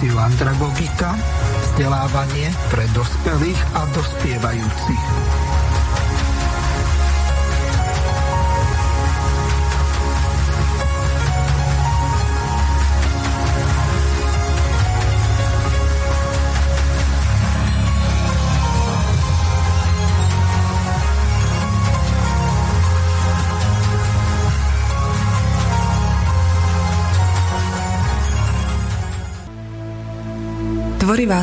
reláciu Andragogika, vzdelávanie pre dospelých a dospievajúcich.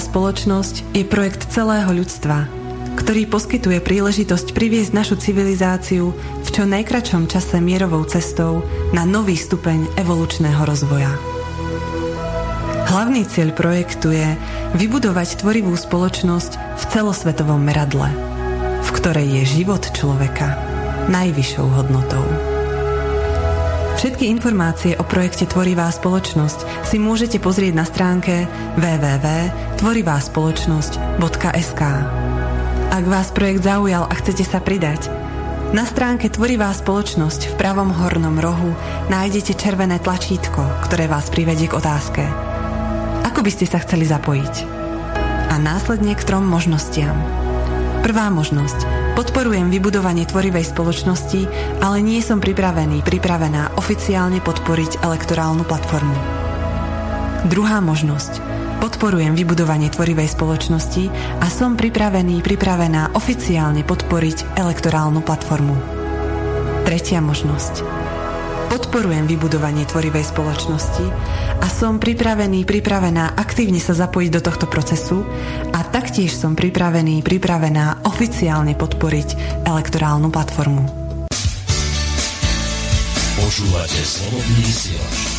Spoločnosť je projekt celého ľudstva, ktorý poskytuje príležitosť priviesť našu civilizáciu v čo najkračom čase mierovou cestou na nový stupeň evolučného rozvoja. Hlavný cieľ projektu je vybudovať tvorivú spoločnosť v celosvetovom meradle, v ktorej je život človeka najvyššou hodnotou. Všetky informácie o projekte Tvorivá spoločnosť si môžete pozrieť na stránke www.tvoriváspoločnosť.sk Ak vás projekt zaujal a chcete sa pridať, na stránke Tvorivá spoločnosť v pravom hornom rohu nájdete červené tlačítko, ktoré vás privedie k otázke. Ako by ste sa chceli zapojiť? A následne k trom možnostiam. Prvá možnosť – Podporujem vybudovanie tvorivej spoločnosti, ale nie som pripravený, pripravená oficiálne podporiť elektorálnu platformu. Druhá možnosť. Podporujem vybudovanie tvorivej spoločnosti a som pripravený, pripravená oficiálne podporiť elektorálnu platformu. Tretia možnosť podporujem vybudovanie tvorivej spoločnosti a som pripravený, pripravená aktívne sa zapojiť do tohto procesu a taktiež som pripravený, pripravená oficiálne podporiť elektorálnu platformu. Počúvate slobodný vysielač.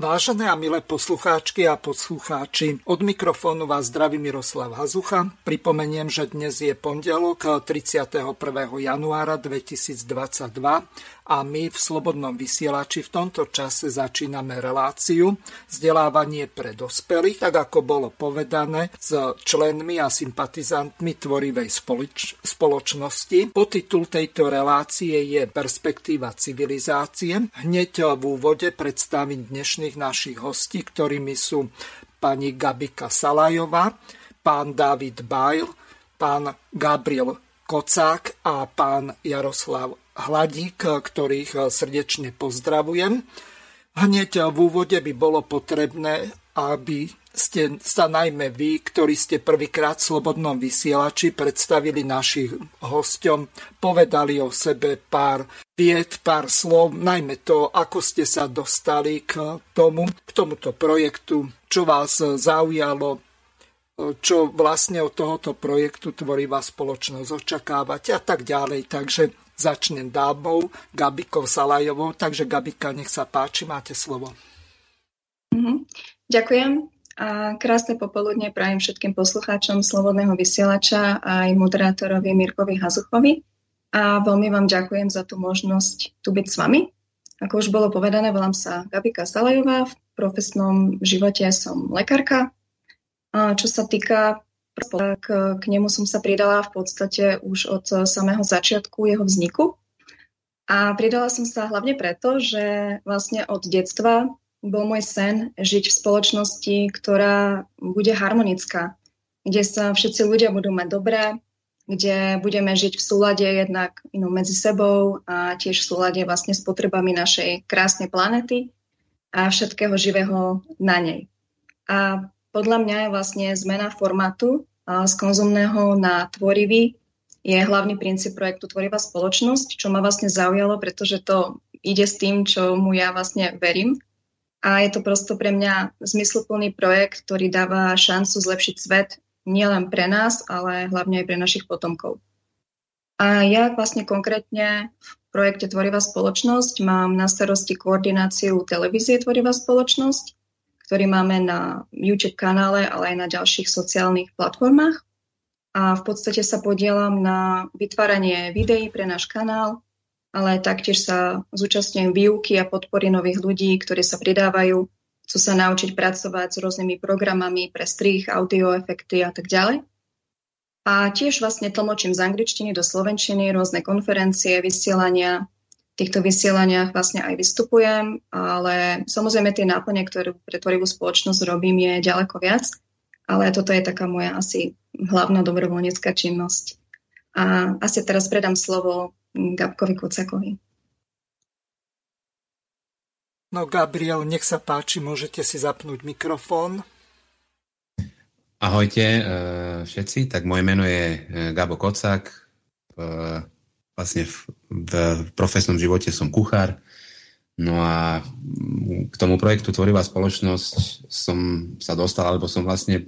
Vážené a milé poslucháčky a poslucháči, od mikrofónu vás zdraví Miroslav Hazucha. Pripomeniem, že dnes je pondelok 31. januára 2022 a my v Slobodnom vysielači v tomto čase začíname reláciu vzdelávanie pre dospelých, tak ako bolo povedané, s členmi a sympatizantmi tvorivej spoloč- spoločnosti. Potitul tejto relácie je Perspektíva civilizácie. Hneď v úvode predstavím dnešný dnešných našich hostí, ktorými sú pani Gabika Salajová, pán David Bajl, pán Gabriel Kocák a pán Jaroslav Hladík, ktorých srdečne pozdravujem. Hneď v úvode by bolo potrebné, aby ste sa najmä vy, ktorí ste prvýkrát v Slobodnom vysielači predstavili našich hosťom, povedali o sebe pár vied, pár slov, najmä to, ako ste sa dostali k tomu, k tomuto projektu, čo vás zaujalo, čo vlastne od tohoto projektu Tvorivá spoločnosť očakávate a tak ďalej. Takže začnem dámou, Gabikou Salajovou. Takže Gabika, nech sa páči, máte slovo. Mm-hmm. Ďakujem a krásne popoludne prajem všetkým poslucháčom Slobodného vysielača a aj moderátorovi Mirkovi Hazuchovi. A veľmi vám ďakujem za tú možnosť tu byť s vami. Ako už bolo povedané, volám sa Gabika Salajová. V profesnom živote som lekárka. A čo sa týka k, k nemu som sa pridala v podstate už od samého začiatku jeho vzniku. A pridala som sa hlavne preto, že vlastne od detstva bol môj sen žiť v spoločnosti, ktorá bude harmonická, kde sa všetci ľudia budú mať dobré, kde budeme žiť v súlade jednak ino medzi sebou a tiež v súlade vlastne s potrebami našej krásnej planety a všetkého živého na nej. A podľa mňa je vlastne zmena formátu z konzumného na tvorivý je hlavný princíp projektu Tvorivá spoločnosť, čo ma vlastne zaujalo, pretože to ide s tým, čo mu ja vlastne verím a je to prosto pre mňa zmysluplný projekt, ktorý dáva šancu zlepšiť svet nielen pre nás, ale hlavne aj pre našich potomkov. A ja vlastne konkrétne v projekte Tvorivá spoločnosť mám na starosti koordináciu televízie Tvorivá spoločnosť, ktorý máme na YouTube kanále, ale aj na ďalších sociálnych platformách. A v podstate sa podielam na vytváranie videí pre náš kanál, ale taktiež sa zúčastňujem výuky a podpory nových ľudí, ktorí sa pridávajú, chcú sa naučiť pracovať s rôznymi programami pre strých, audio efekty a tak ďalej. A tiež vlastne tlmočím z angličtiny do slovenčiny rôzne konferencie, vysielania, týchto vysielaniach vlastne aj vystupujem, ale samozrejme tie náplne, ktoré pre tvorivú spoločnosť robím, je ďaleko viac, ale toto je taká moja asi hlavná dobrovoľnícka činnosť. A asi teraz predám slovo Gabkovi Kucakovi. No Gabriel, nech sa páči, môžete si zapnúť mikrofón. Ahojte e, všetci, tak moje meno je e, Gabo Kocak. Vlastne v, v profesnom živote som kuchár. No a k tomu projektu Tvorivá spoločnosť som sa dostal, alebo som vlastne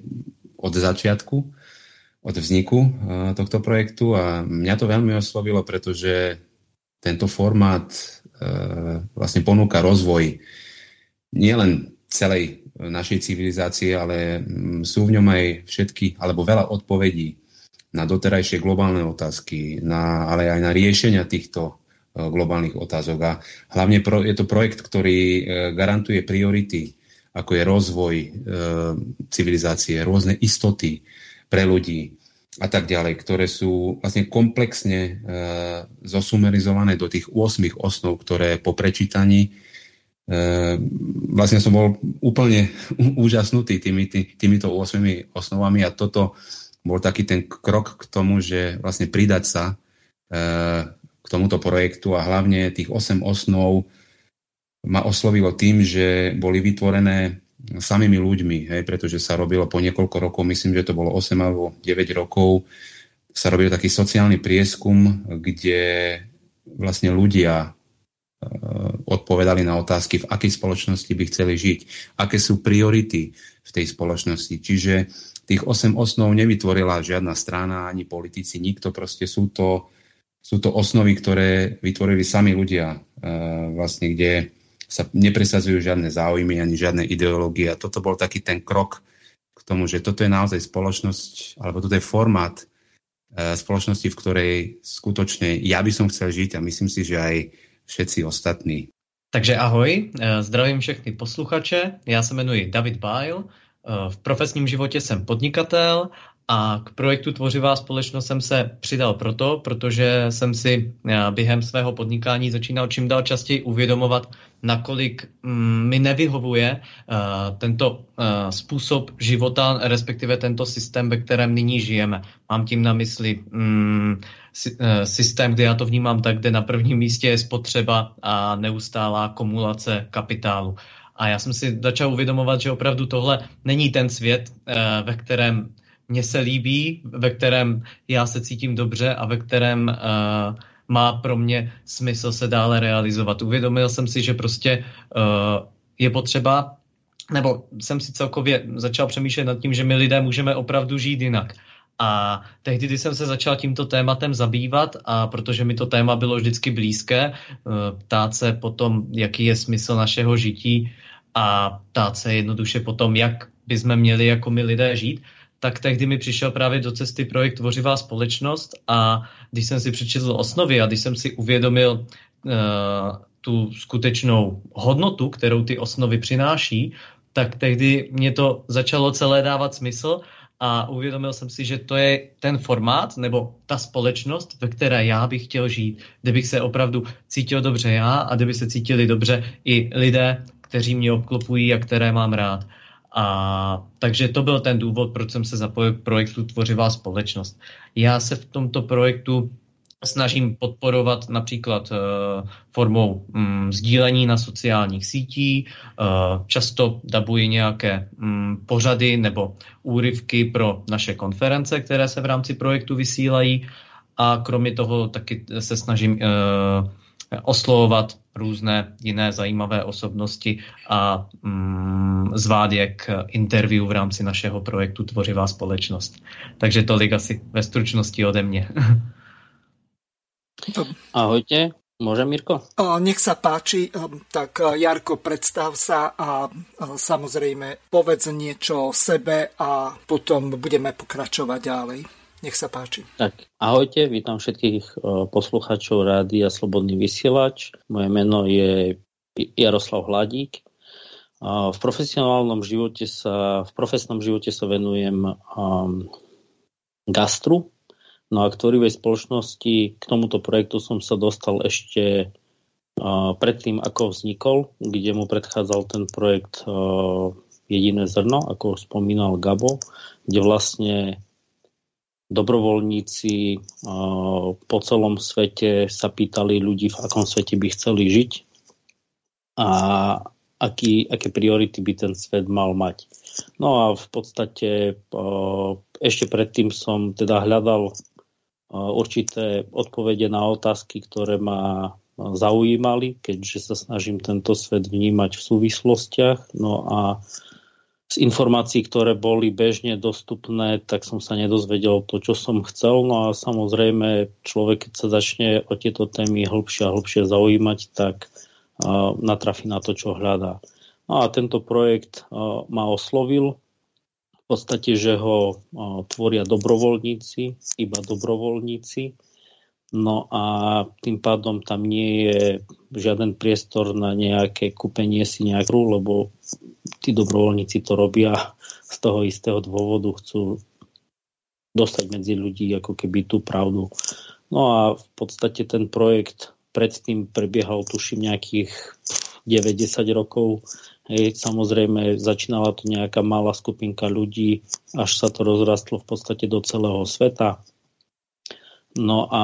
od začiatku, od vzniku e, tohto projektu a mňa to veľmi oslovilo, pretože tento formát E, vlastne ponúka rozvoj nielen celej našej civilizácie, ale mm, sú v ňom aj všetky, alebo veľa odpovedí na doterajšie globálne otázky, na, ale aj na riešenia týchto e, globálnych otázok. A hlavne pro, je to projekt, ktorý e, garantuje priority, ako je rozvoj e, civilizácie, rôzne istoty pre ľudí, a tak ďalej, ktoré sú vlastne komplexne e, zosumerizované do tých 8 osnov, ktoré po prečítaní e, vlastne som bol úplne úžasnutý tými, tý, týmito 8 osnovami a toto bol taký ten krok k tomu, že vlastne pridať sa e, k tomuto projektu a hlavne tých 8 osnov ma oslovilo tým, že boli vytvorené samými ľuďmi, hej, pretože sa robilo po niekoľko rokov, myslím, že to bolo 8 alebo 9 rokov, sa robil taký sociálny prieskum, kde vlastne ľudia e, odpovedali na otázky, v akej spoločnosti by chceli žiť, aké sú priority v tej spoločnosti. Čiže tých 8 osnov nevytvorila žiadna strana ani politici, nikto, proste sú to, sú to osnovy, ktoré vytvorili sami ľudia, e, vlastne kde sa nepresadzujú žiadne záujmy ani žiadne ideológie. A toto bol taký ten krok k tomu, že toto je naozaj spoločnosť, alebo toto je formát e, spoločnosti, v ktorej skutočne ja by som chcel žiť a myslím si, že aj všetci ostatní. Takže ahoj, e, zdravím všechny posluchače, já se jmenuji David Bile, v profesním životě jsem podnikatel a k projektu Tvořivá společnost jsem se přidal proto, protože jsem si eh, během svého podnikání začínal čím dál častěji uvědomovat, nakolik mm, mi nevyhovuje uh, tento způsob života, respektive tento systém, ve kterém nyní žijeme. Mám tím na mysli um, systém, kde já to vnímám tak, kde na prvním místě je spotřeba a neustálá kumulace kapitálu. A já jsem si začal uvědomovat, že opravdu tohle není ten svět, ve kterém mně se líbí, ve kterém já se cítím dobře a ve kterém uh, má pro mě smysl se dále realizovat. Uvědomil jsem si, že prostě uh, je potřeba, nebo jsem si celkově začal přemýšlet nad tím, že my lidé můžeme opravdu žít jinak. A tehdy, když jsem se začal tímto tématem zabývat, a protože mi to téma bylo vždycky blízké, ptát se potom, jaký je smysl našeho žití a ptát se jednoduše potom, jak bychom měli jako my lidé žít, tak tehdy mi přišel právě do cesty projekt Tvořivá společnost a když jsem si přečetl osnovy a když jsem si uvědomil uh, tu skutečnou hodnotu, kterou ty osnovy přináší, tak tehdy mě to začalo celé dávat smysl a uvědomil jsem si, že to je ten formát nebo ta společnost, ve které já bych chtěl žít, kde bych se opravdu cítil dobře já a kde by se cítili dobře i lidé, kteří mě obklopují a které mám rád. A takže to byl ten důvod, proč jsem se zapojil k projektu Tvořivá společnost. Já se v tomto projektu snažím podporovat například uh, formou um, sdílení na sociálních sítí, uh, často dabuji nějaké um, pořady nebo úryvky pro naše konference, které se v rámci projektu vysílají a kromě toho taky se snažím uh, oslovovat různé jiné zajímavé osobnosti a mm, zvát je k interview v rámci našeho projektu Tvořivá společnost. Takže tolik asi ve stručnosti ode mě. Ahojte, Môžem, Mirko? Nech sa páči, tak Jarko, predstav sa a samozrejme povedz niečo o sebe a potom budeme pokračovať ďalej. Nech sa páči. Tak, ahojte, vítam všetkých poslucháčov Rádia Slobodný vysielač. Moje meno je Jaroslav Hladík. V profesionálnom živote sa, v profesnom živote sa venujem um, gastru. No a k spoločnosti, k tomuto projektu som sa dostal ešte predtým, ako vznikol, kde mu predchádzal ten projekt Jediné zrno, ako spomínal Gabo, kde vlastne dobrovoľníci po celom svete sa pýtali ľudí, v akom svete by chceli žiť a aký, aké priority by ten svet mal mať. No a v podstate ešte predtým som teda hľadal určité odpovede na otázky, ktoré ma zaujímali, keďže sa snažím tento svet vnímať v súvislostiach. No a z informácií, ktoré boli bežne dostupné, tak som sa nedozvedel to, čo som chcel. No a samozrejme, človek, keď sa začne o tieto témy hĺbšie a hĺbšie zaujímať, tak uh, natrafi na to, čo hľadá. No a tento projekt uh, ma oslovil. V podstate, že ho uh, tvoria dobrovoľníci, iba dobrovoľníci No a tým pádom tam nie je žiaden priestor na nejaké kúpenie si nejakú, lebo tí dobrovoľníci to robia z toho istého dôvodu, chcú dostať medzi ľudí ako keby tú pravdu. No a v podstate ten projekt predtým prebiehal tuším nejakých 9-10 rokov. Hej, samozrejme začínala to nejaká malá skupinka ľudí, až sa to rozrastlo v podstate do celého sveta. No a,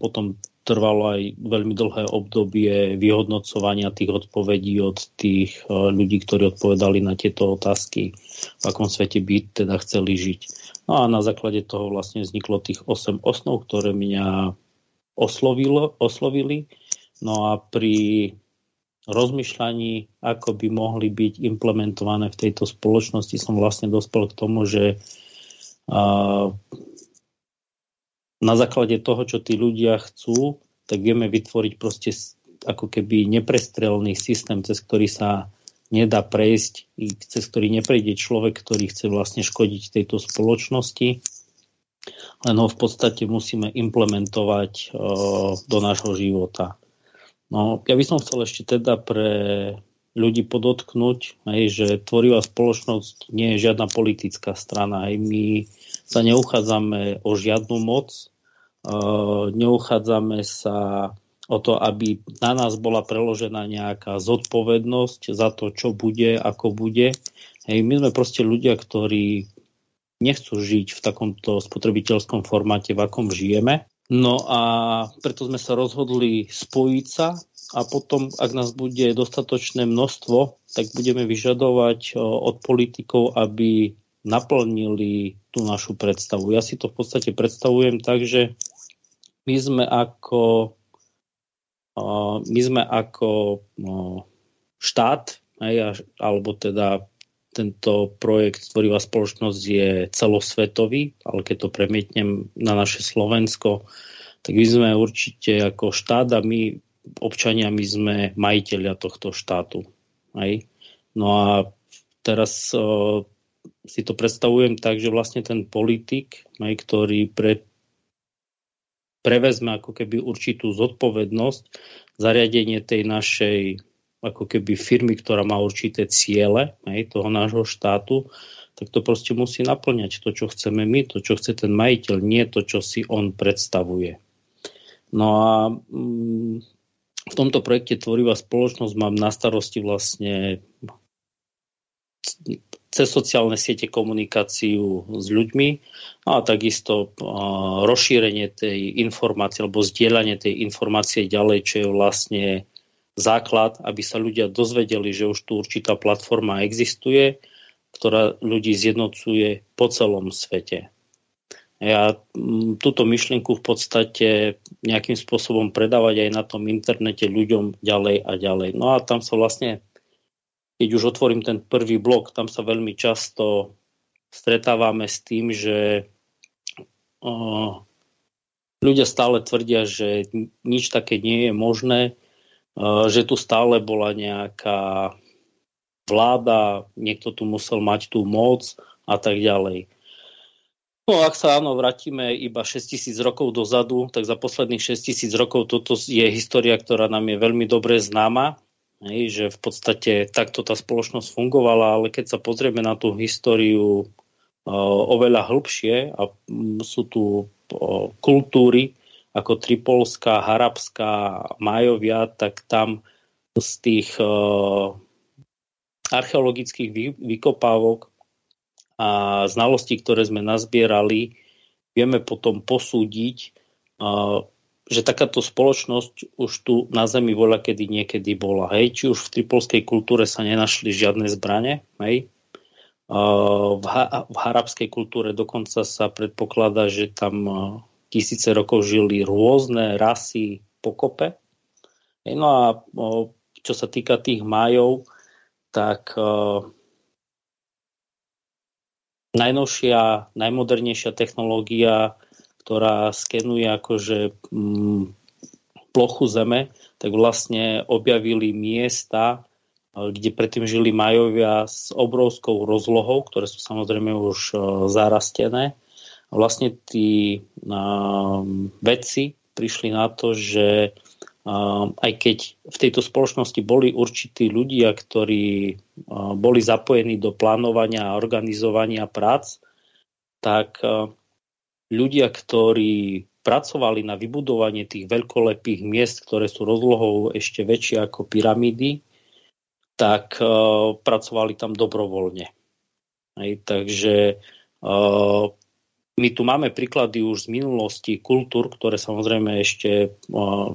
potom trvalo aj veľmi dlhé obdobie vyhodnocovania tých odpovedí od tých e, ľudí, ktorí odpovedali na tieto otázky, v akom svete by teda chceli žiť. No a na základe toho vlastne vzniklo tých 8 osnov, ktoré mňa oslovilo, oslovili. No a pri rozmýšľaní, ako by mohli byť implementované v tejto spoločnosti, som vlastne dospel k tomu, že na základe toho, čo tí ľudia chcú, tak vieme vytvoriť proste ako keby neprestrelný systém, cez ktorý sa nedá prejsť, cez ktorý neprejde človek, ktorý chce vlastne škodiť tejto spoločnosti, len ho v podstate musíme implementovať uh, do nášho života. No, ja by som chcel ešte teda pre ľudí podotknúť, hej, že tvorivá spoločnosť nie je žiadna politická strana. Hej. My sa neuchádzame o žiadnu moc, neuchádzame sa o to, aby na nás bola preložená nejaká zodpovednosť za to, čo bude, ako bude. Hej, my sme proste ľudia, ktorí nechcú žiť v takomto spotrebiteľskom formáte, v akom žijeme. No a preto sme sa rozhodli spojiť sa a potom, ak nás bude dostatočné množstvo, tak budeme vyžadovať od politikov, aby naplnili tú našu predstavu. Ja si to v podstate predstavujem tak, že my sme ako, my sme ako štát, alebo teda tento projekt Tvorivá spoločnosť je celosvetový, ale keď to premietnem na naše Slovensko, tak my sme určite ako štát a my občania, my sme majiteľia tohto štátu. Hej? No a teraz si to predstavujem tak, že vlastne ten politik, aj, ktorý pre, prevezme ako keby určitú zodpovednosť za riadenie tej našej ako keby firmy, ktorá má určité ciele aj, toho nášho štátu, tak to proste musí naplňať to, čo chceme my, to, čo chce ten majiteľ, nie to, čo si on predstavuje. No a mm, v tomto projekte Tvorivá spoločnosť mám na starosti vlastne cez sociálne siete komunikáciu s ľuďmi a takisto rozšírenie tej informácie alebo zdieľanie tej informácie ďalej, čo je vlastne základ, aby sa ľudia dozvedeli, že už tu určitá platforma existuje, ktorá ľudí zjednocuje po celom svete. Ja túto myšlienku v podstate nejakým spôsobom predávať aj na tom internete ľuďom ďalej a ďalej. No a tam sa vlastne keď už otvorím ten prvý blok, tam sa veľmi často stretávame s tým, že uh, ľudia stále tvrdia, že nič také nie je možné, že tu stále bola nejaká vláda, niekto tu musel mať tú moc a tak ďalej. No ak sa áno, vrátime iba 6000 rokov dozadu, tak za posledných 6000 rokov toto je história, ktorá nám je veľmi dobre známa Hej, že v podstate takto tá spoločnosť fungovala, ale keď sa pozrieme na tú históriu uh, oveľa hĺbšie a sú tu uh, kultúry a ako Tripolská, Harabská, Majovia, tak tam z tých uh, archeologických vy, vykopávok a znalostí, ktoré sme nazbierali, vieme potom posúdiť, uh, že takáto spoločnosť už tu na Zemi voľa kedy niekedy bola. Hej? Či už v tripolskej kultúre sa nenašli žiadne zbranie, hej? v, ha- v harabskej kultúre dokonca sa predpokladá, že tam tisíce rokov žili rôzne rasy pokope. No a čo sa týka tých majov, tak najnovšia, najmodernejšia technológia, ktorá skenuje akože plochu Zeme, tak vlastne objavili miesta, kde predtým žili Majovia s obrovskou rozlohou, ktoré sú samozrejme už zarastené. Vlastne tí um, vedci prišli na to, že um, aj keď v tejto spoločnosti boli určití ľudia, ktorí um, boli zapojení do plánovania a organizovania prác, tak ľudia, ktorí pracovali na vybudovanie tých veľkolepých miest, ktoré sú rozlohou ešte väčšie ako pyramídy, tak pracovali tam dobrovoľne. Hej, takže my tu máme príklady už z minulosti kultúr, ktoré samozrejme ešte uh,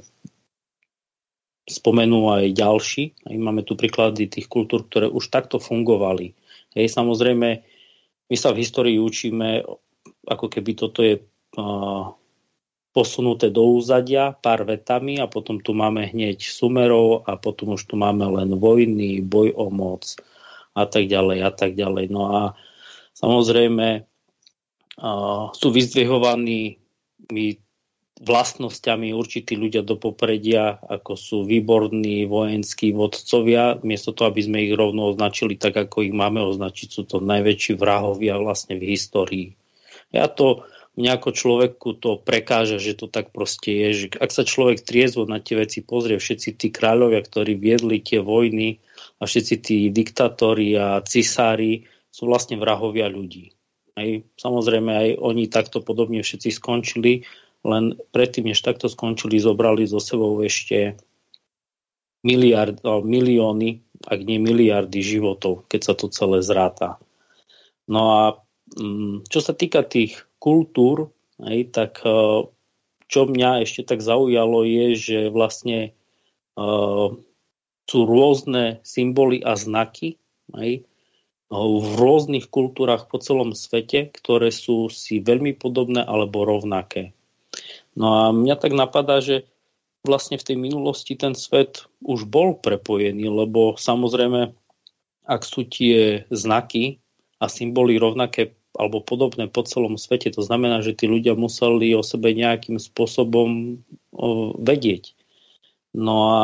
spomenú aj ďalší. Hej, máme tu príklady tých kultúr, ktoré už takto fungovali. Hej, samozrejme, my sa v histórii učíme, ako keby toto je uh, posunuté do úzadia pár vetami a potom tu máme hneď Sumerov a potom už tu máme len vojny, boj o moc a tak ďalej a tak ďalej. No a samozrejme sú vyzdvihovaní vlastnosťami určití ľudia do popredia, ako sú výborní vojenskí vodcovia, miesto toho, aby sme ich rovno označili tak, ako ich máme označiť, sú to najväčší vrahovia vlastne v histórii. Ja to mňa ako človeku to prekáža, že to tak proste je, že ak sa človek triezvo na tie veci pozrie, všetci tí kráľovia, ktorí viedli tie vojny a všetci tí diktátori a cisári sú vlastne vrahovia ľudí. Aj, samozrejme aj oni takto podobne všetci skončili, len predtým, než takto skončili, zobrali zo sebou ešte miliard, milióny, ak nie miliardy životov, keď sa to celé zráta. No a mm, čo sa týka tých kultúr, hej, tak eh, čo mňa ešte tak zaujalo je, že vlastne uh, sú rôzne symboly a znaky hej, v rôznych kultúrach po celom svete, ktoré sú si veľmi podobné alebo rovnaké. No a mňa tak napadá, že vlastne v tej minulosti ten svet už bol prepojený, lebo samozrejme, ak sú tie znaky a symboly rovnaké alebo podobné po celom svete. To znamená, že tí ľudia museli o sebe nejakým spôsobom vedieť. No a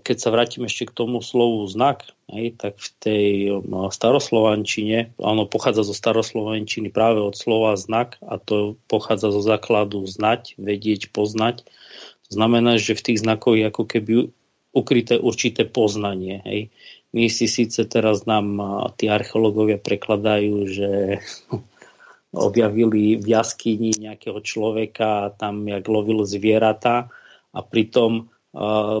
keď sa vrátim ešte k tomu slovu znak, hej, tak v tej staroslovančine, ono pochádza zo staroslovančiny práve od slova znak a to pochádza zo základu znať, vedieť, poznať. To znamená, že v tých znakoch je ako keby ukryté určité poznanie. Hej. My si síce teraz nám tí archeológovia prekladajú, že objavili v jaskyni nejakého človeka a tam jak lovil zvieratá a pritom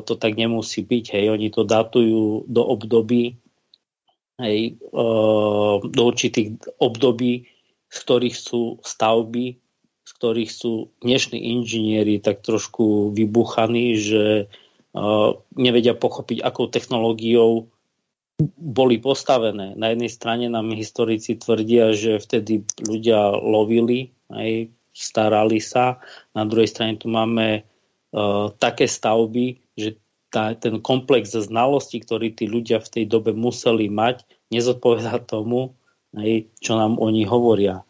to tak nemusí byť. Hej. Oni to datujú do období, hej, do určitých období, z ktorých sú stavby, z ktorých sú dnešní inžinieri tak trošku vybuchaní, že nevedia pochopiť, akou technológiou boli postavené. Na jednej strane nám historici tvrdia, že vtedy ľudia lovili, aj starali sa. Na druhej strane tu máme také stavby, že tá, ten komplex znalostí, ktorý tí ľudia v tej dobe museli mať, nezodpovedá tomu, aj, čo nám oni hovoria.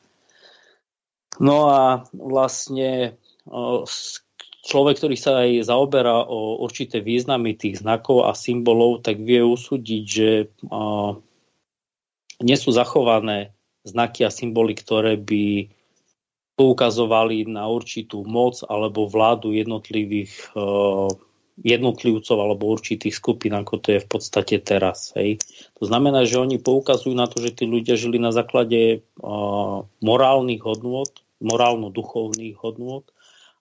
No a vlastne uh, človek, ktorý sa aj zaoberá o určité významy tých znakov a symbolov, tak vie usúdiť, že uh, nie sú zachované znaky a symboly, ktoré by poukazovali na určitú moc alebo vládu jednotlivých uh, jednotlivcov alebo určitých skupín, ako to je v podstate teraz. Hej. To znamená, že oni poukazujú na to, že tí ľudia žili na základe uh, morálnych hodnôt, morálno-duchovných hodnôt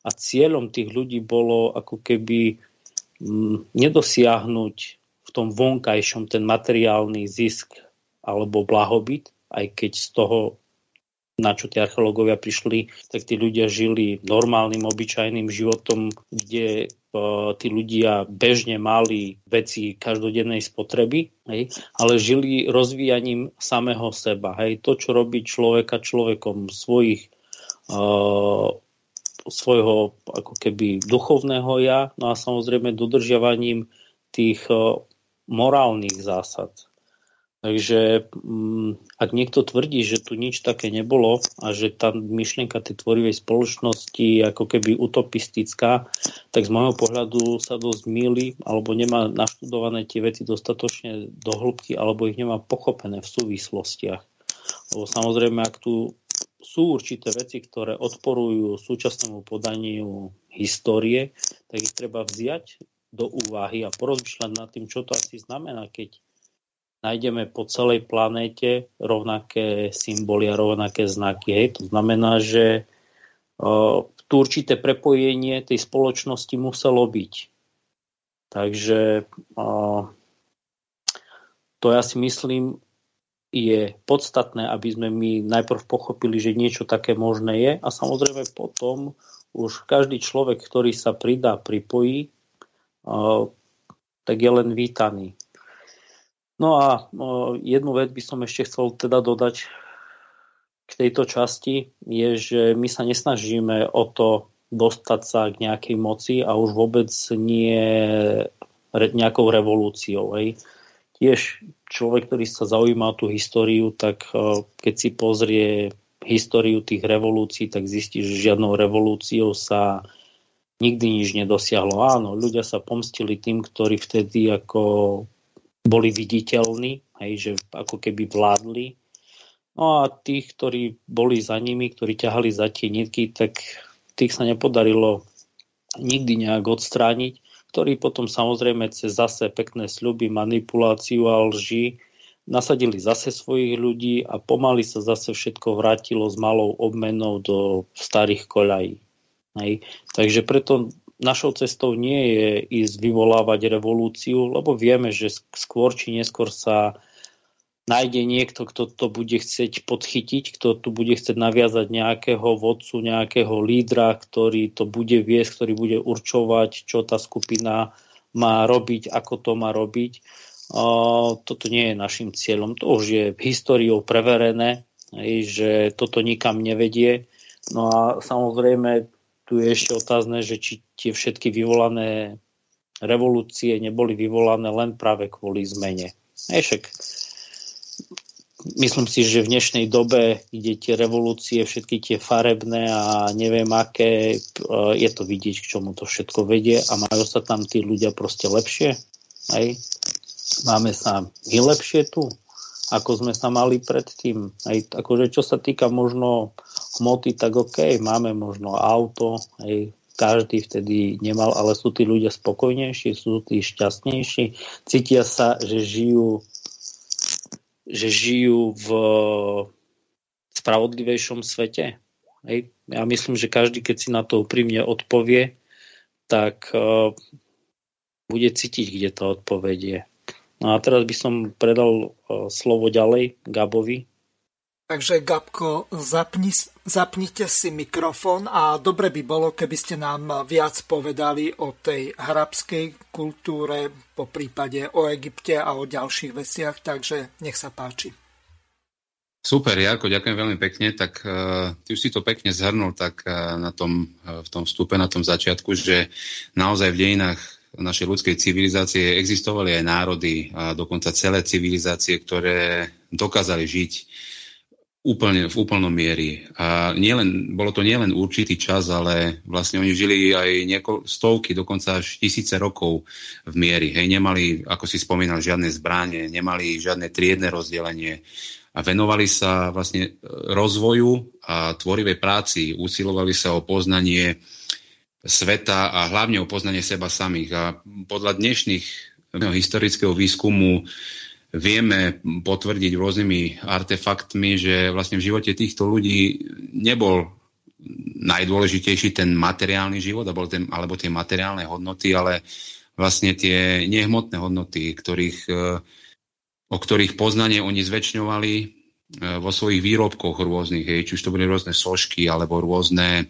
a cieľom tých ľudí bolo ako keby mm, nedosiahnuť v tom vonkajšom ten materiálny zisk alebo blahobyt, aj keď z toho, na čo tie archeológovia prišli, tak tí ľudia žili normálnym, obyčajným životom, kde uh, tí ľudia bežne mali veci každodennej spotreby, hej, ale žili rozvíjaním samého seba. Hej. To, čo robí človeka človekom svojich uh, svojho ako keby duchovného ja, no a samozrejme dodržiavaním tých morálnych zásad. Takže mm, ak niekto tvrdí, že tu nič také nebolo a že tá myšlienka tej tvorivej spoločnosti ako keby utopistická, tak z môjho pohľadu sa dosť míli alebo nemá naštudované tie veci dostatočne do hĺbky alebo ich nemá pochopené v súvislostiach. Lebo samozrejme, ak tu sú určité veci, ktoré odporujú súčasnému podaniu histórie, tak ich treba vziať do úvahy a porozmýšľať nad tým, čo to asi znamená, keď nájdeme po celej planéte rovnaké symboly a rovnaké znaky. Hej. To znamená, že uh, tu určité prepojenie tej spoločnosti muselo byť. Takže uh, to ja si myslím je podstatné, aby sme my najprv pochopili, že niečo také možné je a samozrejme potom už každý človek, ktorý sa pridá, pripojí, uh, tak je len vítaný. No a jednu vec by som ešte chcel teda dodať k tejto časti, je, že my sa nesnažíme o to dostať sa k nejakej moci a už vôbec nie nejakou revolúciou. Hej. Tiež človek, ktorý sa zaujíma o tú históriu, tak keď si pozrie históriu tých revolúcií, tak zistí, že žiadnou revolúciou sa nikdy nič nedosiahlo. Áno, ľudia sa pomstili tým, ktorí vtedy ako boli viditeľní, hej, že ako keby vládli. No a tých, ktorí boli za nimi, ktorí ťahali za tie nitky, tak tých sa nepodarilo nikdy nejak odstrániť, ktorí potom samozrejme cez zase pekné sľuby, manipuláciu a lži nasadili zase svojich ľudí a pomaly sa zase všetko vrátilo s malou obmenou do starých koľají. Hej. Takže preto našou cestou nie je ísť vyvolávať revolúciu, lebo vieme, že skôr či neskôr sa nájde niekto, kto to bude chcieť podchytiť, kto tu bude chcieť naviazať nejakého vodcu, nejakého lídra, ktorý to bude viesť, ktorý bude určovať, čo tá skupina má robiť, ako to má robiť. Toto nie je našim cieľom. To už je históriou preverené, že toto nikam nevedie. No a samozrejme tu je ešte otázne, že či tie všetky vyvolané revolúcie neboli vyvolané len práve kvôli zmene. Ešek, myslím si, že v dnešnej dobe, kde tie revolúcie, všetky tie farebné a neviem aké, e, je to vidieť, k čomu to všetko vedie a majú sa tam tí ľudia proste lepšie. Hej? Máme sa my lepšie tu, ako sme sa mali predtým. Hej? Akože čo sa týka možno hmoty, tak OK, máme možno auto, hej, každý vtedy nemal, ale sú tí ľudia spokojnejší, sú tí šťastnejší, cítia sa, že žijú že žijú v spravodlivejšom svete. Hej. Ja myslím, že každý, keď si na to úprimne odpovie, tak uh, bude cítiť, kde to odpovedie. No a teraz by som predal uh, slovo ďalej Gabovi. Takže Gabko, zapni, zapnite si mikrofón a dobre by bolo, keby ste nám viac povedali o tej arabskej kultúre, po prípade o Egypte a o ďalších veciach, takže nech sa páči. Super, Jarko, ďakujem veľmi pekne. Tak uh, ty už si to pekne zhrnul tak uh, na tom, uh, v tom vstupe, na tom začiatku, že naozaj v dejinách našej ľudskej civilizácie existovali aj národy a dokonca celé civilizácie, ktoré dokázali žiť Úplne, v úplnom miery. A nielen, bolo to nielen určitý čas, ale vlastne oni žili aj nieko, stovky, dokonca až tisíce rokov v miery. Hej, nemali, ako si spomínal, žiadne zbranie, nemali žiadne triedne rozdelenie a venovali sa vlastne rozvoju a tvorivej práci, usilovali sa o poznanie sveta a hlavne o poznanie seba samých. A podľa dnešných historického výskumu vieme potvrdiť rôznymi artefaktmi, že vlastne v živote týchto ľudí nebol najdôležitejší ten materiálny život alebo tie materiálne hodnoty, ale vlastne tie nehmotné hodnoty, ktorých, o ktorých poznanie oni zväčšňovali vo svojich výrobkoch rôznych, hej, či už to boli rôzne sošky alebo rôzne,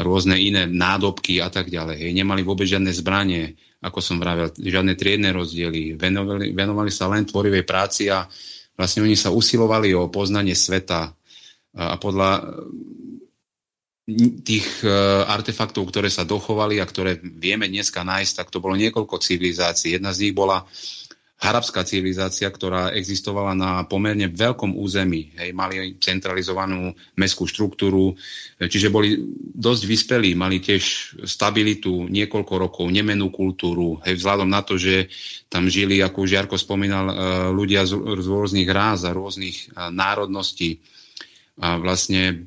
rôzne iné nádobky a tak ďalej. Nemali vôbec žiadne zbranie, ako som vravel, žiadne triedne rozdiely. Venovali, venovali sa len tvorivej práci a vlastne oni sa usilovali o poznanie sveta a podľa tých e, artefaktov, ktoré sa dochovali a ktoré vieme dneska nájsť, tak to bolo niekoľko civilizácií. Jedna z nich bola arabská civilizácia, ktorá existovala na pomerne veľkom území. Hej, mali centralizovanú mestskú štruktúru, čiže boli dosť vyspelí, mali tiež stabilitu niekoľko rokov, nemenú kultúru, hej, vzhľadom na to, že tam žili, ako už Jarko spomínal, e, ľudia z, z rôznych ráz a rôznych e, národností. A vlastne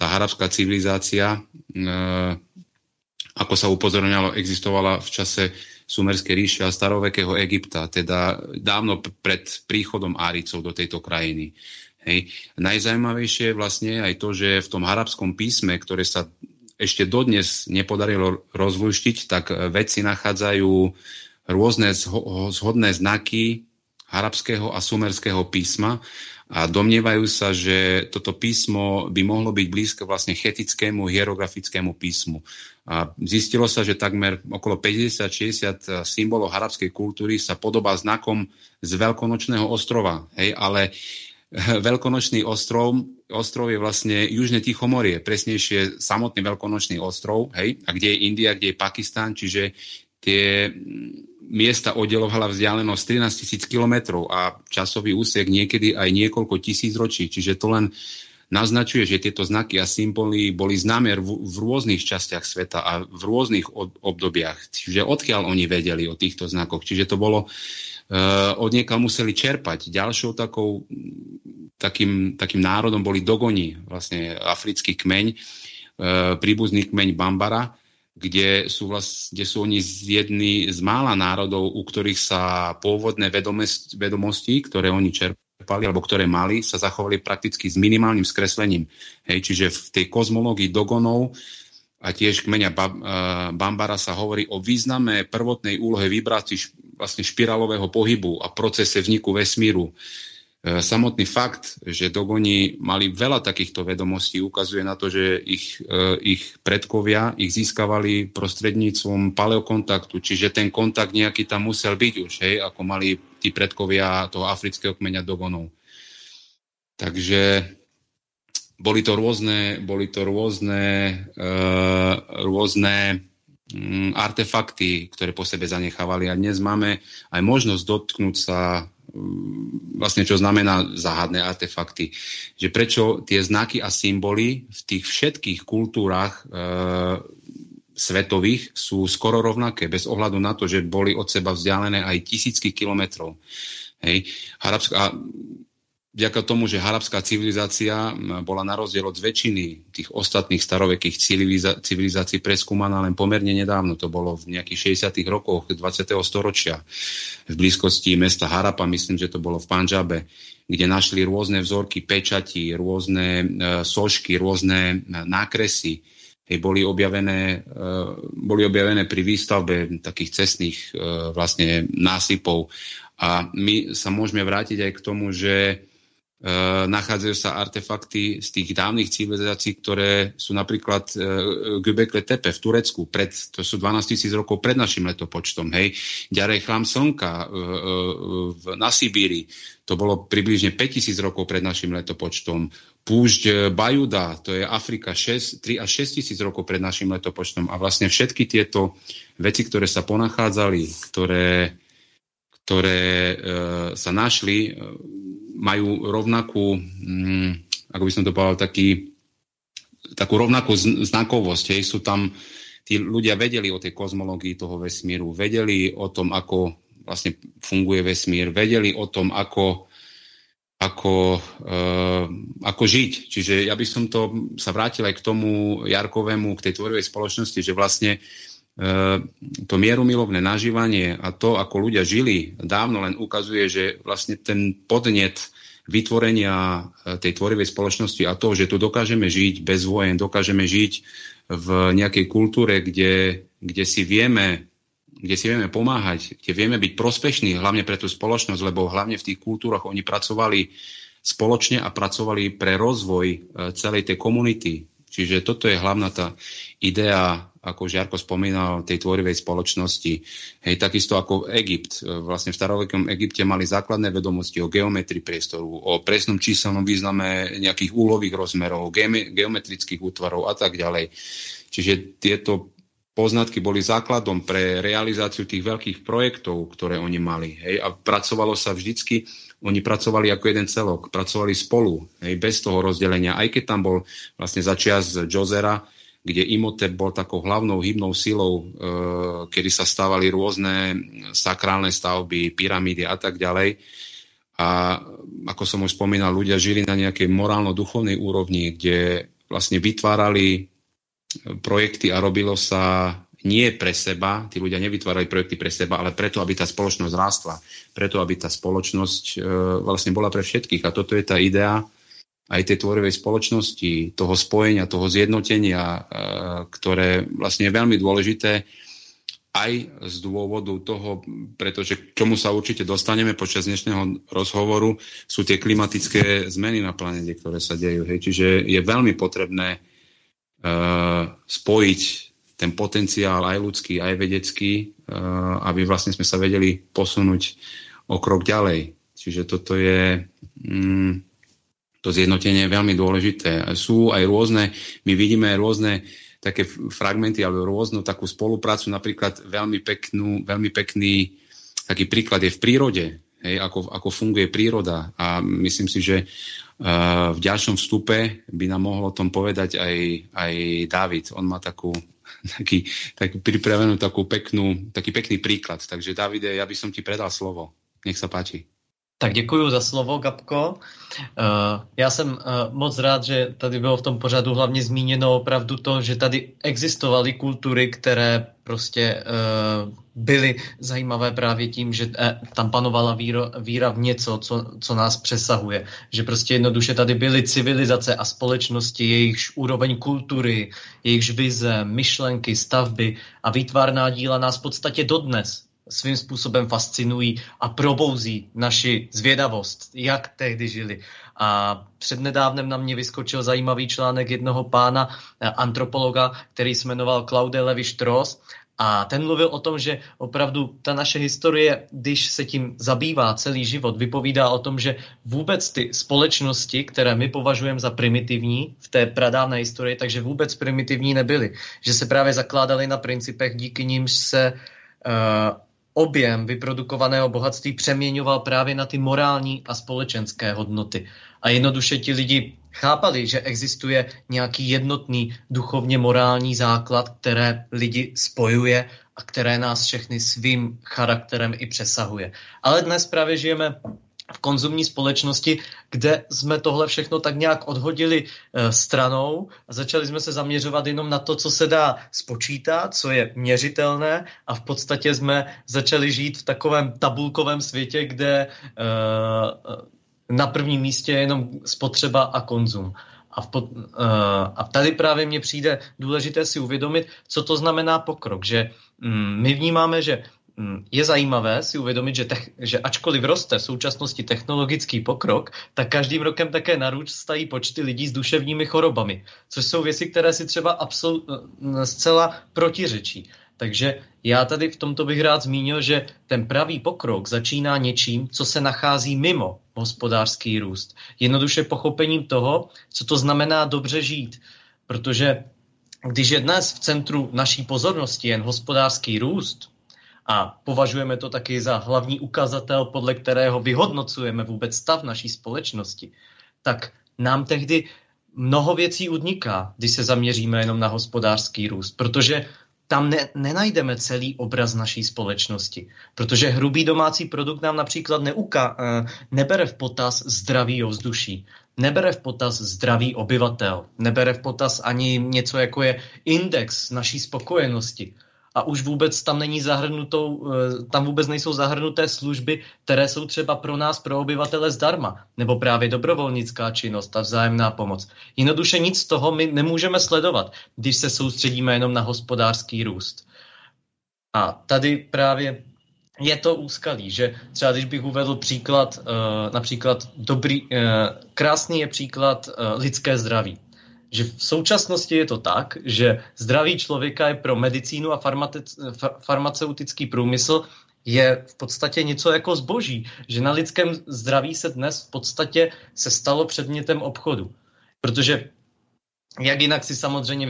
tá arabská civilizácia, e, ako sa upozorňalo, existovala v čase Sumerskej ríše a starovekého Egypta, teda dávno pred príchodom Áricov do tejto krajiny. Hej. Najzajímavejšie je vlastne aj to, že v tom arabskom písme, ktoré sa ešte dodnes nepodarilo rozluštiť, tak vedci nachádzajú rôzne zhodné znaky arabského a sumerského písma a domnievajú sa, že toto písmo by mohlo byť blízko vlastne chetickému hierografickému písmu. A zistilo sa, že takmer okolo 50-60 symbolov arabskej kultúry sa podobá znakom z Veľkonočného ostrova. Hej, ale Veľkonočný ostrov, ostrov je vlastne Južné Tichomorie, presnejšie samotný Veľkonočný ostrov, hej, a kde je India, kde je Pakistán, čiže tie miesta oddelovala vzdialenosť 13 tisíc kilometrov a časový úsek niekedy aj niekoľko tisíc ročí. Čiže to len naznačuje, že tieto znaky a symboly boli známe v, rôznych častiach sveta a v rôznych obdobiach. Čiže odkiaľ oni vedeli o týchto znakoch. Čiže to bolo, uh, od nieka museli čerpať. Ďalšou takou, takým, takým národom boli Dogoni, vlastne africký kmeň, uh, príbuzný kmeň Bambara, kde sú, vlast, kde sú oni jedni z mála národov, u ktorých sa pôvodné vedomosti, ktoré oni čerpali, alebo ktoré mali, sa zachovali prakticky s minimálnym skreslením. Hej, čiže v tej kozmológii Dogonov a tiež kmeňa Bambara sa hovorí o význame prvotnej úlohe vibrácií vlastne špirálového pohybu a procese vzniku vesmíru. E, samotný fakt, že Dogoni mali veľa takýchto vedomostí, ukazuje na to, že ich, e, ich predkovia ich získavali prostredníctvom paleokontaktu, čiže ten kontakt nejaký tam musel byť už, hej, ako mali tí predkovia toho afrického kmeňa Dogonov. Takže boli to rôzne, boli to rôzne, uh, rôzne um, artefakty, ktoré po sebe zanechávali. A dnes máme aj možnosť dotknúť sa vlastne čo znamená záhadné artefakty. Že prečo tie znaky a symboly v tých všetkých kultúrach e, svetových sú skoro rovnaké, bez ohľadu na to, že boli od seba vzdialené aj tisícky kilometrov. Hej. Arabská, vďaka tomu, že harabská civilizácia bola na rozdiel od väčšiny tých ostatných starovekých civilizácií preskúmaná len pomerne nedávno. To bolo v nejakých 60. rokoch 20. storočia v blízkosti mesta Harapa, myslím, že to bolo v Panžabe, kde našli rôzne vzorky pečati, rôzne e, sošky, rôzne e, nákresy. Boli, objavené, e, boli objavené pri výstavbe takých cestných vlastne násypov. A my sa môžeme vrátiť aj k tomu, že nachádzajú sa artefakty z tých dávnych civilizácií, ktoré sú napríklad e, Göbekli Tepe v Turecku, pred, to sú 12 tisíc rokov pred našim letopočtom, hej. Ďarej chlám slnka e, na Sibíri, to bolo približne 5 tisíc rokov pred našim letopočtom. Púšť Bajuda, to je Afrika 6, 3 až 6 tisíc rokov pred našim letopočtom. A vlastne všetky tieto veci, ktoré sa ponachádzali, ktoré, ktoré e, sa našli, majú rovnakú, mm, ako by som to povedal, taký, takú rovnakú znakovosť. Hej. Sú tam, tí ľudia vedeli o tej kozmológii toho vesmíru, vedeli o tom, ako vlastne funguje vesmír, vedeli o tom, ako, ako, e, ako žiť. Čiže ja by som to sa vrátil aj k tomu Jarkovému, k tej tvorivej spoločnosti, že vlastne to mierumilovné nažívanie a to, ako ľudia žili dávno, len ukazuje, že vlastne ten podnet vytvorenia tej tvorivej spoločnosti a to, že tu dokážeme žiť bez vojen, dokážeme žiť v nejakej kultúre, kde, kde si vieme kde si vieme pomáhať, kde vieme byť prospešní hlavne pre tú spoločnosť, lebo hlavne v tých kultúrach oni pracovali spoločne a pracovali pre rozvoj e, celej tej komunity. Čiže toto je hlavná tá idea, ako Žiarko spomínal, tej tvorivej spoločnosti. Hej, takisto ako Egypt. E, vlastne v starovekom Egypte mali základné vedomosti o geometrii priestoru, o presnom číselnom význame nejakých úlových rozmerov, geometrických útvarov a tak ďalej. Čiže tieto poznatky boli základom pre realizáciu tých veľkých projektov, ktoré oni mali. Hej? A pracovalo sa vždycky, oni pracovali ako jeden celok, pracovali spolu, hej? bez toho rozdelenia. Aj keď tam bol vlastne začias Jozera, kde Imhotep bol takou hlavnou hybnou silou, e, kedy sa stávali rôzne sakrálne stavby, pyramídy a tak ďalej. A ako som už spomínal, ľudia žili na nejakej morálno-duchovnej úrovni, kde vlastne vytvárali projekty a robilo sa nie pre seba, tí ľudia nevytvárali projekty pre seba, ale preto, aby tá spoločnosť rástla, preto, aby tá spoločnosť e, vlastne bola pre všetkých. A toto je tá idea aj tej tvorivej spoločnosti, toho spojenia, toho zjednotenia, e, ktoré vlastne je veľmi dôležité aj z dôvodu toho, pretože k čomu sa určite dostaneme počas dnešného rozhovoru, sú tie klimatické zmeny na planete, ktoré sa dejú. Hej. Čiže je veľmi potrebné Eh, spojiť ten potenciál aj ľudský, aj vedecký, eh, aby vlastne sme sa vedeli posunúť o krok ďalej. Čiže toto je mm, to zjednotenie je veľmi dôležité. Sú aj rôzne, my vidíme rôzne také fragmenty alebo rôznu takú spoluprácu, napríklad veľmi, peknú, veľmi pekný taký príklad je v prírode, hej, ako, ako funguje príroda. A myslím si, že v ďalšom vstupe by nám mohol o tom povedať aj, aj David. On má takú, taký, taký pripravenú takú peknú, taký pekný príklad. Takže Davide, ja by som ti predal slovo. Nech sa páči. Tak děkuji za slovo, Gabko. Uh, já jsem uh, moc rád, že tady bylo v tom pořadu hlavně zmíněno opravdu to, že tady existovaly kultury, které prostě uh, byly zajímavé právě tím, že tam panovala víra v něco, co, co nás přesahuje. Že prostě jednoduše tady byly civilizace a společnosti, jejichž úroveň kultury, jejichž vize, myšlenky, stavby a výtvarná díla nás v podstatě dodnes svým způsobem fascinují a probouzí naši zvědavost, jak tehdy žili. A přednedávnem na mě vyskočil zajímavý článek jednoho pána, eh, antropologa, který se jmenoval Claude Levi Strauss a ten mluvil o tom, že opravdu ta naše historie, když se tím zabývá celý život, vypovídá o tom, že vůbec ty společnosti, které my považujeme za primitivní v té pradávné historii, takže vůbec primitivní nebyly. Že se právě zakládaly na principech, díky nimž se uh, objem vyprodukovaného bohatství přeměňoval právě na ty morální a společenské hodnoty. A jednoduše ti lidi chápali, že existuje nějaký jednotný duchovně morální základ, které lidi spojuje a které nás všechny svým charakterem i přesahuje. Ale dnes právě žijeme v konzumní společnosti, kde jsme tohle všechno tak nějak odhodili e, stranou a začali jsme se zaměřovat jenom na to, co se dá spočítat, co je měřitelné a v podstatě jsme začali žít v takovém tabulkovém světě, kde e, na prvním místě je jenom spotřeba a konzum. A, v pod, uh, a tady právě mně přijde důležité si uvědomit, co to znamená pokrok. Že um, my vnímáme, že Mm, je zajímavé si uvědomit, že, tech, že ačkoliv roste v současnosti technologický pokrok, tak každým rokem také narůstají počty lidí s duševními chorobami, což jsou věci, které si třeba absolut, eh, zcela protiřečí. Takže já tady v tomto bych rád zmínil, že ten pravý pokrok začíná něčím, co se nachází mimo hospodářský růst. Jednoduše pochopením toho, co to znamená dobře žít. Protože když je dnes v centru naší pozornosti jen hospodářský růst, a považujeme to taky za hlavní ukazatel, podle kterého vyhodnocujeme vůbec stav naší společnosti, tak nám tehdy mnoho věcí uniká, když se zaměříme jenom na hospodářský růst, protože tam ne, nenajdeme celý obraz naší společnosti, protože hrubý domácí produkt nám například neuka, eh, nebere v potaz zdraví ovzduší, nebere v potaz zdraví obyvatel, nebere v potaz ani něco jako je index naší spokojenosti, a už vůbec tam není zahrnutou, eh, tam vůbec nejsou zahrnuté služby, které jsou třeba pro nás, pro obyvatele zdarma, nebo právě dobrovolnická činnost, ta vzájemná pomoc. Jednoduše nic z toho my nemůžeme sledovat, když se soustředíme jenom na hospodářský růst. A tady právě je to úskalí, že třeba když bych uvedl příklad, uh, například dobrý, uh, krásný je příklad lidské zdraví že v současnosti je to tak, že zdraví člověka je pro medicínu a farmaceutický průmysl je v podstatě něco jako zboží, že na lidském zdraví se dnes v podstatě se stalo předmětem obchodu. Protože jak jinak si samozřejmě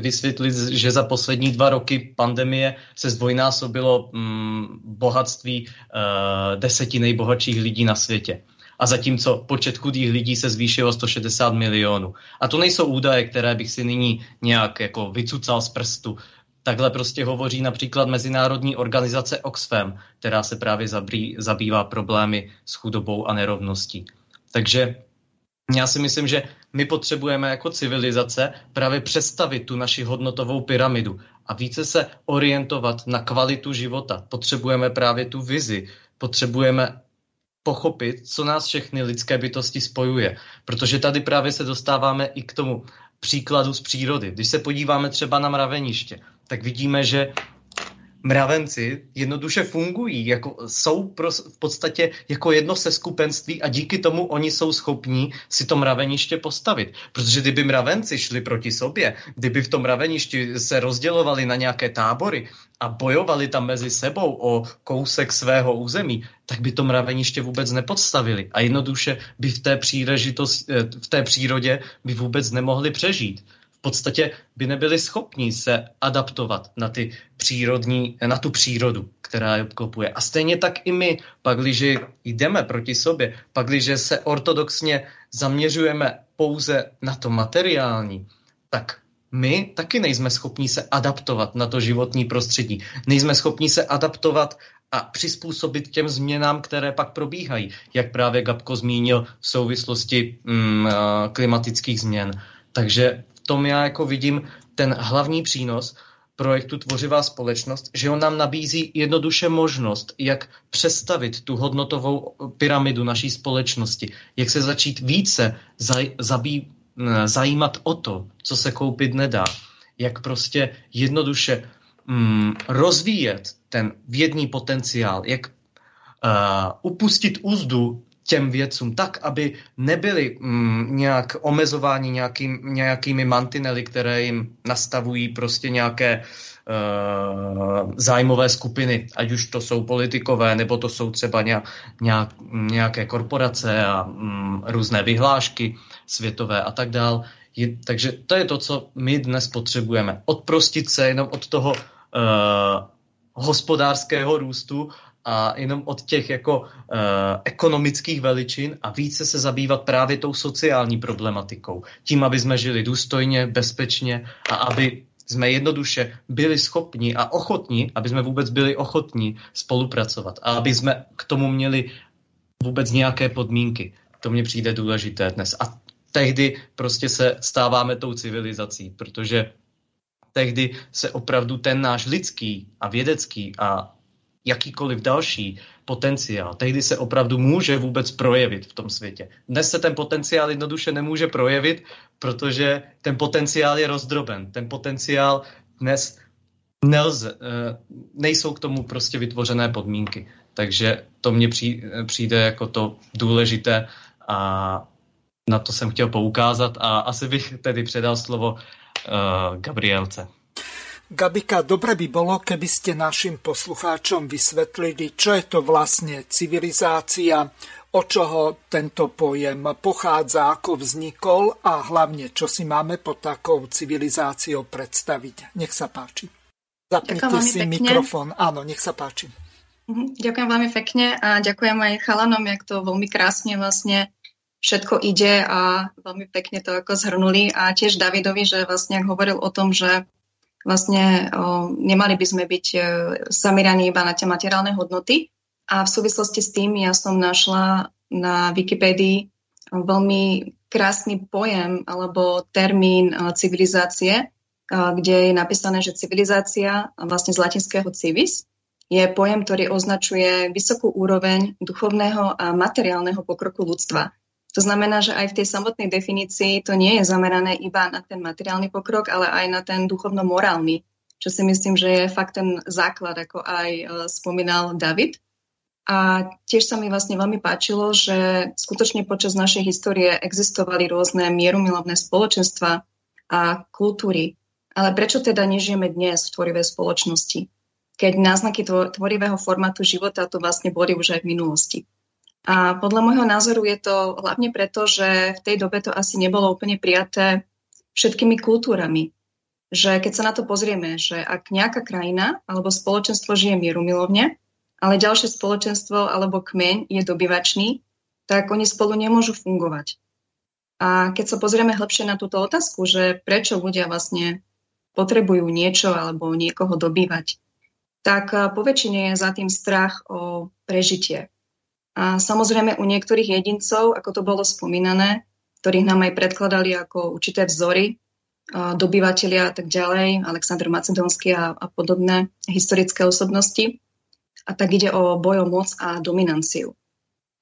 vysvětlit, že za poslední dva roky pandemie se zdvojnásobilo mm, bohatství uh, deseti nejbohatších lidí na světě a zatímco počet chudých lidí se zvýšil o 160 milionů. A to nejsou údaje, které bych si nyní nějak jako vycucal z prstu. Takhle prostě hovoří například Mezinárodní organizace Oxfam, která se právě zabývá problémy s chudobou a nerovností. Takže já si myslím, že my potřebujeme jako civilizace právě přestavit tu naši hodnotovou pyramidu a více se orientovat na kvalitu života. Potřebujeme právě tu vizi, potřebujeme pochopit, co nás všechny lidské bytosti spojuje. Protože tady právě se dostáváme i k tomu příkladu z přírody. Když se podíváme třeba na mraveniště, tak vidíme, že mravenci jednoduše fungují, jako jsou pro, v podstatě jako jedno se skupenství a díky tomu oni jsou schopní si to mraveniště postavit. Protože kdyby mravenci šli proti sobě, kdyby v tom mraveništi se rozdělovali na nějaké tábory a bojovali tam mezi sebou o kousek svého území, tak by to mraveniště vůbec nepodstavili. A jednoduše by v té, příležitost, eh, v té přírodě by vůbec nemohli přežít podstatě by nebyli schopni se adaptovat na, ty přírodní, na tu přírodu, která je obklopuje. A stejně tak i my, pakliže jdeme proti sobě, pakliže se ortodoxně zaměřujeme pouze na to materiální, tak my taky nejsme schopni se adaptovat na to životní prostředí. Nejsme schopni se adaptovat a přizpůsobit těm změnám, které pak probíhají, jak právě Gabko zmínil v souvislosti mm, klimatických změn. Takže tom já jako vidím ten hlavní přínos projektu Tvořivá společnost, že on nám nabízí jednoduše možnost, jak přestavit tu hodnotovou pyramidu naší společnosti, jak se začít více zaj, zabý, zajímat o to, co se koupit nedá, jak prostě jednoduše mm, rozvíjet ten vědní potenciál, jak uh, upustit úzdu těm věcům tak, aby nebyli mm, nějak omezováni nějaký, nějakými mantinely, které jim nastavují prostě nějaké uh, zájmové skupiny, ať už to jsou politikové, nebo to jsou třeba nějak, nějaké korporace a mm, různé vyhlášky světové a tak dál. Je, takže to je to, co my dnes potřebujeme. Odprostit se jenom od toho uh, hospodářského růstu a jenom od těch jako uh, ekonomických veličin a více se zabývat právě tou sociální problematikou. Tím, aby jsme žili důstojně, bezpečně a aby jsme jednoduše byli schopni a ochotní, aby jsme vůbec byli ochotní spolupracovat a aby jsme k tomu měli vůbec nějaké podmínky. To mně přijde důležité dnes. A tehdy prostě se stáváme tou civilizací, protože tehdy se opravdu ten náš lidský a vědecký a jakýkoliv další potenciál. Tehdy se opravdu může vůbec projevit v tom světě. Dnes se ten potenciál jednoduše nemůže projevit, protože ten potenciál je rozdroben. Ten potenciál dnes nelze, eh, nejsou k tomu prostě vytvořené podmínky. Takže to mně přijde jako to důležité a na to jsem chtěl poukázat a asi bych tedy předal slovo uh, Gabrielce. Gabika, dobre by bolo, keby ste našim poslucháčom vysvetlili, čo je to vlastne civilizácia, o čoho tento pojem pochádza, ako vznikol a hlavne, čo si máme pod takou civilizáciou predstaviť. Nech sa páči. Zapnite si pekne. mikrofón. Áno, nech sa páči. Mhm, ďakujem veľmi pekne a ďakujem aj chalanom, jak to veľmi krásne vlastne všetko ide a veľmi pekne to ako zhrnuli a tiež Davidovi, že vlastne ak hovoril o tom, že vlastne nemali by sme byť e, zameraní iba na tie materiálne hodnoty. A v súvislosti s tým ja som našla na Wikipédii veľmi krásny pojem alebo termín e, civilizácie kde je napísané, že civilizácia, vlastne z latinského civis, je pojem, ktorý označuje vysokú úroveň duchovného a materiálneho pokroku ľudstva. To znamená, že aj v tej samotnej definícii to nie je zamerané iba na ten materiálny pokrok, ale aj na ten duchovno-morálny, čo si myslím, že je fakt ten základ, ako aj e, spomínal David. A tiež sa mi vlastne veľmi páčilo, že skutočne počas našej histórie existovali rôzne mierumilovné spoločenstva a kultúry. Ale prečo teda nežijeme dnes v tvorivej spoločnosti? keď náznaky tvorivého formátu života tu vlastne boli už aj v minulosti. A podľa môjho názoru je to hlavne preto, že v tej dobe to asi nebolo úplne prijaté všetkými kultúrami. Že keď sa na to pozrieme, že ak nejaká krajina alebo spoločenstvo žije mierumilovne, ale ďalšie spoločenstvo alebo kmeň je dobyvačný, tak oni spolu nemôžu fungovať. A keď sa pozrieme hlbšie na túto otázku, že prečo ľudia vlastne potrebujú niečo alebo niekoho dobývať, tak poväčšine je za tým strach o prežitie. A samozrejme u niektorých jedincov, ako to bolo spomínané, ktorých nám aj predkladali ako určité vzory, dobyvateľia a tak ďalej, Aleksandr Macedónsky a, a podobné historické osobnosti. A tak ide o boj o moc a dominanciu.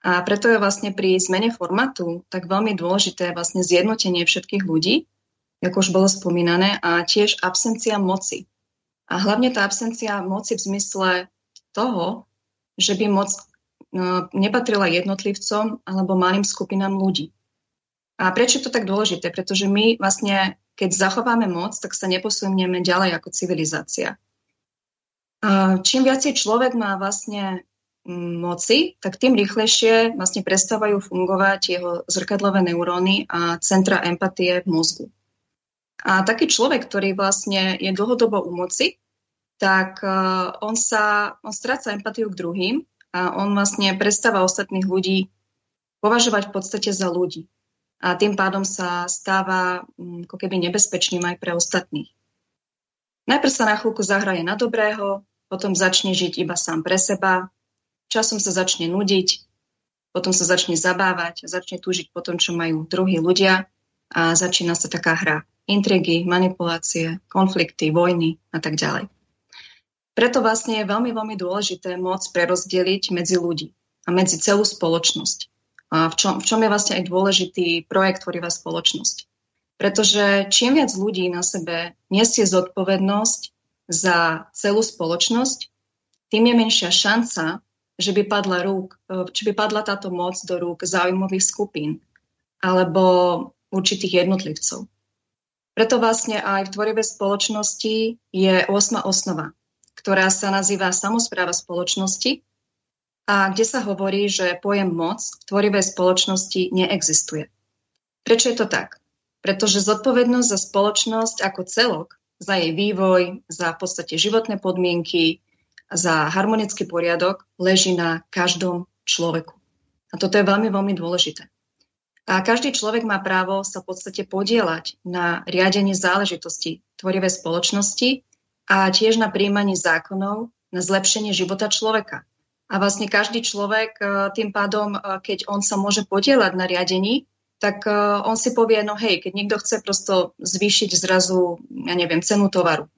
A preto je vlastne pri zmene formátu tak veľmi dôležité vlastne zjednotenie všetkých ľudí, ako už bolo spomínané, a tiež absencia moci. A hlavne tá absencia moci v zmysle toho, že by moc nepatrila jednotlivcom alebo malým skupinám ľudí. A prečo je to tak dôležité? Pretože my vlastne, keď zachováme moc, tak sa neposunieme ďalej ako civilizácia. A čím viacej človek má vlastne moci, tak tým rýchlejšie vlastne prestávajú fungovať jeho zrkadlové neuróny a centra empatie v mozgu. A taký človek, ktorý vlastne je dlhodobo u moci, tak on sa, on stráca empatiu k druhým a on vlastne prestáva ostatných ľudí považovať v podstate za ľudí. A tým pádom sa stáva um, ako keby nebezpečným aj pre ostatných. Najprv sa na chvíľku zahraje na dobrého, potom začne žiť iba sám pre seba, časom sa začne nudiť, potom sa začne zabávať, začne túžiť po tom, čo majú druhí ľudia a začína sa taká hra intrigy, manipulácie, konflikty, vojny a tak ďalej. Preto vlastne je veľmi, veľmi dôležité môcť prerozdeliť medzi ľudí a medzi celú spoločnosť. A v čom, v čom je vlastne aj dôležitý projekt Tvorivá spoločnosť. Pretože čím viac ľudí na sebe nesie zodpovednosť za celú spoločnosť, tým je menšia šanca, že by padla, rúk, či by padla táto moc do rúk záujmových skupín alebo určitých jednotlivcov. Preto vlastne aj v tvorivej spoločnosti je 8. osnova, ktorá sa nazýva Samozpráva spoločnosti a kde sa hovorí, že pojem moc v tvorivej spoločnosti neexistuje. Prečo je to tak? Pretože zodpovednosť za spoločnosť ako celok, za jej vývoj, za v podstate životné podmienky, za harmonický poriadok leží na každom človeku. A toto je veľmi, veľmi dôležité. A každý človek má právo sa v podstate podielať na riadenie záležitosti tvorivej spoločnosti a tiež na príjmanie zákonov na zlepšenie života človeka. A vlastne každý človek e, tým pádom, e, keď on sa môže podielať na riadení, tak e, on si povie, no hej, keď niekto chce prosto zvýšiť zrazu, ja neviem, cenu tovaru.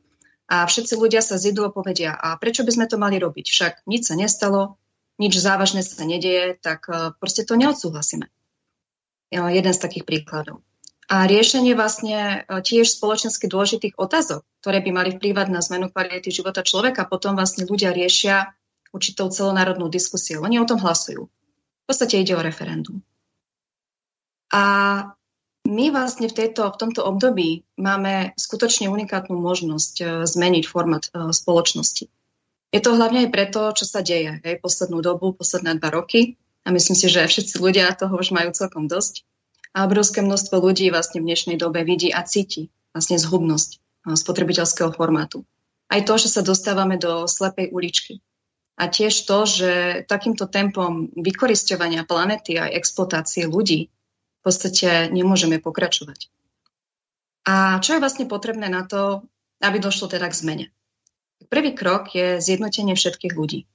A všetci ľudia sa zidú a povedia, a prečo by sme to mali robiť? Však nič sa nestalo, nič závažné sa nedieje, tak proste to neodsúhlasíme jeden z takých príkladov. A riešenie vlastne e, tiež spoločensky dôležitých otázok, ktoré by mali vplývať na zmenu kvality života človeka, potom vlastne ľudia riešia určitou celonárodnú diskusiu. Oni o tom hlasujú. V podstate ide o referendum. A my vlastne v, tejto, v tomto období máme skutočne unikátnu možnosť e, zmeniť format e, spoločnosti. Je to hlavne aj preto, čo sa deje aj poslednú dobu, posledné dva roky, a myslím si, že všetci ľudia toho už majú celkom dosť. A obrovské množstvo ľudí vlastne v dnešnej dobe vidí a cíti vlastne zhubnosť spotrebiteľského formátu. Aj to, že sa dostávame do slepej uličky. A tiež to, že takýmto tempom vykoristovania planety a exploatácie ľudí v podstate nemôžeme pokračovať. A čo je vlastne potrebné na to, aby došlo teda k zmene? Prvý krok je zjednotenie všetkých ľudí.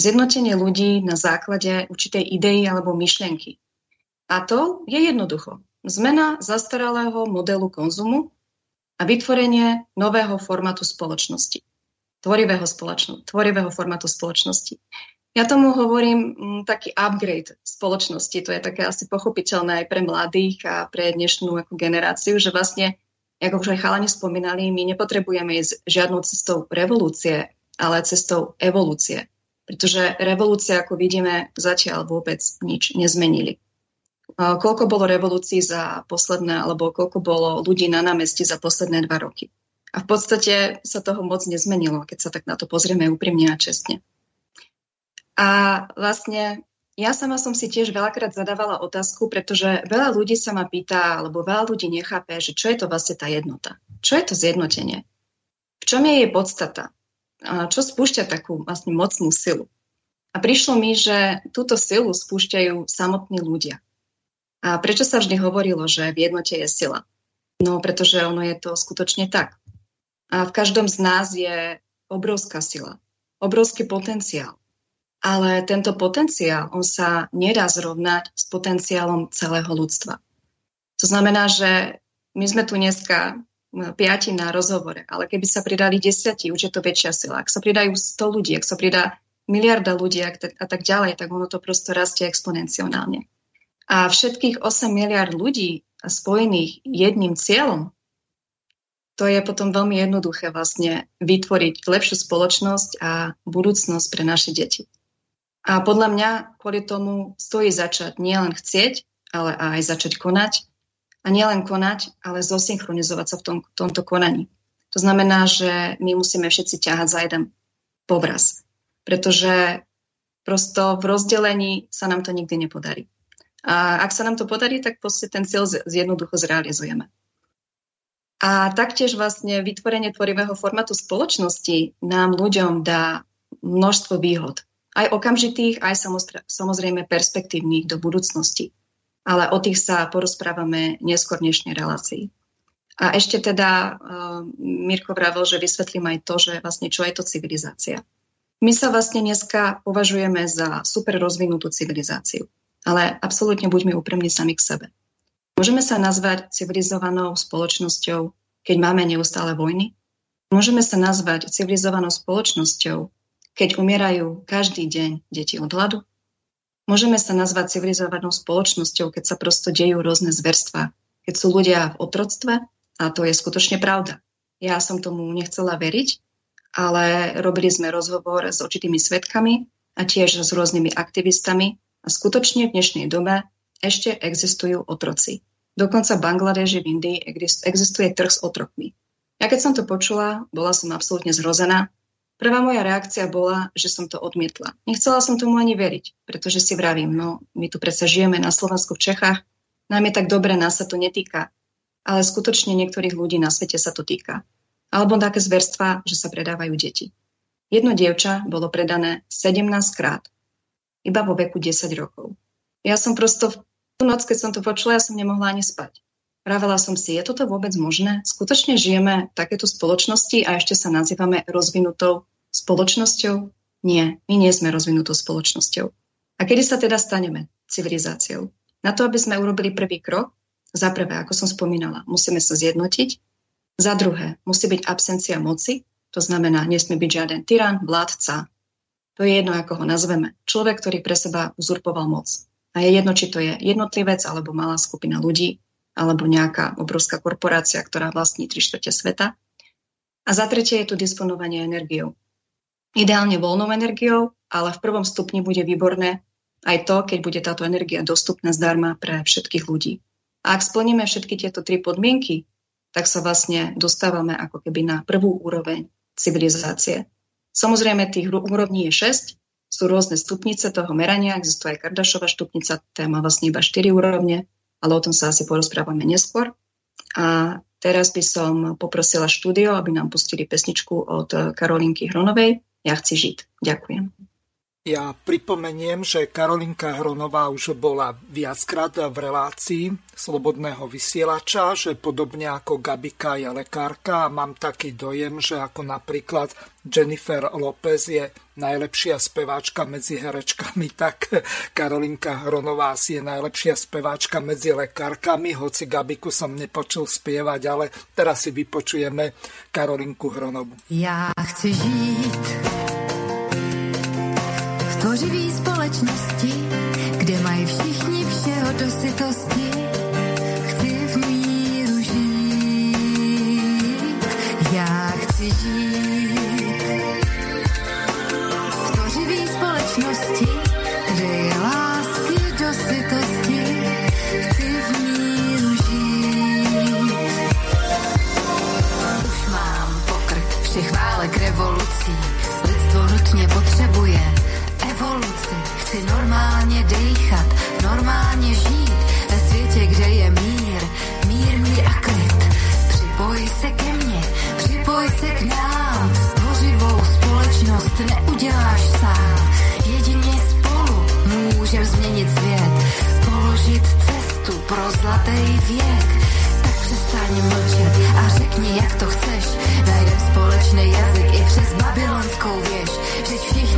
Zjednotenie ľudí na základe určitej idei alebo myšlienky. A to je jednoducho. Zmena zastaralého modelu konzumu a vytvorenie nového formátu spoločnosti. Tvorivého, spoločno, tvorivého formátu spoločnosti. Ja tomu hovorím m, mm, taký upgrade spoločnosti. To je také asi pochopiteľné aj pre mladých a pre dnešnú ako generáciu, že vlastne, ako už aj chalani spomínali, my nepotrebujeme ísť žiadnou cestou revolúcie, ale cestou evolúcie. Pretože revolúcia, ako vidíme, zatiaľ vôbec nič nezmenili. Koľko bolo revolúcií za posledné, alebo koľko bolo ľudí na námestí za posledné dva roky. A v podstate sa toho moc nezmenilo, keď sa tak na to pozrieme úprimne a čestne. A vlastne ja sama som si tiež veľakrát zadávala otázku, pretože veľa ľudí sa ma pýta, alebo veľa ľudí nechápe, že čo je to vlastne tá jednota. Čo je to zjednotenie? V čom je jej podstata? Čo spúšťa takú vlastne mocnú silu? A prišlo mi, že túto silu spúšťajú samotní ľudia. A prečo sa vždy hovorilo, že v jednote je sila? No, pretože ono je to skutočne tak. A v každom z nás je obrovská sila, obrovský potenciál. Ale tento potenciál, on sa nedá zrovnať s potenciálom celého ľudstva. To znamená, že my sme tu dneska piati na rozhovore, ale keby sa pridali desiatí, už je to väčšia sila. Ak sa pridajú 100 ľudí, ak sa pridá miliarda ľudí a tak ďalej, tak ono to prosto rastie exponenciálne. A všetkých 8 miliard ľudí spojených jedným cieľom, to je potom veľmi jednoduché vlastne vytvoriť lepšiu spoločnosť a budúcnosť pre naše deti. A podľa mňa kvôli tomu stojí začať nielen chcieť, ale aj začať konať. A nielen konať, ale zosynchronizovať sa v tom, tomto konaní. To znamená, že my musíme všetci ťahať za jeden povraz. Pretože prosto v rozdelení sa nám to nikdy nepodarí. A ak sa nám to podarí, tak proste ten cieľ jednoducho zrealizujeme. A taktiež vlastne vytvorenie tvorivého formátu spoločnosti nám ľuďom dá množstvo výhod aj okamžitých, aj samozrejme perspektívnych do budúcnosti. Ale o tých sa porozprávame neskôr dnešnej relácii. A ešte teda uh, Mirko vravel, že vysvetlím aj to, že vlastne čo je to civilizácia. My sa vlastne dneska považujeme za super rozvinutú civilizáciu, ale absolútne buďme úprimní sami k sebe. Môžeme sa nazvať civilizovanou spoločnosťou, keď máme neustále vojny? Môžeme sa nazvať civilizovanou spoločnosťou, keď umierajú každý deň deti od hladu? Môžeme sa nazvať civilizovanou spoločnosťou, keď sa prosto dejú rôzne zverstva, keď sú ľudia v otroctve a to je skutočne pravda. Ja som tomu nechcela veriť, ale robili sme rozhovor s určitými svetkami a tiež s rôznymi aktivistami a skutočne v dnešnej dobe ešte existujú otroci. Dokonca v Bangladeži v Indii existuje trh s otrokmi. Ja keď som to počula, bola som absolútne zrozená Prvá moja reakcia bola, že som to odmietla. Nechcela som tomu ani veriť, pretože si vravím, no my tu predsa žijeme na Slovensku v Čechách, nám je tak dobre, nás sa to netýka. Ale skutočne niektorých ľudí na svete sa to týka. Alebo také zverstva, že sa predávajú deti. Jedno dievča bolo predané 17 krát, iba vo veku 10 rokov. Ja som prosto v tú noc, keď som to počula, ja som nemohla ani spať. Pravila som si, je toto vôbec možné? Skutočne žijeme v takéto spoločnosti a ešte sa nazývame rozvinutou spoločnosťou? Nie, my nie sme rozvinutou spoločnosťou. A kedy sa teda staneme civilizáciou? Na to, aby sme urobili prvý krok, za prvé, ako som spomínala, musíme sa zjednotiť. Za druhé, musí byť absencia moci, to znamená, nesmie byť žiaden tyran, vládca. To je jedno, ako ho nazveme. Človek, ktorý pre seba uzurpoval moc. A je jedno, či to je jednotlivec alebo malá skupina ľudí, alebo nejaká obrovská korporácia, ktorá vlastní tri štvrte sveta. A za tretie je tu disponovanie energiou. Ideálne voľnou energiou, ale v prvom stupni bude výborné aj to, keď bude táto energia dostupná zdarma pre všetkých ľudí. A ak splníme všetky tieto tri podmienky, tak sa vlastne dostávame ako keby na prvú úroveň civilizácie. Samozrejme, tých úrovní je 6, sú rôzne stupnice toho merania, existuje aj Kardašova stupnica, tá má vlastne iba 4 úrovne, ale o tom sa asi porozprávame neskôr. A teraz by som poprosila štúdio, aby nám pustili pesničku od Karolinky Hronovej, ja chci žiť. Ďakujem. Ja pripomeniem, že Karolinka Hronová už bola viackrát v relácii slobodného vysielača, že podobne ako Gabika je lekárka a mám taký dojem, že ako napríklad Jennifer Lopez je najlepšia speváčka medzi herečkami, tak Karolinka Hronová asi je najlepšia speváčka medzi lekárkami, hoci Gabiku som nepočul spievať, ale teraz si vypočujeme Karolinku Hronovu. Ja chci žít tvořivý společnosti, kde mají všichni všeho dosytosti. Chci v míru žít, já chci žít společnost neuděláš sám. Jedině spolu můžeme změnit svět, položit cestu pro zlatý věk. Tak přestaň mlčet a řekni, jak to chceš. Najdem společný jazyk i přes babylonskou věž. Že všichni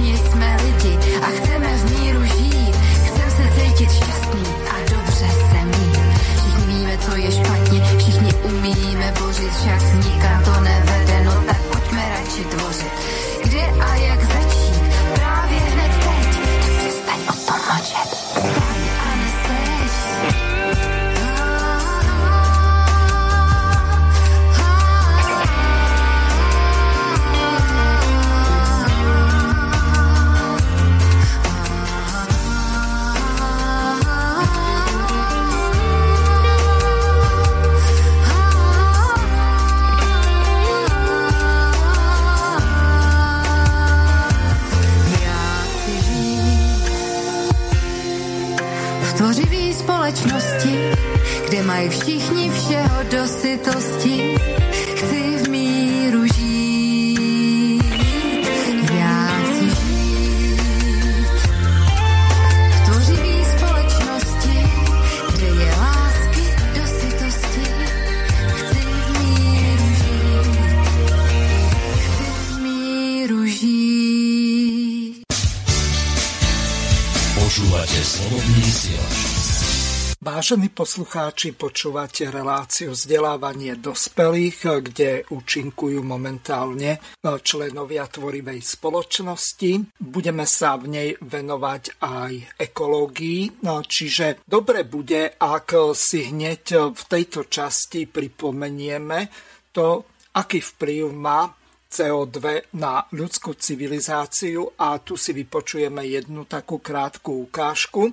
Vážení poslucháči, počúvate reláciu vzdelávanie dospelých, kde účinkujú momentálne členovia tvorivej spoločnosti. Budeme sa v nej venovať aj ekológii, čiže dobre bude, ak si hneď v tejto časti pripomenieme to, aký vplyv má CO2 na ľudskú civilizáciu a tu si vypočujeme jednu takú krátku ukážku.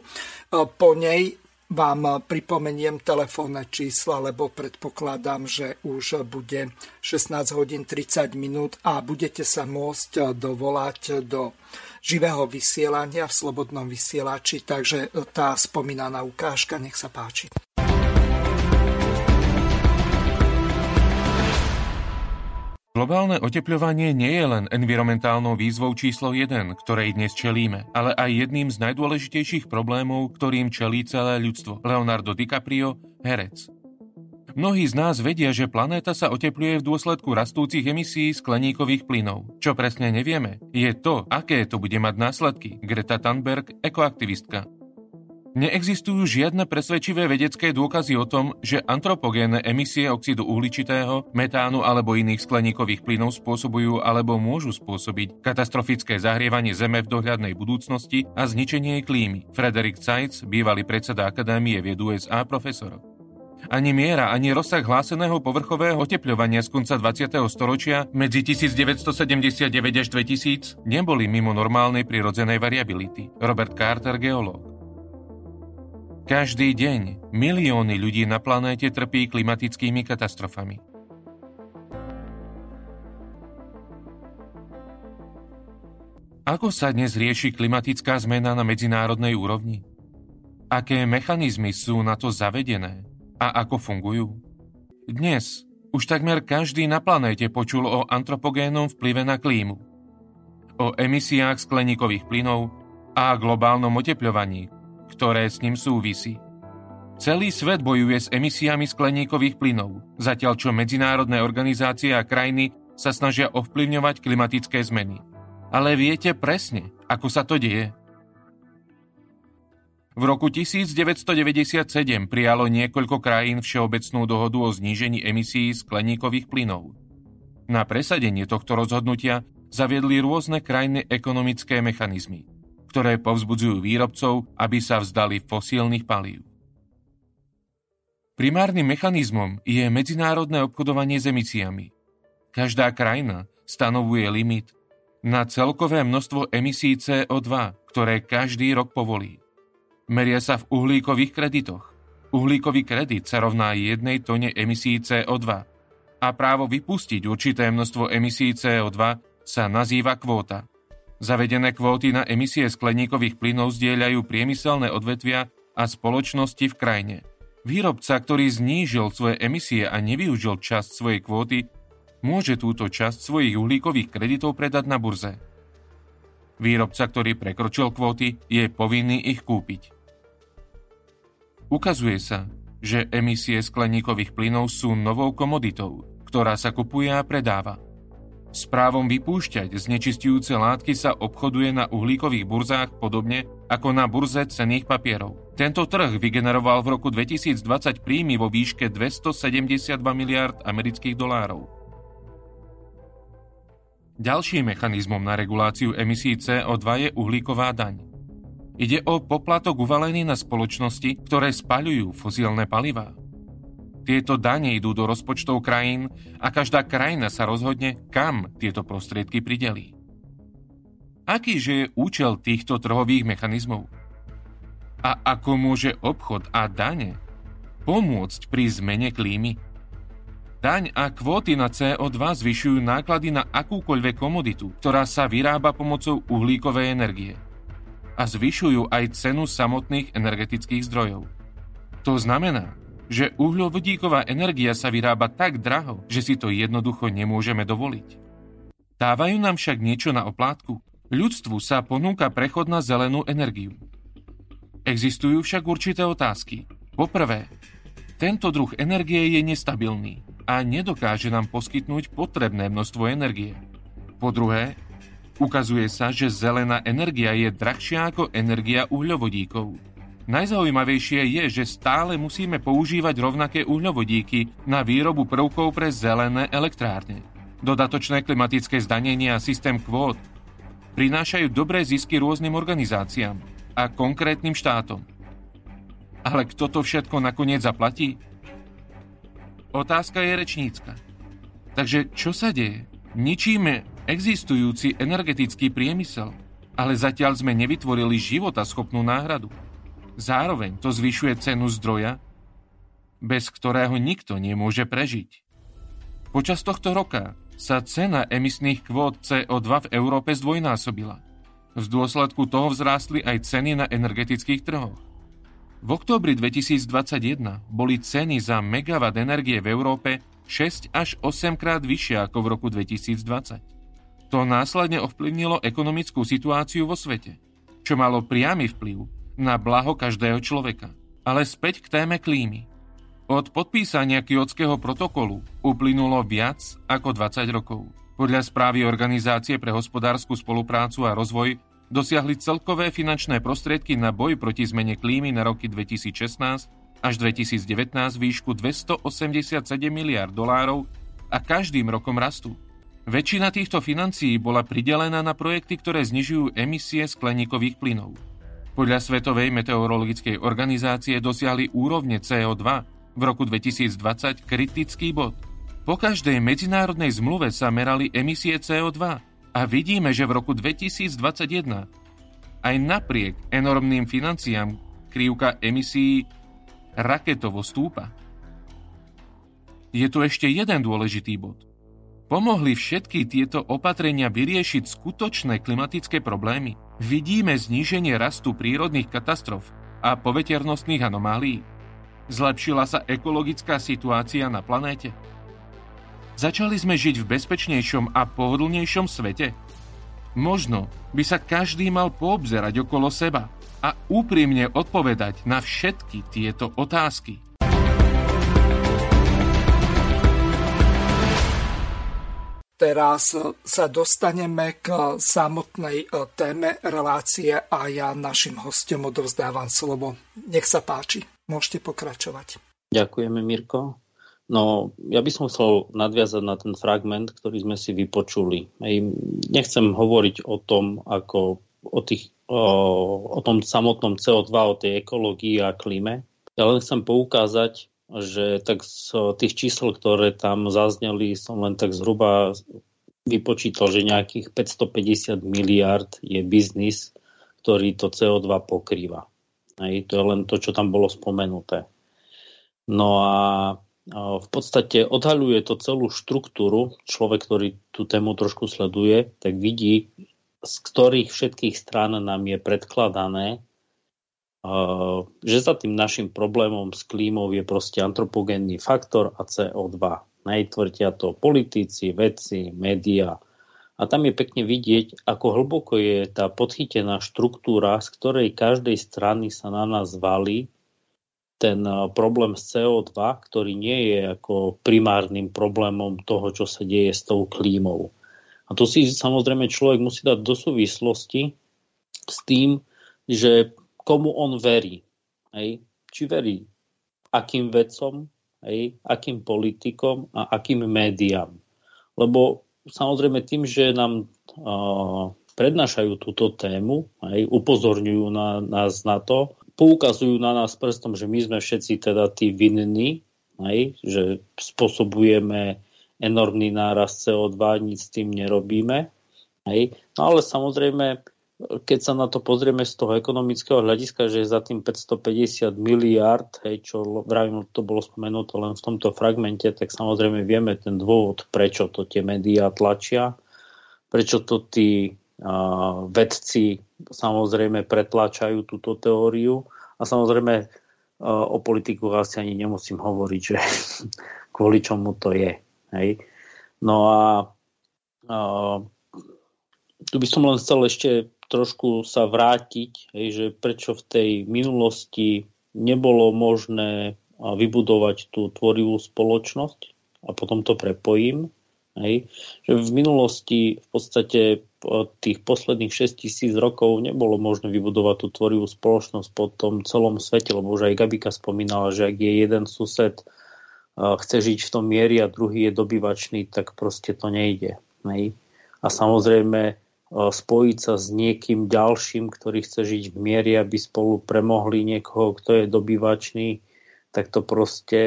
Po nej vám pripomeniem telefónne čísla, lebo predpokladám, že už bude 16 hodín 30 minút a budete sa môcť dovolať do živého vysielania v Slobodnom vysielači, takže tá spomínaná ukážka, nech sa páči. Globálne otepľovanie nie je len environmentálnou výzvou číslo 1, ktorej dnes čelíme, ale aj jedným z najdôležitejších problémov, ktorým čelí celé ľudstvo. Leonardo DiCaprio, herec. Mnohí z nás vedia, že planéta sa otepluje v dôsledku rastúcich emisí skleníkových plynov. Čo presne nevieme, je to, aké to bude mať následky. Greta Thunberg, ekoaktivistka. Neexistujú žiadne presvedčivé vedecké dôkazy o tom, že antropogénne emisie oxidu uhličitého, metánu alebo iných skleníkových plynov spôsobujú alebo môžu spôsobiť katastrofické zahrievanie Zeme v dohľadnej budúcnosti a zničenie klímy. Frederick Zeitz, bývalý predseda Akadémie vied USA, profesor. Ani miera, ani rozsah hláseného povrchového otepľovania z konca 20. storočia medzi 1979 až 2000 neboli mimo normálnej prirodzenej variability. Robert Carter, geológ. Každý deň milióny ľudí na planéte trpí klimatickými katastrofami. Ako sa dnes rieši klimatická zmena na medzinárodnej úrovni? Aké mechanizmy sú na to zavedené a ako fungujú? Dnes už takmer každý na planéte počul o antropogénnom vplyve na klímu. O emisiách skleníkových plynov, a globálnom otepľovaní, ktoré s ním súvisí. Celý svet bojuje s emisiami skleníkových plynov, zatiaľ čo medzinárodné organizácie a krajiny sa snažia ovplyvňovať klimatické zmeny. Ale viete presne, ako sa to deje? V roku 1997 prijalo niekoľko krajín Všeobecnú dohodu o znížení emisí skleníkových plynov. Na presadenie tohto rozhodnutia zaviedli rôzne krajné ekonomické mechanizmy, ktoré povzbudzujú výrobcov, aby sa vzdali fosílnych palív. Primárnym mechanizmom je medzinárodné obchodovanie s emisiami. Každá krajina stanovuje limit na celkové množstvo emisí CO2, ktoré každý rok povolí. Meria sa v uhlíkových kreditoch. Uhlíkový kredit sa rovná jednej tone emisí CO2 a právo vypustiť určité množstvo emisí CO2 sa nazýva kvóta. Zavedené kvóty na emisie skleníkových plynov zdieľajú priemyselné odvetvia a spoločnosti v krajine. Výrobca, ktorý znížil svoje emisie a nevyužil časť svojej kvóty, môže túto časť svojich uhlíkových kreditov predať na burze. Výrobca, ktorý prekročil kvóty, je povinný ich kúpiť. Ukazuje sa, že emisie skleníkových plynov sú novou komoditou, ktorá sa kupuje a predáva. S právom vypúšťať znečistujúce látky sa obchoduje na uhlíkových burzách podobne ako na burze cenných papierov. Tento trh vygeneroval v roku 2020 príjmy vo výške 272 miliard amerických dolárov. Ďalším mechanizmom na reguláciu emisí CO2 je uhlíková daň. Ide o poplatok uvalený na spoločnosti, ktoré spaľujú fosílne palivá. Tieto dane idú do rozpočtov krajín a každá krajina sa rozhodne, kam tieto prostriedky pridelí. Akýže je účel týchto trhových mechanizmov? A ako môže obchod a dane pomôcť pri zmene klímy? Daň a kvóty na CO2 zvyšujú náklady na akúkoľvek komoditu, ktorá sa vyrába pomocou uhlíkovej energie – a zvyšujú aj cenu samotných energetických zdrojov. To znamená, že uhľovodíková energia sa vyrába tak draho, že si to jednoducho nemôžeme dovoliť. Dávajú nám však niečo na oplátku. Ľudstvu sa ponúka prechod na zelenú energiu. Existujú však určité otázky. Poprvé, tento druh energie je nestabilný a nedokáže nám poskytnúť potrebné množstvo energie. Po druhé, Ukazuje sa, že zelená energia je drahšia ako energia uhľovodíkov. Najzaujímavejšie je, že stále musíme používať rovnaké uhľovodíky na výrobu prvkov pre zelené elektrárne. Dodatočné klimatické zdanenie a systém kvót prinášajú dobré zisky rôznym organizáciám a konkrétnym štátom. Ale kto to všetko nakoniec zaplatí? Otázka je rečnícka. Takže čo sa deje? Ničíme existujúci energetický priemysel, ale zatiaľ sme nevytvorili schopnú náhradu. Zároveň to zvyšuje cenu zdroja, bez ktorého nikto nemôže prežiť. Počas tohto roka sa cena emisných kvót CO2 v Európe zdvojnásobila. V dôsledku toho vzrástli aj ceny na energetických trhoch. V októbri 2021 boli ceny za megawatt energie v Európe 6 až 8 krát vyššie ako v roku 2020. To následne ovplyvnilo ekonomickú situáciu vo svete, čo malo priamy vplyv na blaho každého človeka. Ale späť k téme klímy. Od podpísania kiotského protokolu uplynulo viac ako 20 rokov. Podľa správy Organizácie pre hospodárskú spoluprácu a rozvoj dosiahli celkové finančné prostriedky na boj proti zmene klímy na roky 2016 až 2019 výšku 287 miliard dolárov a každým rokom rastú. Väčšina týchto financií bola pridelená na projekty, ktoré znižujú emisie skleníkových plynov. Podľa Svetovej meteorologickej organizácie dosiahli úrovne CO2 v roku 2020 kritický bod. Po každej medzinárodnej zmluve sa merali emisie CO2 a vidíme, že v roku 2021 aj napriek enormným financiám krivka emisí raketovo stúpa. Je tu ešte jeden dôležitý bod. Pomohli všetky tieto opatrenia vyriešiť skutočné klimatické problémy? Vidíme zníženie rastu prírodných katastrof a poveternostných anomálií? Zlepšila sa ekologická situácia na planéte? Začali sme žiť v bezpečnejšom a pohodlnejšom svete? Možno by sa každý mal poobzerať okolo seba a úprimne odpovedať na všetky tieto otázky. Teraz sa dostaneme k samotnej e, téme relácie a ja našim hostom odovzdávam slovo. Nech sa páči, môžete pokračovať. Ďakujeme, Mirko. No, ja by som chcel nadviazať na ten fragment, ktorý sme si vypočuli. Nechcem hovoriť o tom, ako o, tých, o, o tom samotnom CO2, o tej ekológii a klíme. Ja len chcem poukázať že tak z tých čísel, ktoré tam zazneli, som len tak zhruba vypočítal, že nejakých 550 miliard je biznis, ktorý to CO2 pokrýva. Hej, to je len to, čo tam bolo spomenuté. No a v podstate odhaľuje to celú štruktúru. Človek, ktorý tú tému trošku sleduje, tak vidí, z ktorých všetkých strán nám je predkladané že za tým našim problémom s klímou je proste antropogénny faktor a CO2. Najtvrdia to politici, vedci, média. A tam je pekne vidieť, ako hlboko je tá podchytená štruktúra, z ktorej každej strany sa na nás valí ten problém s CO2, ktorý nie je ako primárnym problémom toho, čo sa deje s tou klímou. A to si samozrejme človek musí dať do súvislosti s tým, že komu on verí. Hej? Či verí akým vedcom, hej? akým politikom a akým médiám. Lebo samozrejme tým, že nám uh, prednášajú túto tému, hej? upozorňujú na, nás na to, poukazujú na nás prstom, že my sme všetci teda tí vinní, hej? že spôsobujeme enormný náraz CO2, nic s tým nerobíme. Hej? No ale samozrejme keď sa na to pozrieme z toho ekonomického hľadiska, že za tým 550 miliard, hej, čo vravím, to bolo spomenuté len v tomto fragmente, tak samozrejme vieme ten dôvod, prečo to tie médiá tlačia, prečo to tí uh, vedci samozrejme pretláčajú túto teóriu a samozrejme uh, o politiku asi ani nemusím hovoriť, že kvôli čomu to je. Hej. No a uh, tu by som len chcel ešte trošku sa vrátiť, hej, že prečo v tej minulosti nebolo možné vybudovať tú tvorivú spoločnosť a potom to prepojím. Hej, že v minulosti v podstate tých posledných 6 tisíc rokov nebolo možné vybudovať tú tvorivú spoločnosť po tom celom svete, lebo už aj Gabika spomínala, že ak je jeden sused chce žiť v tom miery a druhý je dobyvačný, tak proste to nejde. Hej. A samozrejme spojiť sa s niekým ďalším, ktorý chce žiť v miery, aby spolu premohli niekoho, kto je dobývačný, tak to proste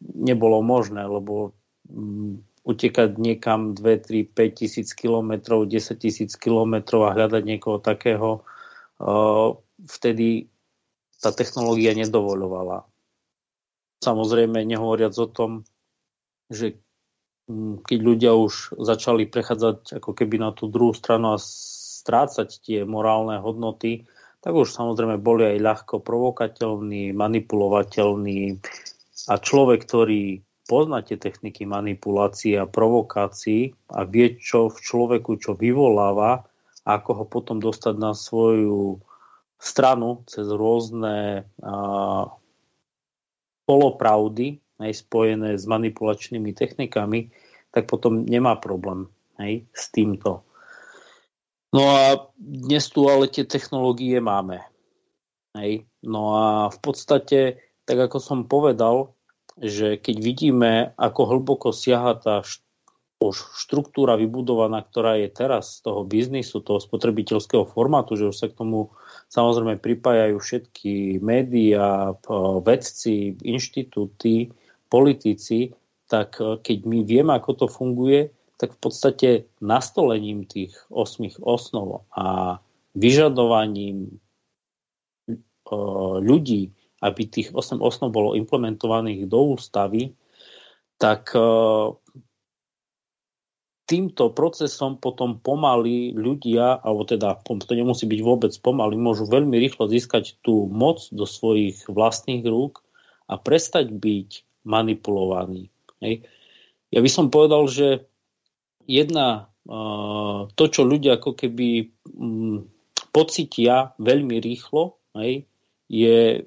nebolo možné, lebo mm, utekať niekam 2, 3, 5 tisíc kilometrov, 10 tisíc kilometrov a hľadať niekoho takého, vtedy tá technológia nedovoľovala. Samozrejme, nehovoriac o tom, že keď ľudia už začali prechádzať ako keby na tú druhú stranu a strácať tie morálne hodnoty, tak už samozrejme boli aj ľahko provokateľní, manipulovateľní. A človek, ktorý pozná tie techniky manipulácie a provokácií a vie, čo v človeku čo vyvoláva, ako ho potom dostať na svoju stranu cez rôzne a, polopravdy, aj spojené s manipulačnými technikami, tak potom nemá problém hej, s týmto. No a dnes tu ale tie technológie máme. Hej. No a v podstate, tak ako som povedal, že keď vidíme, ako hlboko siaha tá štruktúra vybudovaná, ktorá je teraz z toho biznisu, toho spotrebiteľského formátu, že už sa k tomu samozrejme pripájajú všetky médiá, vedci, inštitúty, politici, tak e, keď my vieme, ako to funguje, tak v podstate nastolením tých osmých osnov a vyžadovaním e, ľudí, aby tých 8 osnov bolo implementovaných do ústavy, tak e, týmto procesom potom pomaly ľudia, alebo teda to nemusí byť vôbec pomaly, môžu veľmi rýchlo získať tú moc do svojich vlastných rúk a prestať byť manipulovaní. Hej. Ja by som povedal, že jedna to, čo ľudia ako keby um, pocitia veľmi rýchlo, hej, je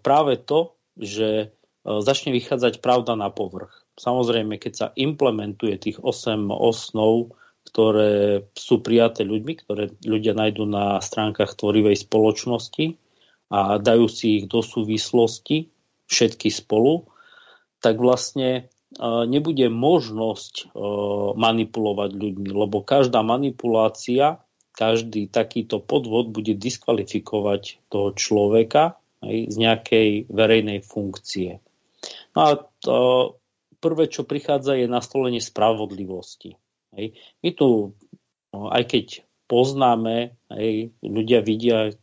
práve to, že začne vychádzať pravda na povrch. Samozrejme, keď sa implementuje tých 8 osnov, ktoré sú prijaté ľuďmi, ktoré ľudia nájdú na stránkach tvorivej spoločnosti a dajú si ich do súvislosti všetky spolu, tak vlastne nebude možnosť manipulovať ľuďmi, lebo každá manipulácia každý takýto podvod bude diskvalifikovať toho človeka aj, z nejakej verejnej funkcie. No a to prvé, čo prichádza, je nastolenie spravodlivosti. Aj. My tu, aj keď poznáme, aj, ľudia vidia,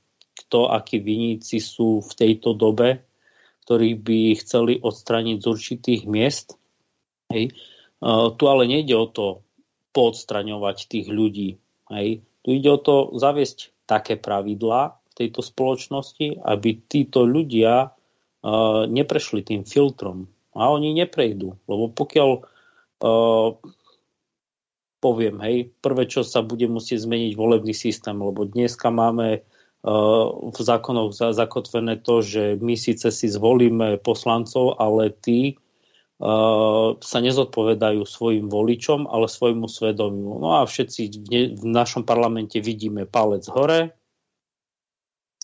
kto, akí viníci sú v tejto dobe, ktorých by chceli odstraniť z určitých miest. Hej. Tu ale nejde o to podstraňovať tých ľudí. Hej. Tu ide o to zaviesť také pravidlá v tejto spoločnosti, aby títo ľudia neprešli tým filtrom. A oni neprejdú, lebo pokiaľ poviem, hej, prvé, čo sa bude musieť zmeniť volebný systém, lebo dneska máme v zákonoch zakotvené to, že my síce si zvolíme poslancov, ale tí sa nezodpovedajú svojim voličom, ale svojmu svedomiu. No a všetci v našom parlamente vidíme palec hore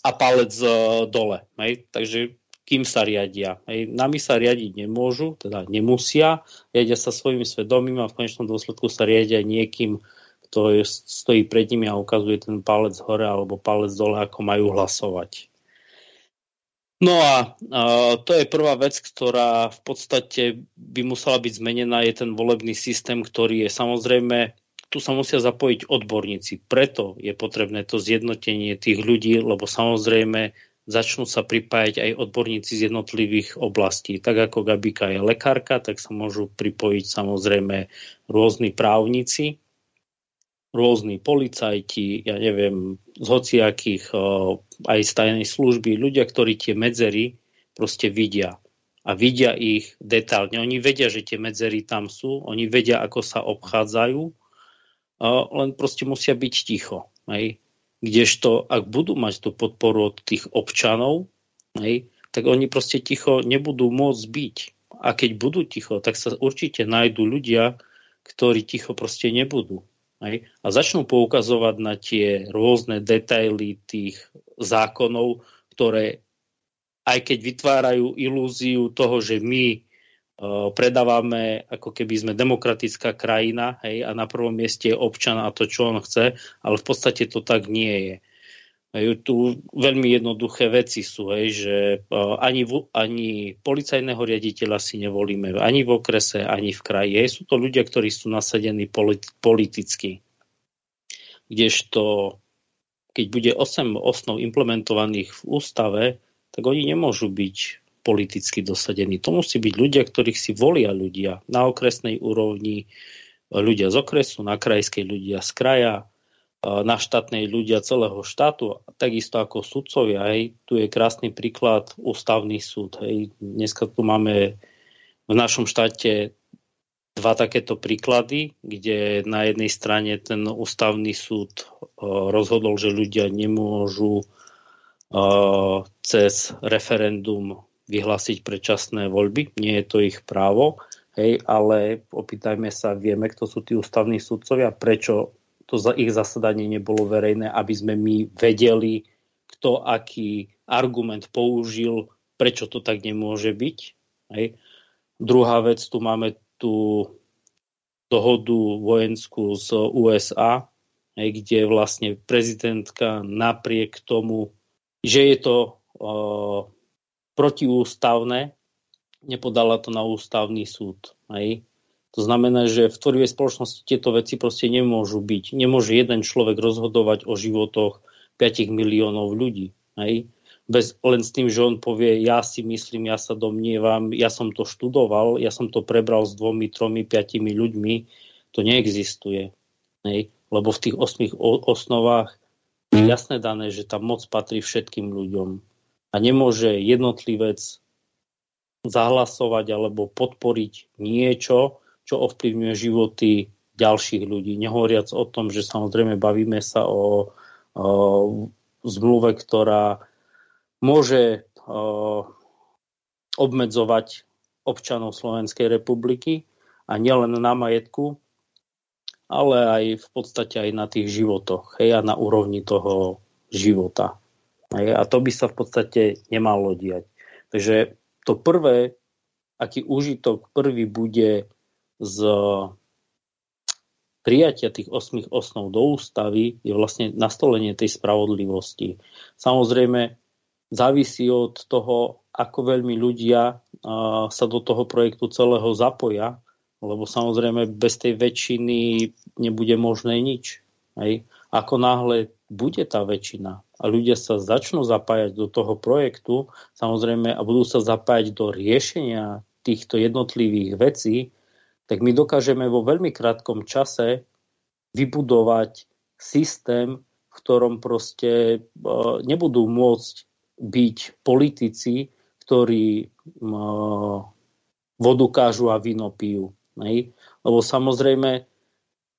a palec e, dole. Hej? Takže kým sa riadia. Hej? Nami sa riadiť nemôžu, teda nemusia, riadia sa svojim svedomím a v konečnom dôsledku sa riadia niekým, kto je, stojí pred nimi a ukazuje ten palec hore alebo palec dole, ako majú hlasovať. No a uh, to je prvá vec, ktorá v podstate by musela byť zmenená, je ten volebný systém, ktorý je samozrejme, tu sa musia zapojiť odborníci. Preto je potrebné to zjednotenie tých ľudí, lebo samozrejme začnú sa pripájať aj odborníci z jednotlivých oblastí. Tak ako Gabika je lekárka, tak sa môžu pripojiť samozrejme rôzni právnici, rôzni policajti, ja neviem, z hociakých aj z tajnej služby, ľudia, ktorí tie medzery proste vidia. A vidia ich detálne. Oni vedia, že tie medzery tam sú, oni vedia, ako sa obchádzajú, len proste musia byť ticho. Hej. Kdežto, ak budú mať tú podporu od tých občanov, hej, tak oni proste ticho nebudú môcť byť. A keď budú ticho, tak sa určite nájdú ľudia, ktorí ticho proste nebudú. Hej? A začnú poukazovať na tie rôzne detaily tých zákonov, ktoré aj keď vytvárajú ilúziu toho, že my uh, predávame, ako keby sme demokratická krajina hej, a na prvom mieste je občan a to, čo on chce, ale v podstate to tak nie je. Tu veľmi jednoduché veci sú, hej, že uh, ani, v, ani policajného riaditeľa si nevolíme, ani v okrese, ani v kraji. Hej, sú to ľudia, ktorí sú nasadení politi- politicky. Kdežto, keď bude 8 osnov implementovaných v ústave, tak oni nemôžu byť politicky dosadení. To musí byť ľudia, ktorých si volia ľudia na okresnej úrovni, ľudia z okresu, na krajskej ľudia z kraja, na štátnej ľudia celého štátu, takisto ako sudcovia. Hej. Tu je krásny príklad ústavný súd. Hej. Dneska tu máme v našom štáte dva takéto príklady, kde na jednej strane ten ústavný súd rozhodol, že ľudia nemôžu cez referendum vyhlásiť predčasné voľby. Nie je to ich právo, hej, ale opýtajme sa, vieme, kto sú tí ústavní sudcovia, prečo to za ich zasadanie nebolo verejné, aby sme my vedeli, kto aký argument použil, prečo to tak nemôže byť. Hej. Druhá vec, tu máme tú dohodu vojenskú z USA, hej, kde vlastne prezidentka napriek tomu, že je to uh, protiústavné, nepodala to na ústavný súd. Hej. To znamená, že v tvorivej spoločnosti tieto veci proste nemôžu byť. Nemôže jeden človek rozhodovať o životoch 5 miliónov ľudí. Hej? Bez, len s tým, že on povie, ja si myslím, ja sa domnievam, ja som to študoval, ja som to prebral s dvomi, tromi, piatimi ľuďmi, to neexistuje. Hej? Lebo v tých osmých osnovách je jasné dané, že tá moc patrí všetkým ľuďom. A nemôže jednotlivec zahlasovať alebo podporiť niečo, čo ovplyvňuje životy ďalších ľudí. Nehovoriac o tom, že samozrejme bavíme sa o, o zmluve, ktorá môže o, obmedzovať občanov Slovenskej republiky a nielen na majetku, ale aj v podstate aj na tých životoch hej, a na úrovni toho života. Hej, a to by sa v podstate nemalo diať. Takže to prvé, aký užitok prvý bude z prijatia tých osmých osnov do ústavy je vlastne nastolenie tej spravodlivosti. Samozrejme, závisí od toho, ako veľmi ľudia sa do toho projektu celého zapoja, lebo samozrejme bez tej väčšiny nebude možné nič. Hej. Ako náhle bude tá väčšina a ľudia sa začnú zapájať do toho projektu, samozrejme, a budú sa zapájať do riešenia týchto jednotlivých vecí, tak my dokážeme vo veľmi krátkom čase vybudovať systém, v ktorom proste e, nebudú môcť byť politici, ktorí e, vodu kážu a víno pijú. Lebo samozrejme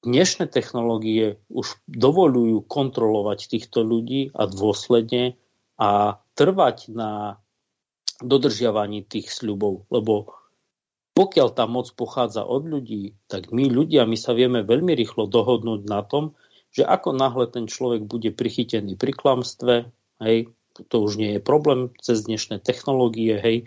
dnešné technológie už dovolujú kontrolovať týchto ľudí a dôsledne a trvať na dodržiavaní tých sľubov. Lebo pokiaľ tá moc pochádza od ľudí, tak my ľudia, my sa vieme veľmi rýchlo dohodnúť na tom, že ako náhle ten človek bude prichytený pri klamstve, hej, to už nie je problém cez dnešné technológie, hej,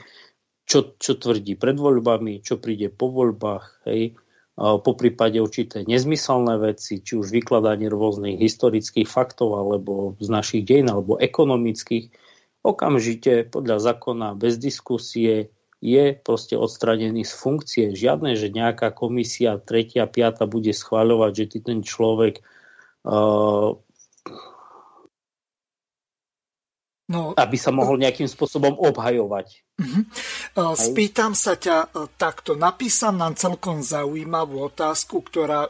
čo, čo tvrdí pred voľbami, čo príde po voľbách, hej, po prípade určité nezmyselné veci, či už vykladanie rôznych historických faktov alebo z našich dejín alebo ekonomických, okamžite podľa zákona bez diskusie je proste odstranený z funkcie. Žiadne, že nejaká komisia tretia, piata bude schváľovať, že ty ten človek uh, No, aby sa mohol nejakým spôsobom obhajovať. Uh-huh. Spýtam sa ťa uh, takto. Napísam nám celkom zaujímavú otázku, ktorá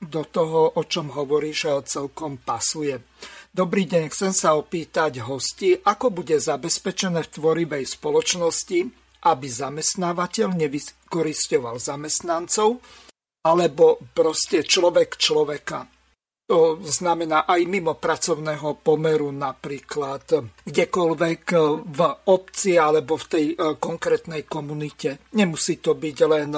do toho, o čom hovoríš, celkom pasuje. Dobrý deň, chcem sa opýtať hosti, ako bude zabezpečené v tvorivej spoločnosti aby zamestnávateľ nevykoristoval zamestnancov, alebo proste človek človeka. To znamená aj mimo pracovného pomeru napríklad kdekoľvek v obci alebo v tej e, konkrétnej komunite. Nemusí to byť len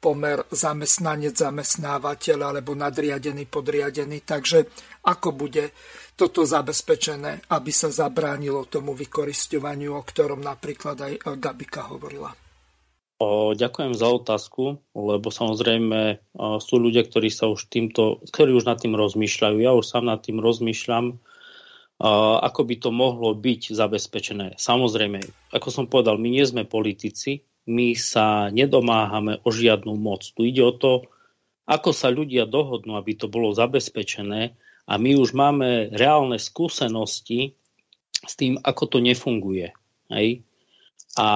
pomer zamestnanec, zamestnávateľ alebo nadriadený, podriadený. Takže ako bude toto zabezpečené, aby sa zabránilo tomu vykoristovaniu, o ktorom napríklad aj Gabika hovorila? O, ďakujem za otázku, lebo samozrejme o, sú ľudia, ktorí sa už týmto, ktorí už nad tým rozmýšľajú. Ja už sám nad tým rozmýšľam, o, ako by to mohlo byť zabezpečené. Samozrejme, ako som povedal, my nie sme politici, my sa nedomáhame o žiadnu moc. Tu ide o to, ako sa ľudia dohodnú, aby to bolo zabezpečené a my už máme reálne skúsenosti s tým, ako to nefunguje. Hej? A,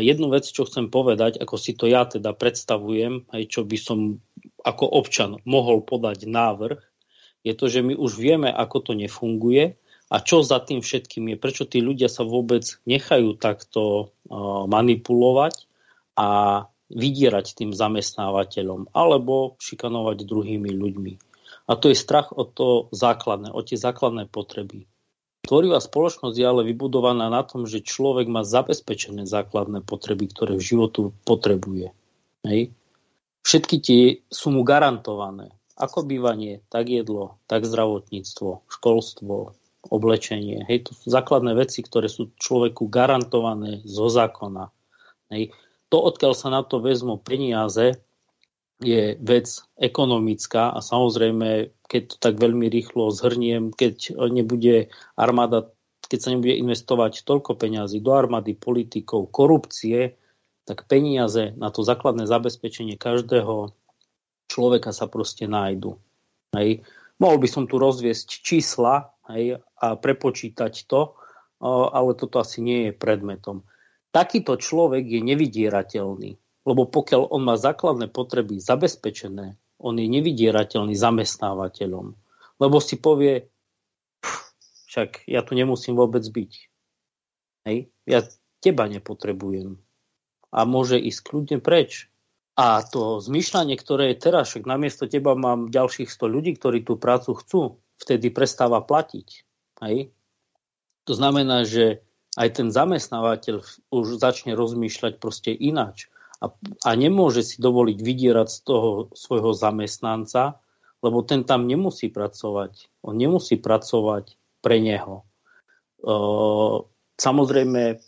jednu vec, čo chcem povedať, ako si to ja teda predstavujem, aj čo by som ako občan mohol podať návrh, je to, že my už vieme, ako to nefunguje a čo za tým všetkým je, prečo tí ľudia sa vôbec nechajú takto manipulovať a vydierať tým zamestnávateľom alebo šikanovať druhými ľuďmi. A to je strach o to základné, o tie základné potreby. Tvorivá spoločnosť je ale vybudovaná na tom, že človek má zabezpečené základné potreby, ktoré v životu potrebuje. Hej. Všetky tie sú mu garantované. Ako bývanie, tak jedlo, tak zdravotníctvo, školstvo, oblečenie. Hej, to sú základné veci, ktoré sú človeku garantované zo zákona. Hej. To, odkiaľ sa na to vezmú peniaze, je vec ekonomická a samozrejme, keď to tak veľmi rýchlo zhrniem, keď nebude armáda, keď sa nebude investovať toľko peňazí do armády, politikov, korupcie, tak peniaze na to základné zabezpečenie každého človeka sa proste nájdu. Hej. Mohol by som tu rozviesť čísla hej, a prepočítať to, ale toto asi nie je predmetom. Takýto človek je nevydierateľný lebo pokiaľ on má základné potreby zabezpečené, on je nevydierateľný zamestnávateľom. Lebo si povie, však ja tu nemusím vôbec byť. Hej? Ja teba nepotrebujem. A môže ísť kľudne preč. A to zmýšľanie, ktoré je teraz, však namiesto teba mám ďalších 100 ľudí, ktorí tú prácu chcú, vtedy prestáva platiť. Hej? To znamená, že aj ten zamestnávateľ už začne rozmýšľať proste ináč a, a nemôže si dovoliť vydierať z toho svojho zamestnanca, lebo ten tam nemusí pracovať. On nemusí pracovať pre neho. Samozrejme,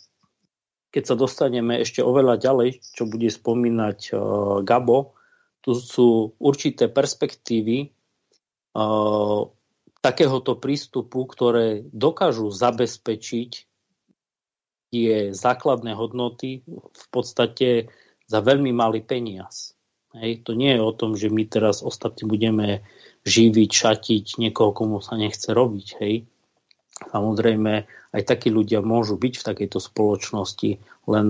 keď sa dostaneme ešte oveľa ďalej, čo bude spomínať uh, Gabo, tu sú určité perspektívy uh, takéhoto prístupu, ktoré dokážu zabezpečiť tie základné hodnoty v podstate za veľmi malý peniaz. Hej, to nie je o tom, že my teraz ostatní budeme živiť, šatiť niekoho, komu sa nechce robiť. Hej. Samozrejme, aj takí ľudia môžu byť v takejto spoločnosti, len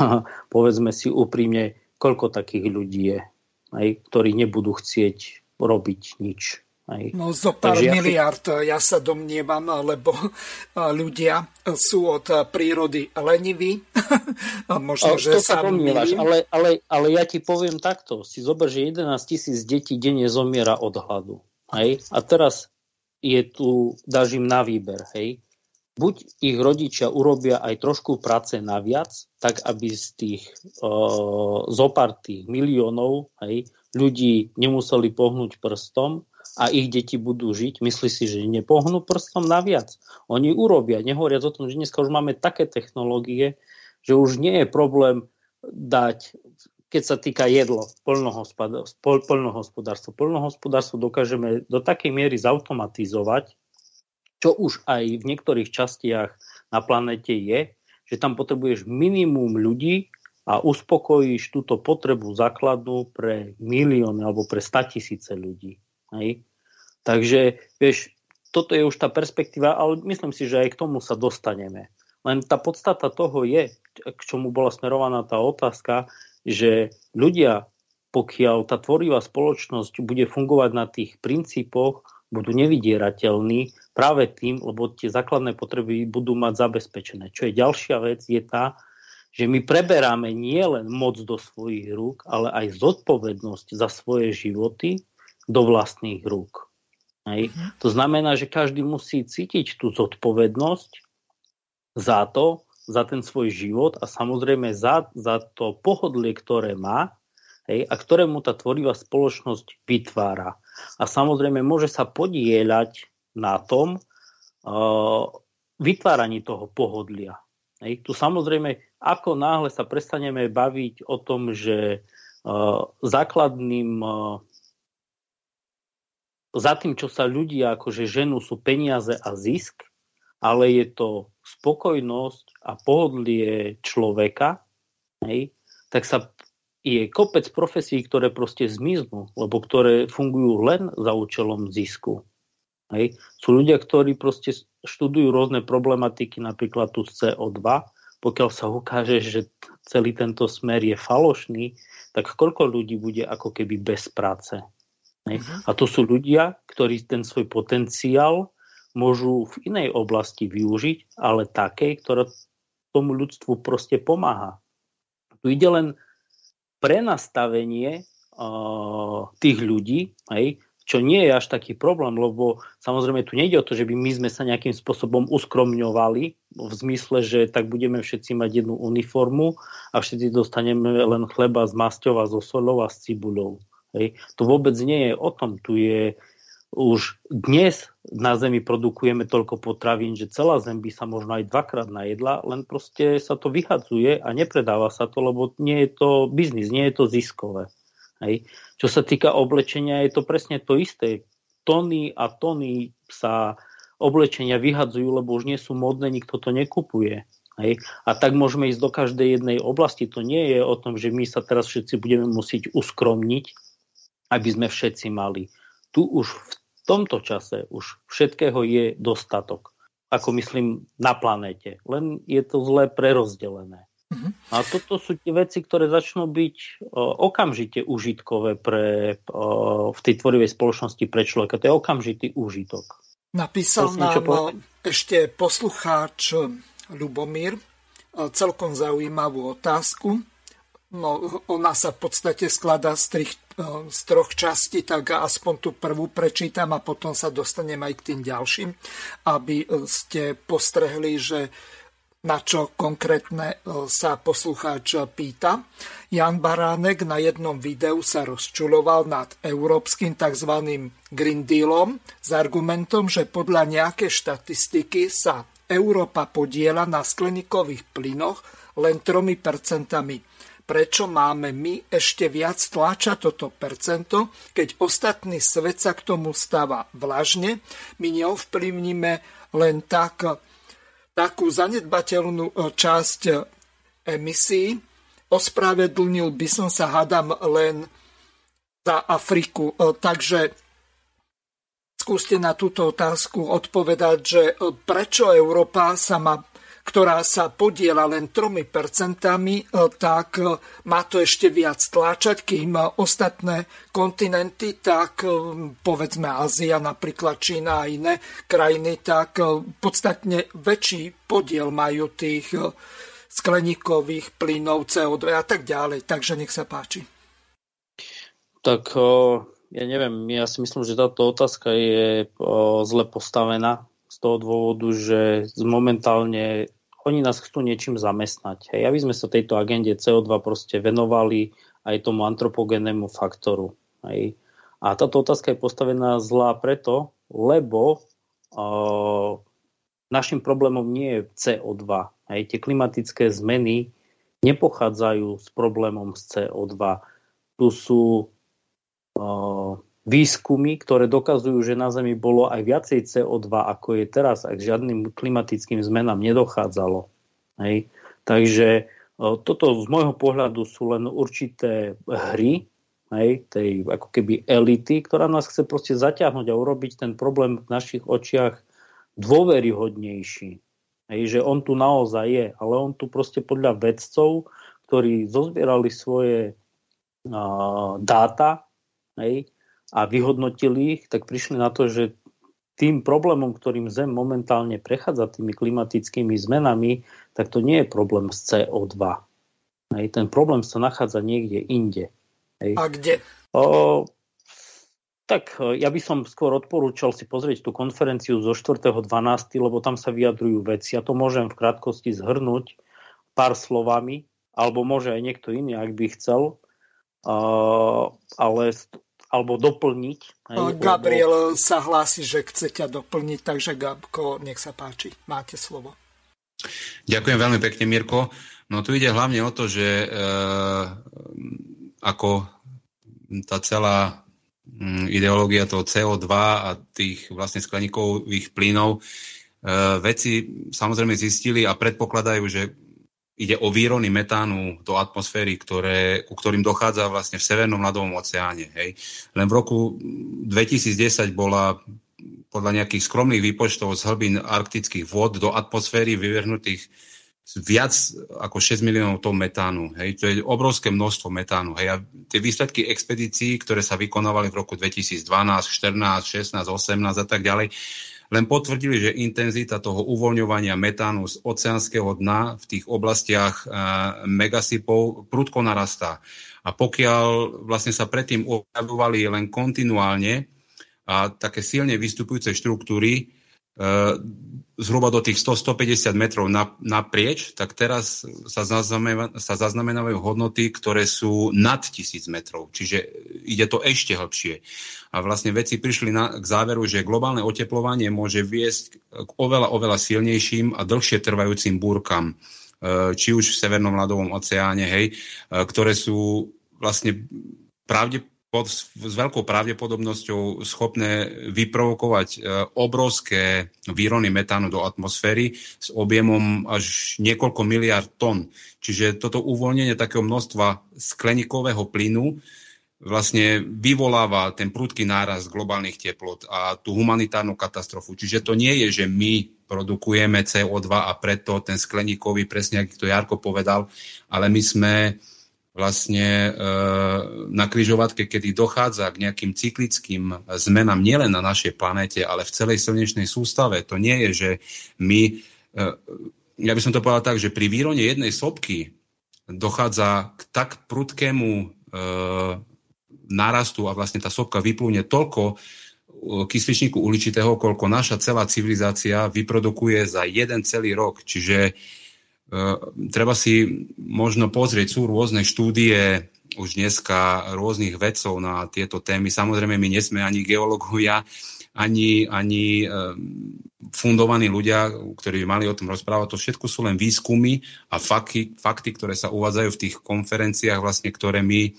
povedzme si úprimne, koľko takých ľudí je, aj, ktorí nebudú chcieť robiť nič. Aj. No zo pár Takže miliard, ja, si... ja sa domnievam, lebo ľudia sú od prírody leniví. Možno, že sa, sa ale, ale, ale ja ti poviem takto. Si zober, že 11 tisíc detí denne zomiera od hladu. Hej? A teraz je tu, dáš im na výber, hej. Buď ich rodičia urobia aj trošku práce naviac, tak aby z tých uh, zopár tých miliónov hej, ľudí nemuseli pohnúť prstom a ich deti budú žiť, myslí si, že nepohnú prstom naviac. Oni urobia, nehovoriac o tom, že dneska už máme také technológie, že už nie je problém dať keď sa týka jedlo, poľnohospodárstvo. Poľnohospodárstvo dokážeme do takej miery zautomatizovať, čo už aj v niektorých častiach na planete je, že tam potrebuješ minimum ľudí a uspokojíš túto potrebu základnú pre milióny alebo pre statisíce ľudí. Hej? Takže, vieš, toto je už tá perspektíva, ale myslím si, že aj k tomu sa dostaneme. Len tá podstata toho je, k čomu bola smerovaná tá otázka, že ľudia, pokiaľ tá tvorivá spoločnosť bude fungovať na tých princípoch, budú nevydierateľní práve tým, lebo tie základné potreby budú mať zabezpečené. Čo je ďalšia vec, je tá, že my preberáme nielen moc do svojich rúk, ale aj zodpovednosť za svoje životy do vlastných rúk. Hej. Mhm. To znamená, že každý musí cítiť tú zodpovednosť za to, za ten svoj život a samozrejme za, za to pohodlie, ktoré má hej, a ktorému tá tvorivá spoločnosť vytvára. A samozrejme môže sa podieľať na tom uh, vytváraní toho pohodlia. Hej. Tu samozrejme, ako náhle sa prestaneme baviť o tom, že uh, základným uh, za tým, čo sa ľudia akože ženú, sú peniaze a zisk, ale je to spokojnosť a pohodlie človeka, hej, tak sa je kopec profesí, ktoré proste zmiznú, lebo ktoré fungujú len za účelom zisku. Hej. Sú ľudia, ktorí proste študujú rôzne problematiky, napríklad tu z CO2. Pokiaľ sa ukáže, že celý tento smer je falošný, tak koľko ľudí bude ako keby bez práce. Mhm. A to sú ľudia, ktorí ten svoj potenciál môžu v inej oblasti využiť, ale takej, ktorá tomu ľudstvu proste pomáha. Tu ide len prenastavenie uh, tých ľudí, hej, čo nie je až taký problém, lebo samozrejme tu nejde o to, že by my sme sa nejakým spôsobom uskromňovali v zmysle, že tak budeme všetci mať jednu uniformu a všetci dostaneme len chleba s masťou a so solou a s cibuľou. Hej. To vôbec nie je o tom. Tu je už dnes na Zemi produkujeme toľko potravín, že celá Zem by sa možno aj dvakrát najedla, len proste sa to vyhadzuje a nepredáva sa to, lebo nie je to biznis, nie je to ziskové. Hej. Čo sa týka oblečenia, je to presne to isté. Tony a tony sa oblečenia vyhadzujú, lebo už nie sú modné, nikto to nekupuje. Hej. A tak môžeme ísť do každej jednej oblasti. To nie je o tom, že my sa teraz všetci budeme musieť uskromniť, aby sme všetci mali. Tu už v tomto čase už všetkého je dostatok. Ako myslím na planéte. Len je to zle prerozdelené. Uh-huh. A toto sú tie veci, ktoré začnú byť o, okamžite užitkové pre, o, v tej tvorivej spoločnosti pre človeka. To je okamžitý úžitok. Napísal nám ešte poslucháč Lubomír celkom zaujímavú otázku. No, ona sa v podstate skladá z, trich, e, z troch častí, tak aspoň tú prvú prečítam a potom sa dostanem aj k tým ďalším, aby ste postrehli, že na čo konkrétne e, sa poslucháč pýta. Jan Baránek na jednom videu sa rozčuloval nad európskym tzv. Green Dealom s argumentom, že podľa nejaké štatistiky sa Európa podiela na skleníkových plynoch len 3% prečo máme my ešte viac tlačať toto percento, keď ostatný svet sa k tomu stáva vlažne, my neovplyvníme len tak, takú zanedbateľnú e, časť e, emisí. Ospravedlnil by som sa, hadam, len za Afriku. E, takže skúste na túto otázku odpovedať, že prečo Európa sa má ktorá sa podiela len 3%, e, tak e, má to ešte viac tláčať, kým ostatné kontinenty, tak e, povedzme Ázia, napríklad Čína a iné krajiny, tak podstatne väčší podiel majú tých skleníkových plynov, CO2 a tak ďalej. Takže nech sa páči. Tak ja neviem, ja si myslím, že táto otázka je zle postavená z toho dôvodu, že momentálne oni nás chcú niečím zamestnať. Hej, aby sme sa tejto agende CO2 proste venovali aj tomu antropogénnemu faktoru. Hej. A táto otázka je postavená zlá preto, lebo uh, našim problémom nie je CO2. Hej. Tie klimatické zmeny nepochádzajú s problémom z CO2. Tu sú uh, výskumy, ktoré dokazujú, že na Zemi bolo aj viacej CO2, ako je teraz, ak žiadnym klimatickým zmenám nedochádzalo. Hej. Takže toto z môjho pohľadu sú len určité hry, hej, tej ako keby elity, ktorá nás chce proste zaťahnuť a urobiť ten problém v našich očiach dôveryhodnejší. Hej, že on tu naozaj je, ale on tu proste podľa vedcov, ktorí zozbierali svoje uh, dáta, hej, a vyhodnotili ich, tak prišli na to, že tým problémom, ktorým Zem momentálne prechádza tými klimatickými zmenami, tak to nie je problém z CO2. Hej, ten problém sa nachádza niekde inde. Hej. A kde? O, tak ja by som skôr odporúčal si pozrieť tú konferenciu zo 4.12., lebo tam sa vyjadrujú veci. Ja to môžem v krátkosti zhrnúť pár slovami, alebo môže aj niekto iný, ak by chcel. Uh, ale alebo doplniť. Hej, Gabriel lebo... sa hlási, že chce ťa doplniť, takže Gabko, nech sa páči, máte slovo. Ďakujem veľmi pekne, Mirko. No tu ide hlavne o to, že e, ako tá celá mm, ideológia toho CO2 a tých vlastne skleníkových plynov, e, veci samozrejme zistili a predpokladajú, že ide o výrony metánu do atmosféry, ktoré, ku ktorým dochádza vlastne v Severnom ľadovom oceáne. Hej. Len v roku 2010 bola podľa nejakých skromných výpočtov z hlbín arktických vod do atmosféry vyvrhnutých viac ako 6 miliónov tón metánu. Hej. To je obrovské množstvo metánu. Hej. A tie výsledky expedícií, ktoré sa vykonávali v roku 2012, 14, 16, 18 a tak ďalej, len potvrdili, že intenzita toho uvoľňovania metánu z oceánskeho dna v tých oblastiach megasypov prudko narastá. A pokiaľ vlastne sa predtým objavovali len kontinuálne a také silne vystupujúce štruktúry, zhruba do tých 100-150 metrov naprieč, tak teraz sa, sa zaznamenávajú hodnoty, ktoré sú nad 1000 metrov. Čiže ide to ešte hlbšie. A vlastne veci prišli na, k záveru, že globálne oteplovanie môže viesť k oveľa, oveľa silnejším a dlhšie trvajúcim búrkam, e, či už v Severnom ľadovom oceáne, hej, ktoré sú vlastne pravdepodobne pod, s veľkou pravdepodobnosťou schopné vyprovokovať e, obrovské výrony metánu do atmosféry s objemom až niekoľko miliard tón. Čiže toto uvoľnenie takého množstva skleníkového plynu vlastne vyvoláva ten prudký náraz globálnych teplot a tú humanitárnu katastrofu. Čiže to nie je, že my produkujeme CO2 a preto ten skleníkový, presne ako to Jarko povedal, ale my sme vlastne e, na kryžovatke, kedy dochádza k nejakým cyklickým zmenám nielen na našej planete, ale v celej slnečnej sústave. To nie je, že my, e, ja by som to povedal tak, že pri výrone jednej sopky dochádza k tak prudkému e, nárastu a vlastne tá sopka vyplúne toľko kysličníku uličitého, koľko naša celá civilizácia vyprodukuje za jeden celý rok. Čiže treba si možno pozrieť, sú rôzne štúdie už dneska rôznych vedcov na tieto témy. Samozrejme, my nesme ani geológovia, ani, ani fundovaní ľudia, ktorí mali o tom rozprávať. To všetko sú len výskumy a fakty, fakty ktoré sa uvádzajú v tých konferenciách, vlastne, ktoré my, e,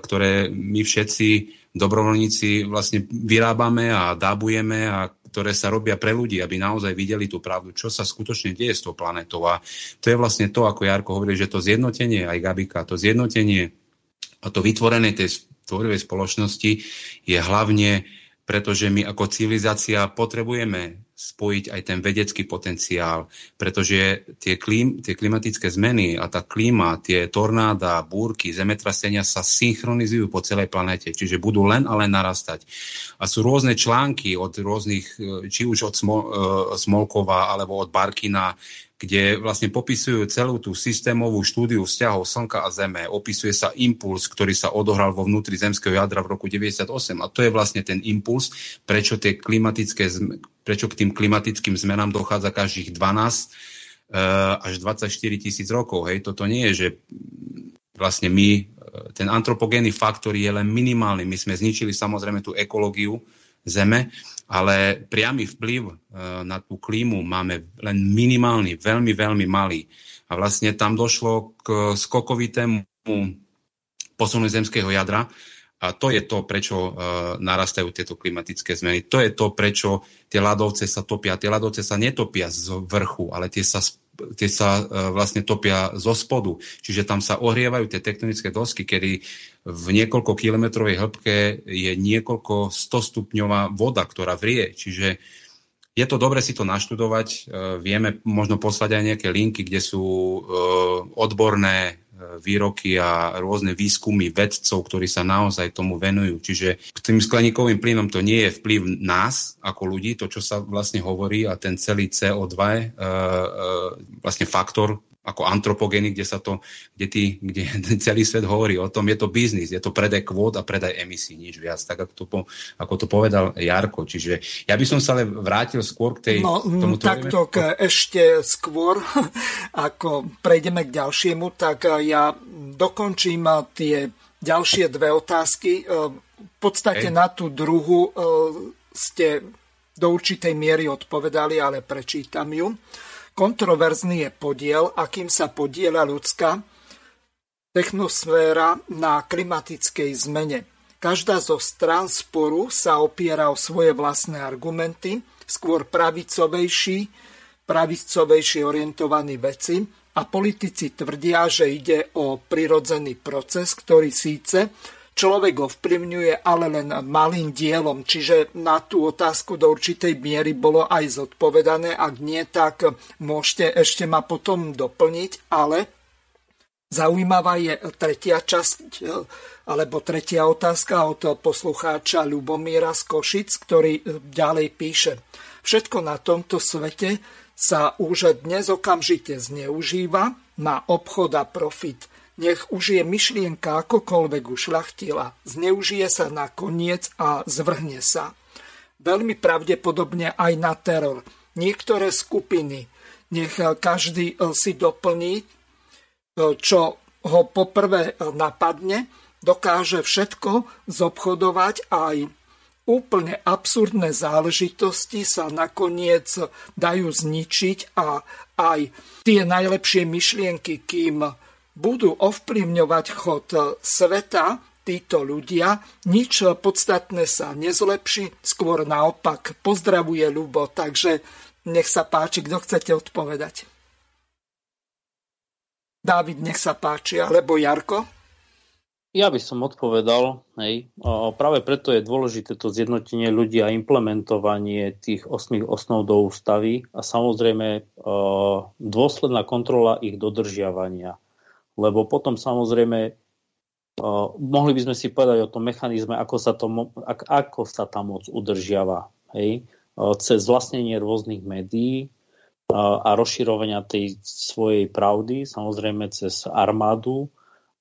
ktoré my všetci dobrovoľníci vlastne vyrábame a dábujeme a ktoré sa robia pre ľudí, aby naozaj videli tú pravdu, čo sa skutočne deje s tou planetou. A to je vlastne to, ako Jarko hovorí, že to zjednotenie, aj Gabika, to zjednotenie a to vytvorené tej tvorivej spoločnosti je hlavne pretože my ako civilizácia potrebujeme spojiť aj ten vedecký potenciál, pretože tie, klím, tie klimatické zmeny a tá klíma, tie tornáda, búrky, zemetrasenia sa synchronizujú po celej planete, čiže budú len a len narastať. A sú rôzne články od rôznych, či už od e, Smolkova alebo od Barkina, kde vlastne popisujú celú tú systémovú štúdiu vzťahov Slnka a Zeme. Opisuje sa impuls, ktorý sa odohral vo vnútri zemského jadra v roku 98. A to je vlastne ten impuls, prečo, tie klimatické, prečo k tým klimatickým zmenám dochádza každých 12 uh, eh, až 24 tisíc rokov. Hej. Toto nie je, že vlastne my, eh, ten antropogénny faktor je len minimálny. My sme zničili samozrejme tú ekológiu Zeme, ale priamy vplyv e, na tú klímu máme len minimálny, veľmi, veľmi malý. A vlastne tam došlo k skokovitému posunu zemského jadra, a to je to, prečo uh, narastajú tieto klimatické zmeny. To je to, prečo tie ľadovce sa topia. Tie ľadovce sa netopia z vrchu, ale tie sa, tie sa uh, vlastne topia zo spodu. Čiže tam sa ohrievajú tie tektonické dosky, kedy v niekoľko kilometrovej hĺbke je niekoľko stostupňová voda, ktorá vrie. Čiže je to dobre si to naštudovať. Uh, vieme možno poslať aj nejaké linky, kde sú uh, odborné výroky a rôzne výskumy vedcov, ktorí sa naozaj tomu venujú. Čiže k tým skleníkovým plynom to nie je vplyv nás ako ľudí, to, čo sa vlastne hovorí a ten celý CO2 uh, uh, vlastne faktor ako antropogény, kde sa to, kde, tý, kde celý svet hovorí o tom, je to biznis, je to predaj kvót a predaj emisí, nič viac, tak ako to, ako to povedal Jarko. Čiže ja by som sa ale vrátil skôr k tej... No, tomuto takto k, ešte skôr, ako prejdeme k ďalšiemu, tak ja dokončím tie ďalšie dve otázky. V podstate Hej. na tú druhu ste do určitej miery odpovedali, ale prečítam ju. Kontroverzný je podiel, akým sa podiela ľudská technosféra na klimatickej zmene. Každá zo strán sporu sa opiera o svoje vlastné argumenty, skôr pravicovejší, pravicovejšie orientovaní veci a politici tvrdia, že ide o prirodzený proces, ktorý síce človek ovplyvňuje, ale len malým dielom. Čiže na tú otázku do určitej miery bolo aj zodpovedané. Ak nie, tak môžete ešte ma potom doplniť, ale zaujímavá je tretia časť, alebo tretia otázka od poslucháča Ľubomíra z Košic, ktorý ďalej píše. Všetko na tomto svete sa už dnes okamžite zneužíva na obchod a profit nech už je myšlienka akokoľvek ušľachtila, zneužije sa na koniec a zvrhne sa. Veľmi pravdepodobne aj na teror. Niektoré skupiny, nech každý si doplní, čo ho poprvé napadne, dokáže všetko zobchodovať aj úplne absurdné záležitosti sa nakoniec dajú zničiť a aj tie najlepšie myšlienky, kým budú ovplyvňovať chod sveta títo ľudia, nič podstatné sa nezlepší, skôr naopak pozdravuje Ľubo, takže nech sa páči, kto chcete odpovedať. Dávid, nech sa páči, alebo Jarko? Ja by som odpovedal, hej, práve preto je dôležité to zjednotenie ľudí a implementovanie tých osmých osnov do ústavy a samozrejme dôsledná kontrola ich dodržiavania lebo potom samozrejme uh, mohli by sme si povedať o tom mechanizme, ako sa, to, ako sa tá moc udržiava. Hej? Uh, cez vlastnenie rôznych médií, a rozširovania tej svojej pravdy, samozrejme cez armádu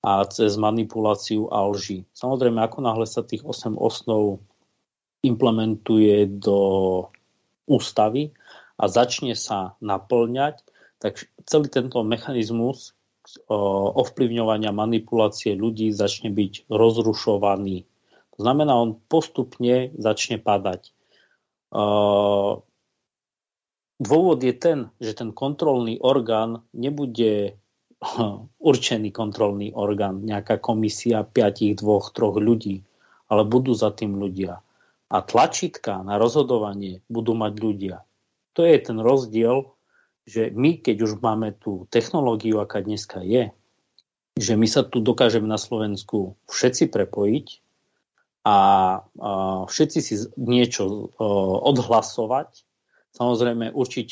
a cez manipuláciu a lži. Samozrejme, ako náhle sa tých 8 osnov implementuje do ústavy a začne sa naplňať, tak celý tento mechanizmus ovplyvňovania manipulácie ľudí začne byť rozrušovaný. To znamená, on postupne začne padať. Dôvod je ten, že ten kontrolný orgán nebude určený kontrolný orgán, nejaká komisia 5, 2, 3 ľudí, ale budú za tým ľudia. A tlačítka na rozhodovanie budú mať ľudia. To je ten rozdiel, že my, keď už máme tú technológiu, aká dneska je, že my sa tu dokážeme na Slovensku všetci prepojiť a, všetci si niečo odhlasovať samozrejme určiť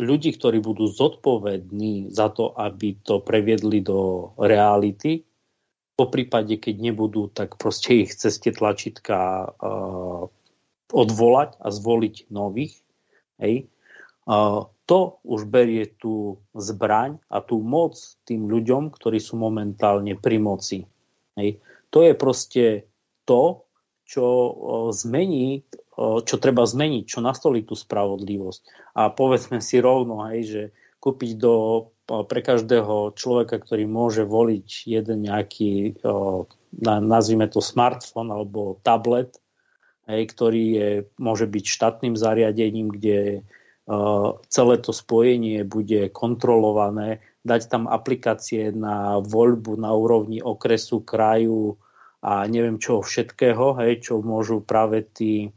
ľudí, ktorí budú zodpovední za to, aby to previedli do reality. Po prípade, keď nebudú, tak proste ich cez tie tlačítka uh, odvolať a zvoliť nových. Hej. To už berie tú zbraň a tú moc tým ľuďom, ktorí sú momentálne pri moci. Hej. To je proste to, čo zmení čo treba zmeniť, čo nastoliť tú spravodlivosť. A povedzme si rovno, hej, že kúpiť do, pre každého človeka, ktorý môže voliť jeden nejaký, nazvime to smartfón alebo tablet, hej, ktorý je, môže byť štátnym zariadením, kde celé to spojenie bude kontrolované, dať tam aplikácie na voľbu na úrovni okresu, kraju a neviem čoho všetkého, hej, čo môžu práve tí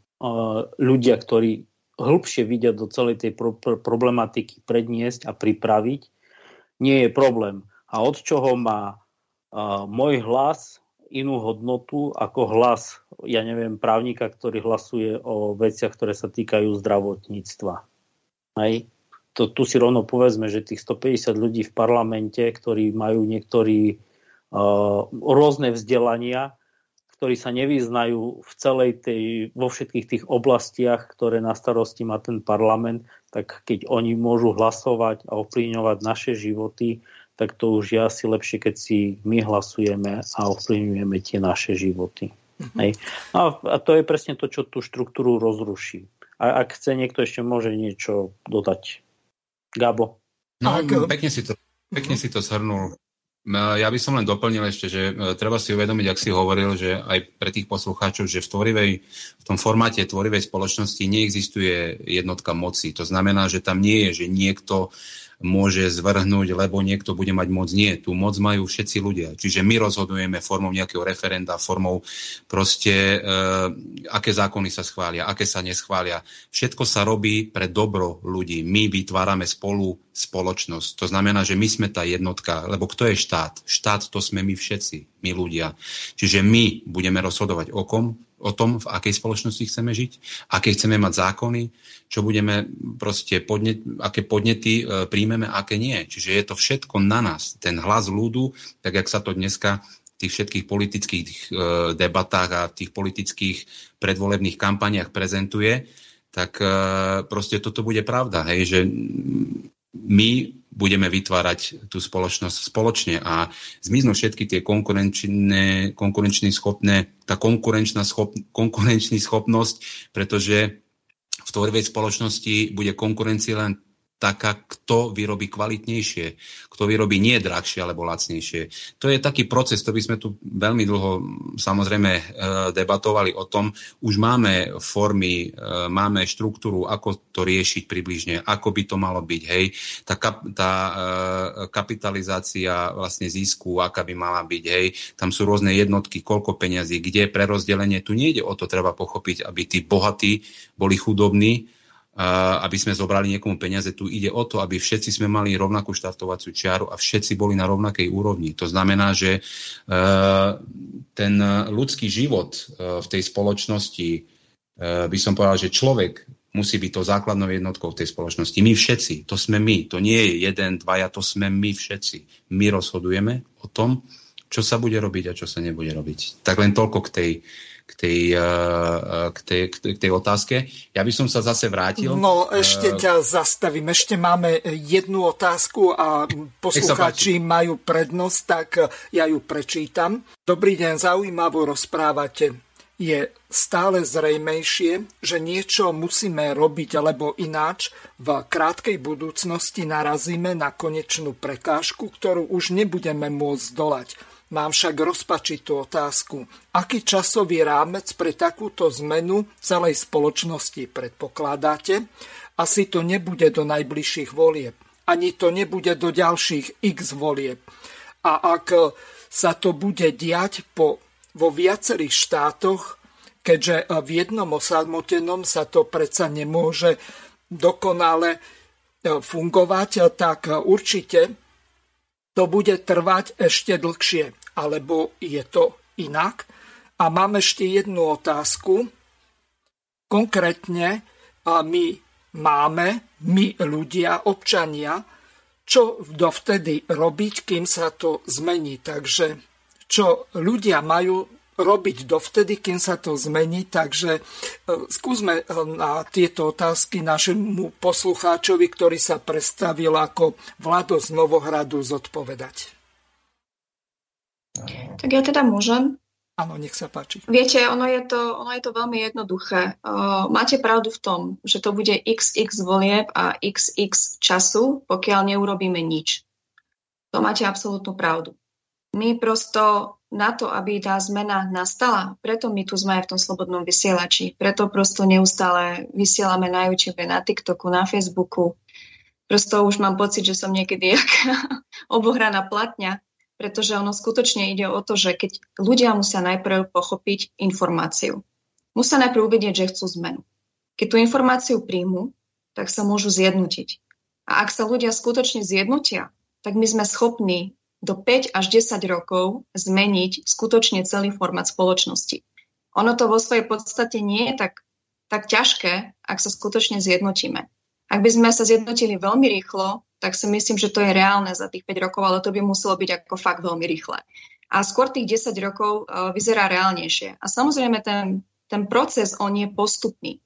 ľudia, ktorí hĺbšie vidia do celej tej pro- problematiky predniesť a pripraviť, nie je problém. A od čoho má uh, môj hlas inú hodnotu ako hlas, ja neviem, právnika, ktorý hlasuje o veciach, ktoré sa týkajú zdravotníctva. Hej. To, tu si rovno povedzme, že tých 150 ľudí v parlamente, ktorí majú niektorí uh, rôzne vzdelania, ktorí sa nevyznajú v celej tej, vo všetkých tých oblastiach, ktoré na starosti má ten parlament, tak keď oni môžu hlasovať a ovplyvňovať naše životy, tak to už je asi lepšie, keď si my hlasujeme a ovplyvňujeme tie naše životy. Mm-hmm. Hej. A, a to je presne to, čo tú štruktúru rozruší. A ak chce niekto ešte môže niečo dodať. Gabo. No, pekne si to, pekne si to zhrnul. Ja by som len doplnil ešte, že e, treba si uvedomiť, ak si hovoril, že aj pre tých poslucháčov, že v, tvorivej, v tom formáte tvorivej spoločnosti neexistuje jednotka moci. To znamená, že tam nie je, že niekto môže zvrhnúť, lebo niekto bude mať moc. Nie, tú moc majú všetci ľudia. Čiže my rozhodujeme formou nejakého referenda, formou proste, e, aké zákony sa schvália, aké sa neschvália. Všetko sa robí pre dobro ľudí. My vytvárame spolu spoločnosť. To znamená, že my sme tá jednotka, lebo kto je štát? Štát to sme my všetci, my ľudia. Čiže my budeme rozhodovať o kom, o tom, v akej spoločnosti chceme žiť, aké chceme mať zákony, čo budeme proste, podnet, aké podnety e, príjmeme, aké nie. Čiže je to všetko na nás. Ten hlas ľudu, tak jak sa to dneska v tých všetkých politických e, debatách a v tých politických predvolebných kampaniach prezentuje, tak e, proste toto bude pravda, hej, že my budeme vytvárať tú spoločnosť spoločne a zmiznú všetky tie konkurenčné, konkurenčný schopné, tá konkurenčná schop, konkurenčný schopnosť, pretože v tvorivej spoločnosti bude konkurencia len taká, kto vyrobí kvalitnejšie, kto vyrobí nie drahšie alebo lacnejšie. To je taký proces, to by sme tu veľmi dlho samozrejme e, debatovali o tom. Už máme formy, e, máme štruktúru, ako to riešiť približne, ako by to malo byť. Hej. Tá, kap, tá e, kapitalizácia vlastne zisku, aká by mala byť. Hej. Tam sú rôzne jednotky, koľko peňazí, kde prerozdelenie. Tu nejde o to, treba pochopiť, aby tí bohatí boli chudobní, aby sme zobrali niekomu peniaze. Tu ide o to, aby všetci sme mali rovnakú štartovaciu čiaru a všetci boli na rovnakej úrovni. To znamená, že e, ten ľudský život e, v tej spoločnosti, e, by som povedal, že človek musí byť to základnou jednotkou v tej spoločnosti. My všetci, to sme my. To nie je jeden, dvaja, to sme my všetci. My rozhodujeme o tom, čo sa bude robiť a čo sa nebude robiť. Tak len toľko k tej, k k tej, k, tej, k, tej, k tej otázke. Ja by som sa zase vrátil. No, ešte ťa zastavím. Ešte máme jednu otázku a poslucháči majú prednosť, tak ja ju prečítam. Dobrý deň, zaujímavo rozprávate je stále zrejmejšie, že niečo musíme robiť, lebo ináč v krátkej budúcnosti narazíme na konečnú prekážku, ktorú už nebudeme môcť dolať. Mám však rozpačitú otázku. Aký časový rámec pre takúto zmenu celej spoločnosti predpokladáte? Asi to nebude do najbližších volieb. Ani to nebude do ďalších x volieb. A ak sa to bude diať po vo viacerých štátoch, keďže v jednom osamotenom sa to predsa nemôže dokonale e, fungovať, tak určite to bude trvať ešte dlhšie. Alebo je to inak? A mám ešte jednu otázku. Konkrétne my máme, my ľudia, občania, čo dovtedy robiť, kým sa to zmení. Takže čo ľudia majú robiť dovtedy, kým sa to zmení. Takže e, skúsme e, na tieto otázky našemu poslucháčovi, ktorý sa predstavil ako Vlado z Novohradu, zodpovedať. Tak ja teda môžem. Áno, nech sa páči. Viete, ono je to, ono je to veľmi jednoduché. Uh, máte pravdu v tom, že to bude xx volieb a xx času, pokiaľ neurobíme nič. To máte absolútnu pravdu. My prosto na to, aby tá zmena nastala, preto my tu sme aj v tom slobodnom vysielači, preto prosto neustále vysielame na YouTube, na TikToku, na Facebooku. Prosto už mám pocit, že som niekedy obohraná platňa, pretože ono skutočne ide o to, že keď ľudia musia najprv pochopiť informáciu. Musia najprv uvedieť, že chcú zmenu. Keď tú informáciu príjmu, tak sa môžu zjednutiť. A ak sa ľudia skutočne zjednotia, tak my sme schopní do 5 až 10 rokov zmeniť skutočne celý formát spoločnosti. Ono to vo svojej podstate nie je tak, tak ťažké, ak sa skutočne zjednotíme. Ak by sme sa zjednotili veľmi rýchlo, tak si myslím, že to je reálne za tých 5 rokov, ale to by muselo byť ako fakt veľmi rýchle. A skôr tých 10 rokov uh, vyzerá reálnejšie. A samozrejme ten, ten proces, on je postupný.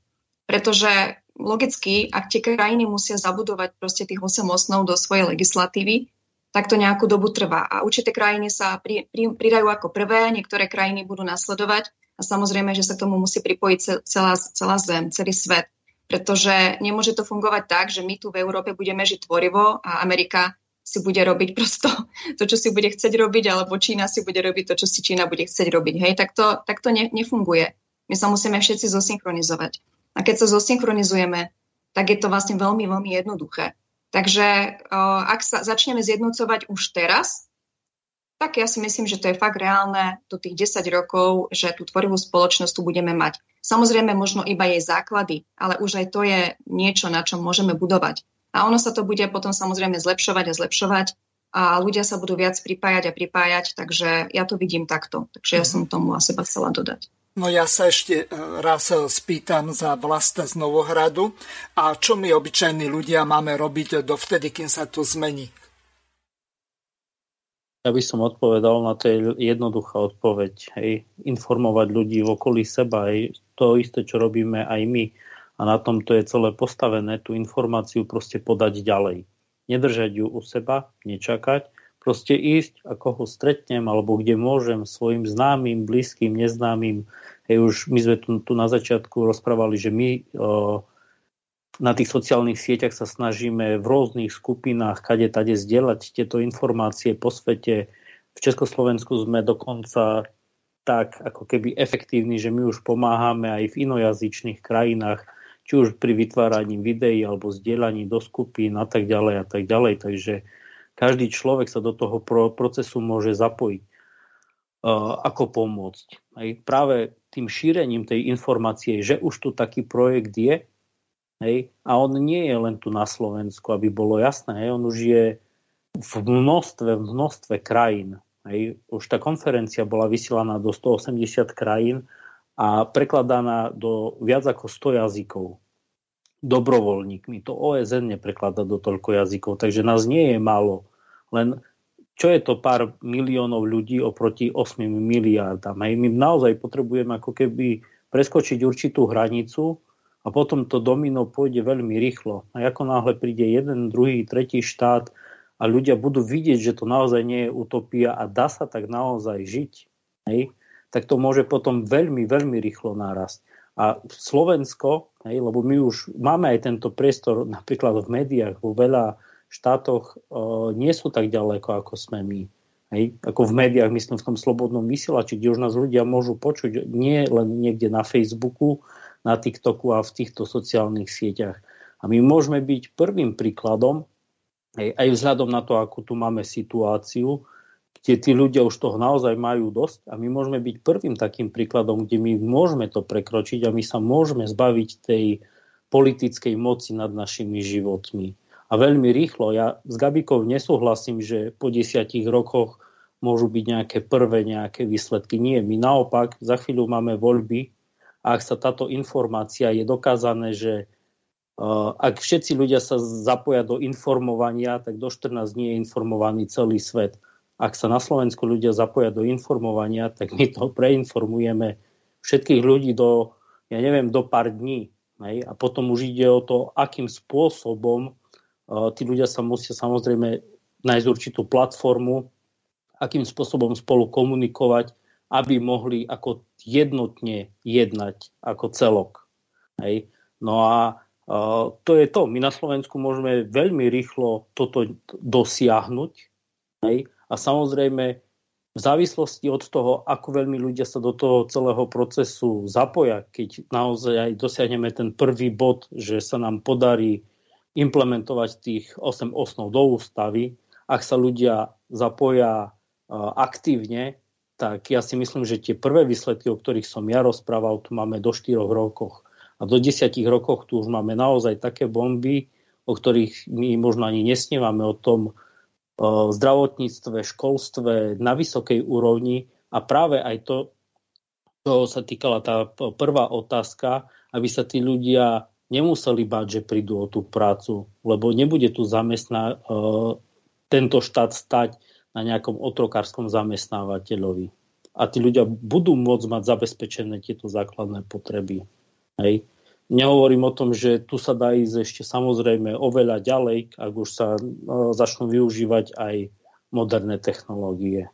Pretože logicky, ak tie krajiny musia zabudovať proste tých 8 osnov do svojej legislatívy, tak to nejakú dobu trvá. A určité krajiny sa pri, pri, pridajú ako prvé, niektoré krajiny budú nasledovať a samozrejme, že sa k tomu musí pripojiť celá, celá zem, celý svet. Pretože nemôže to fungovať tak, že my tu v Európe budeme žiť tvorivo a Amerika si bude robiť prosto to, čo si bude chcieť robiť, alebo Čína si bude robiť to, čo si Čína bude chcieť robiť. Hej, tak to, tak to ne, nefunguje. My sa musíme všetci zosynchronizovať. A keď sa zosynchronizujeme, tak je to vlastne veľmi, veľmi jednoduché. Takže ak sa začneme zjednocovať už teraz, tak ja si myslím, že to je fakt reálne do tých 10 rokov, že tú tvorivú spoločnosť tu budeme mať. Samozrejme, možno iba jej základy, ale už aj to je niečo, na čom môžeme budovať. A ono sa to bude potom samozrejme zlepšovať a zlepšovať a ľudia sa budú viac pripájať a pripájať, takže ja to vidím takto. Takže ja som tomu asi chcela dodať. No ja sa ešte e, raz spýtam za vlasta z Novohradu. A čo my obyčajní ľudia máme robiť dovtedy, kým sa to zmení? Ja by som odpovedal na to jednoduchá odpoveď. Hej. Informovať ľudí v okolí seba. Hej. To isté, čo robíme aj my. A na tom to je celé postavené, tú informáciu proste podať ďalej. Nedržať ju u seba, nečakať, proste ísť, ako ho stretnem, alebo kde môžem svojim známym, blízkym, neznámym. Hej, už my sme tu, tu na začiatku rozprávali, že my o, na tých sociálnych sieťach sa snažíme v rôznych skupinách, kade tade zdieľať tieto informácie po svete. V Československu sme dokonca tak ako keby efektívni, že my už pomáhame aj v inojazyčných krajinách, či už pri vytváraní videí alebo zdieľaní do skupín a tak ďalej a tak ďalej. Takže každý človek sa do toho procesu môže zapojiť. Ako pomôcť? Aj práve tým šírením tej informácie, že už tu taký projekt je, hej, a on nie je len tu na Slovensku, aby bolo jasné, hej, on už je v množstve, v množstve krajín. Hej. Už tá konferencia bola vysielaná do 180 krajín a prekladaná do viac ako 100 jazykov dobrovoľníkmi. To OSN neprekladá do toľko jazykov, takže nás nie je málo. Len čo je to pár miliónov ľudí oproti 8 miliardám. Hej, my naozaj potrebujeme ako keby preskočiť určitú hranicu a potom to domino pôjde veľmi rýchlo. A ako náhle príde jeden, druhý, tretí štát a ľudia budú vidieť, že to naozaj nie je utopia a dá sa tak naozaj žiť, hej, tak to môže potom veľmi, veľmi rýchlo nárast. A Slovensko, hej, lebo my už máme aj tento priestor napríklad v médiách, vo veľa štátoch uh, nie sú tak ďaleko, ako sme my. Hej? Ako v médiách, myslím v tom slobodnom vysielači, kde už nás ľudia môžu počuť nie len niekde na Facebooku, na TikToku a v týchto sociálnych sieťach. A my môžeme byť prvým príkladom, hej, aj vzhľadom na to, akú tu máme situáciu, kde tí ľudia už toho naozaj majú dosť a my môžeme byť prvým takým príkladom, kde my môžeme to prekročiť a my sa môžeme zbaviť tej politickej moci nad našimi životmi a veľmi rýchlo. Ja s Gabikou nesúhlasím, že po desiatich rokoch môžu byť nejaké prvé nejaké výsledky. Nie, my naopak, za chvíľu máme voľby a ak sa táto informácia je dokázané, že uh, ak všetci ľudia sa zapoja do informovania, tak do 14 dní je informovaný celý svet. Ak sa na Slovensku ľudia zapoja do informovania, tak my to preinformujeme všetkých ľudí do, ja neviem, do pár dní. Hej? A potom už ide o to, akým spôsobom Tí ľudia sa musia samozrejme nájsť určitú platformu, akým spôsobom spolu komunikovať, aby mohli ako jednotne jednať ako celok. Hej. No a uh, to je to. My na Slovensku môžeme veľmi rýchlo toto dosiahnuť. Hej. A samozrejme, v závislosti od toho, ako veľmi ľudia sa do toho celého procesu zapoja, keď naozaj aj dosiahneme ten prvý bod, že sa nám podarí implementovať tých 8 osnov do ústavy. Ak sa ľudia zapoja aktívne, tak ja si myslím, že tie prvé výsledky, o ktorých som ja rozprával, tu máme do 4 rokoch. A do 10 rokoch tu už máme naozaj také bomby, o ktorých my možno ani nesnievame o tom zdravotníctve, školstve na vysokej úrovni a práve aj to, čo sa týkala tá prvá otázka, aby sa tí ľudia nemuseli báť, že prídu o tú prácu, lebo nebude tu zamestná, e, tento štát stať na nejakom otrokárskom zamestnávateľovi. A tí ľudia budú môcť mať zabezpečené tieto základné potreby. Hej. Nehovorím o tom, že tu sa dá ísť ešte samozrejme oveľa ďalej, ak už sa e, začnú využívať aj moderné technológie.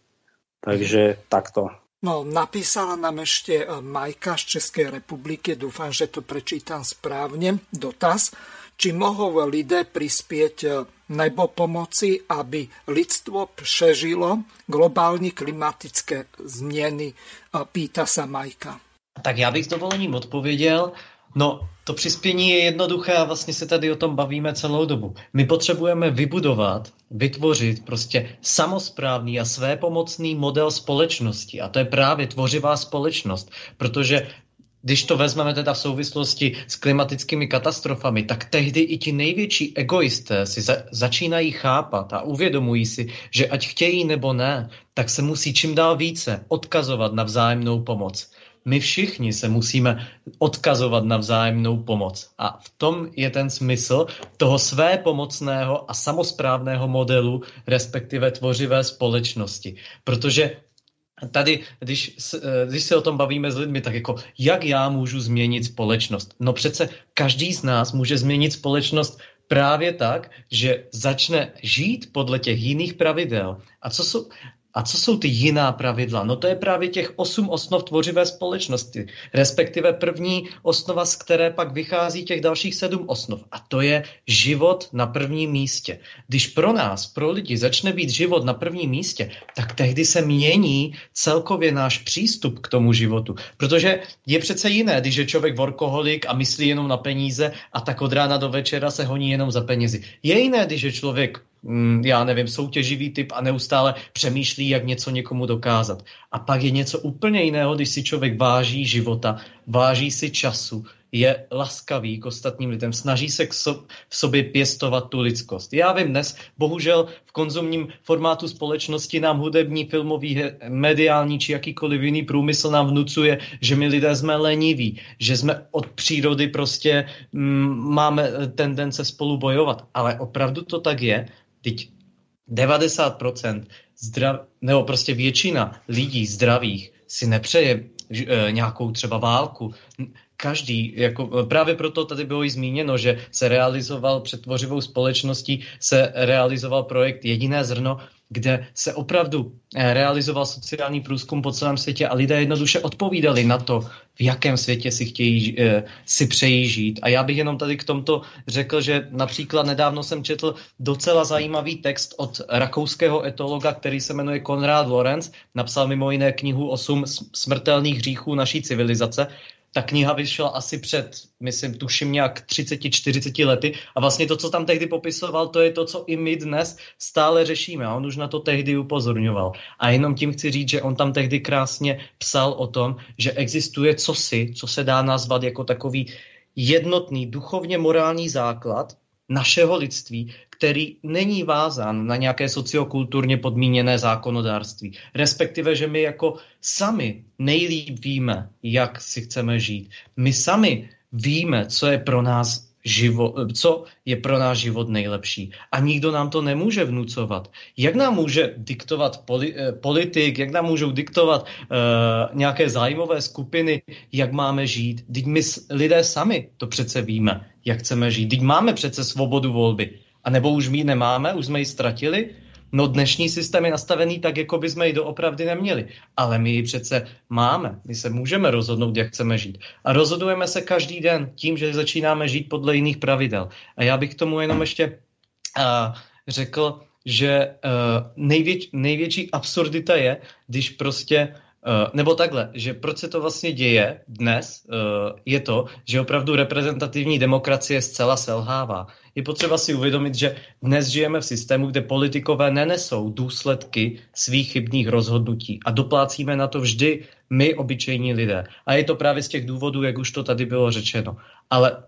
Takže takto. No, napísala nám ešte e, Majka z Českej republiky, dúfam, že to prečítam správne, dotaz, či mohol lidé prispieť e, nebo pomoci, aby lidstvo přežilo globální klimatické změny, e, pýta sa Majka. Tak já bych s dovolením odpověděl. No, to přispění je jednoduché a vlastně se tady o tom bavíme celou dobu. My potřebujeme vybudovat, vytvořit prostě samosprávný a svépomocný model společnosti. A to je právě tvořivá společnost, protože když to vezmeme teda v souvislosti s klimatickými katastrofami, tak tehdy i ti největší egoisté si za, začínají chápat a uvědomují si, že ať chtějí nebo ne, tak se musí čím dál více odkazovat na vzájemnou pomoc my všichni se musíme odkazovat na vzájemnou pomoc. A v tom je ten smysl toho své pomocného a samosprávného modelu, respektive tvořivé společnosti. Protože tady, když, eh, když se o tom bavíme s lidmi, tak jako jak já můžu změnit společnost? No přece každý z nás může změnit společnost právě tak, že začne žít podle těch jiných pravidel. A co jsou, a co jsou ty jiná pravidla? No to je právě těch osm osnov tvořivé společnosti, respektive první osnova, z které pak vychází těch dalších sedm osnov. A to je život na prvním místě. Když pro nás, pro lidi, začne být život na prvním místě, tak tehdy se mění celkově náš přístup k tomu životu. Protože je přece jiné, když je člověk workoholik a myslí jenom na peníze a tak od rána do večera se honí jenom za penězi. Je jiné, když je člověk já nevím, soutěživý typ a neustále přemýšlí, jak něco někomu dokázat. A pak je něco úplně jiného, když si člověk váží života, váží si času, je laskavý k ostatním lidem, snaží se k so, v sobě pěstovat tu lidskost. Já vím dnes, bohužel v konzumním formátu společnosti nám hudební, filmový, mediální či jakýkoliv jiný průmysl nám vnucuje, že my lidé jsme leniví, že jsme od přírody prostě mm, máme tendence spolu bojovat. Ale opravdu to tak je. Teď 90% zdrav, nebo prostě většina lidí zdravých si nepřeje e, nějakou třeba válku. Každý, jako právě proto tady bylo i zmíněno, že se realizoval před tvořivou společností, se realizoval projekt Jediné zrno, kde se opravdu eh, realizoval sociální průzkum po celém světě a lidé jednoduše odpovídali na to, v jakém světě si chtějí, eh, si přejí žít. A já bych jenom tady k tomto řekl, že například nedávno jsem četl docela zajímavý text od rakouského etologa, který se jmenuje Konrad Lorenz, napsal mimo jiné knihu Osm smrtelných hříchů naší civilizace ta kniha vyšla asi před, myslím, tuším nějak 30-40 lety a vlastně to, co tam tehdy popisoval, to je to, co i my dnes stále řešíme a on už na to tehdy upozorňoval. A jenom tím chci říct, že on tam tehdy krásně psal o tom, že existuje cosi, co se dá nazvat jako takový jednotný duchovně morální základ našeho lidství, který není vázán na nějaké sociokulturně podmíněné zákonodárství. Respektive, že my jako sami nejlíp víme, jak si chceme žít. My sami víme, co je pro nás život, co je pro náš život nejlepší. A nikdo nám to nemůže vnucovat. Jak nám může diktovat poli, eh, politik, jak nám můžou diktovat uh, nějaké zájmové skupiny, jak máme žít. Teď my lidé sami to přece víme, jak chceme žít. Teď máme přece svobodu volby. A nebo už my nemáme, už jsme ji ztratili, No dnešní systém je nastavený tak, jako by jsme ji doopravdy neměli. Ale my ji přece máme. My se můžeme rozhodnout, jak chceme žít. A rozhodujeme se každý den tím, že začínáme žít podle jiných pravidel. A já bych k tomu jenom ještě uh, řekl, že uh, nejvěč, největší absurdita je, když prostě nebo takhle, že proč se to vlastně děje dnes, uh, je to, že opravdu reprezentativní demokracie zcela selhává je potřeba si uvědomit, že dnes žijeme v systému, kde politikové nenesou důsledky svých chybných rozhodnutí a doplácíme na to vždy my, obyčejní lidé. A je to právě z těch důvodů, jak už to tady bylo řečeno. Ale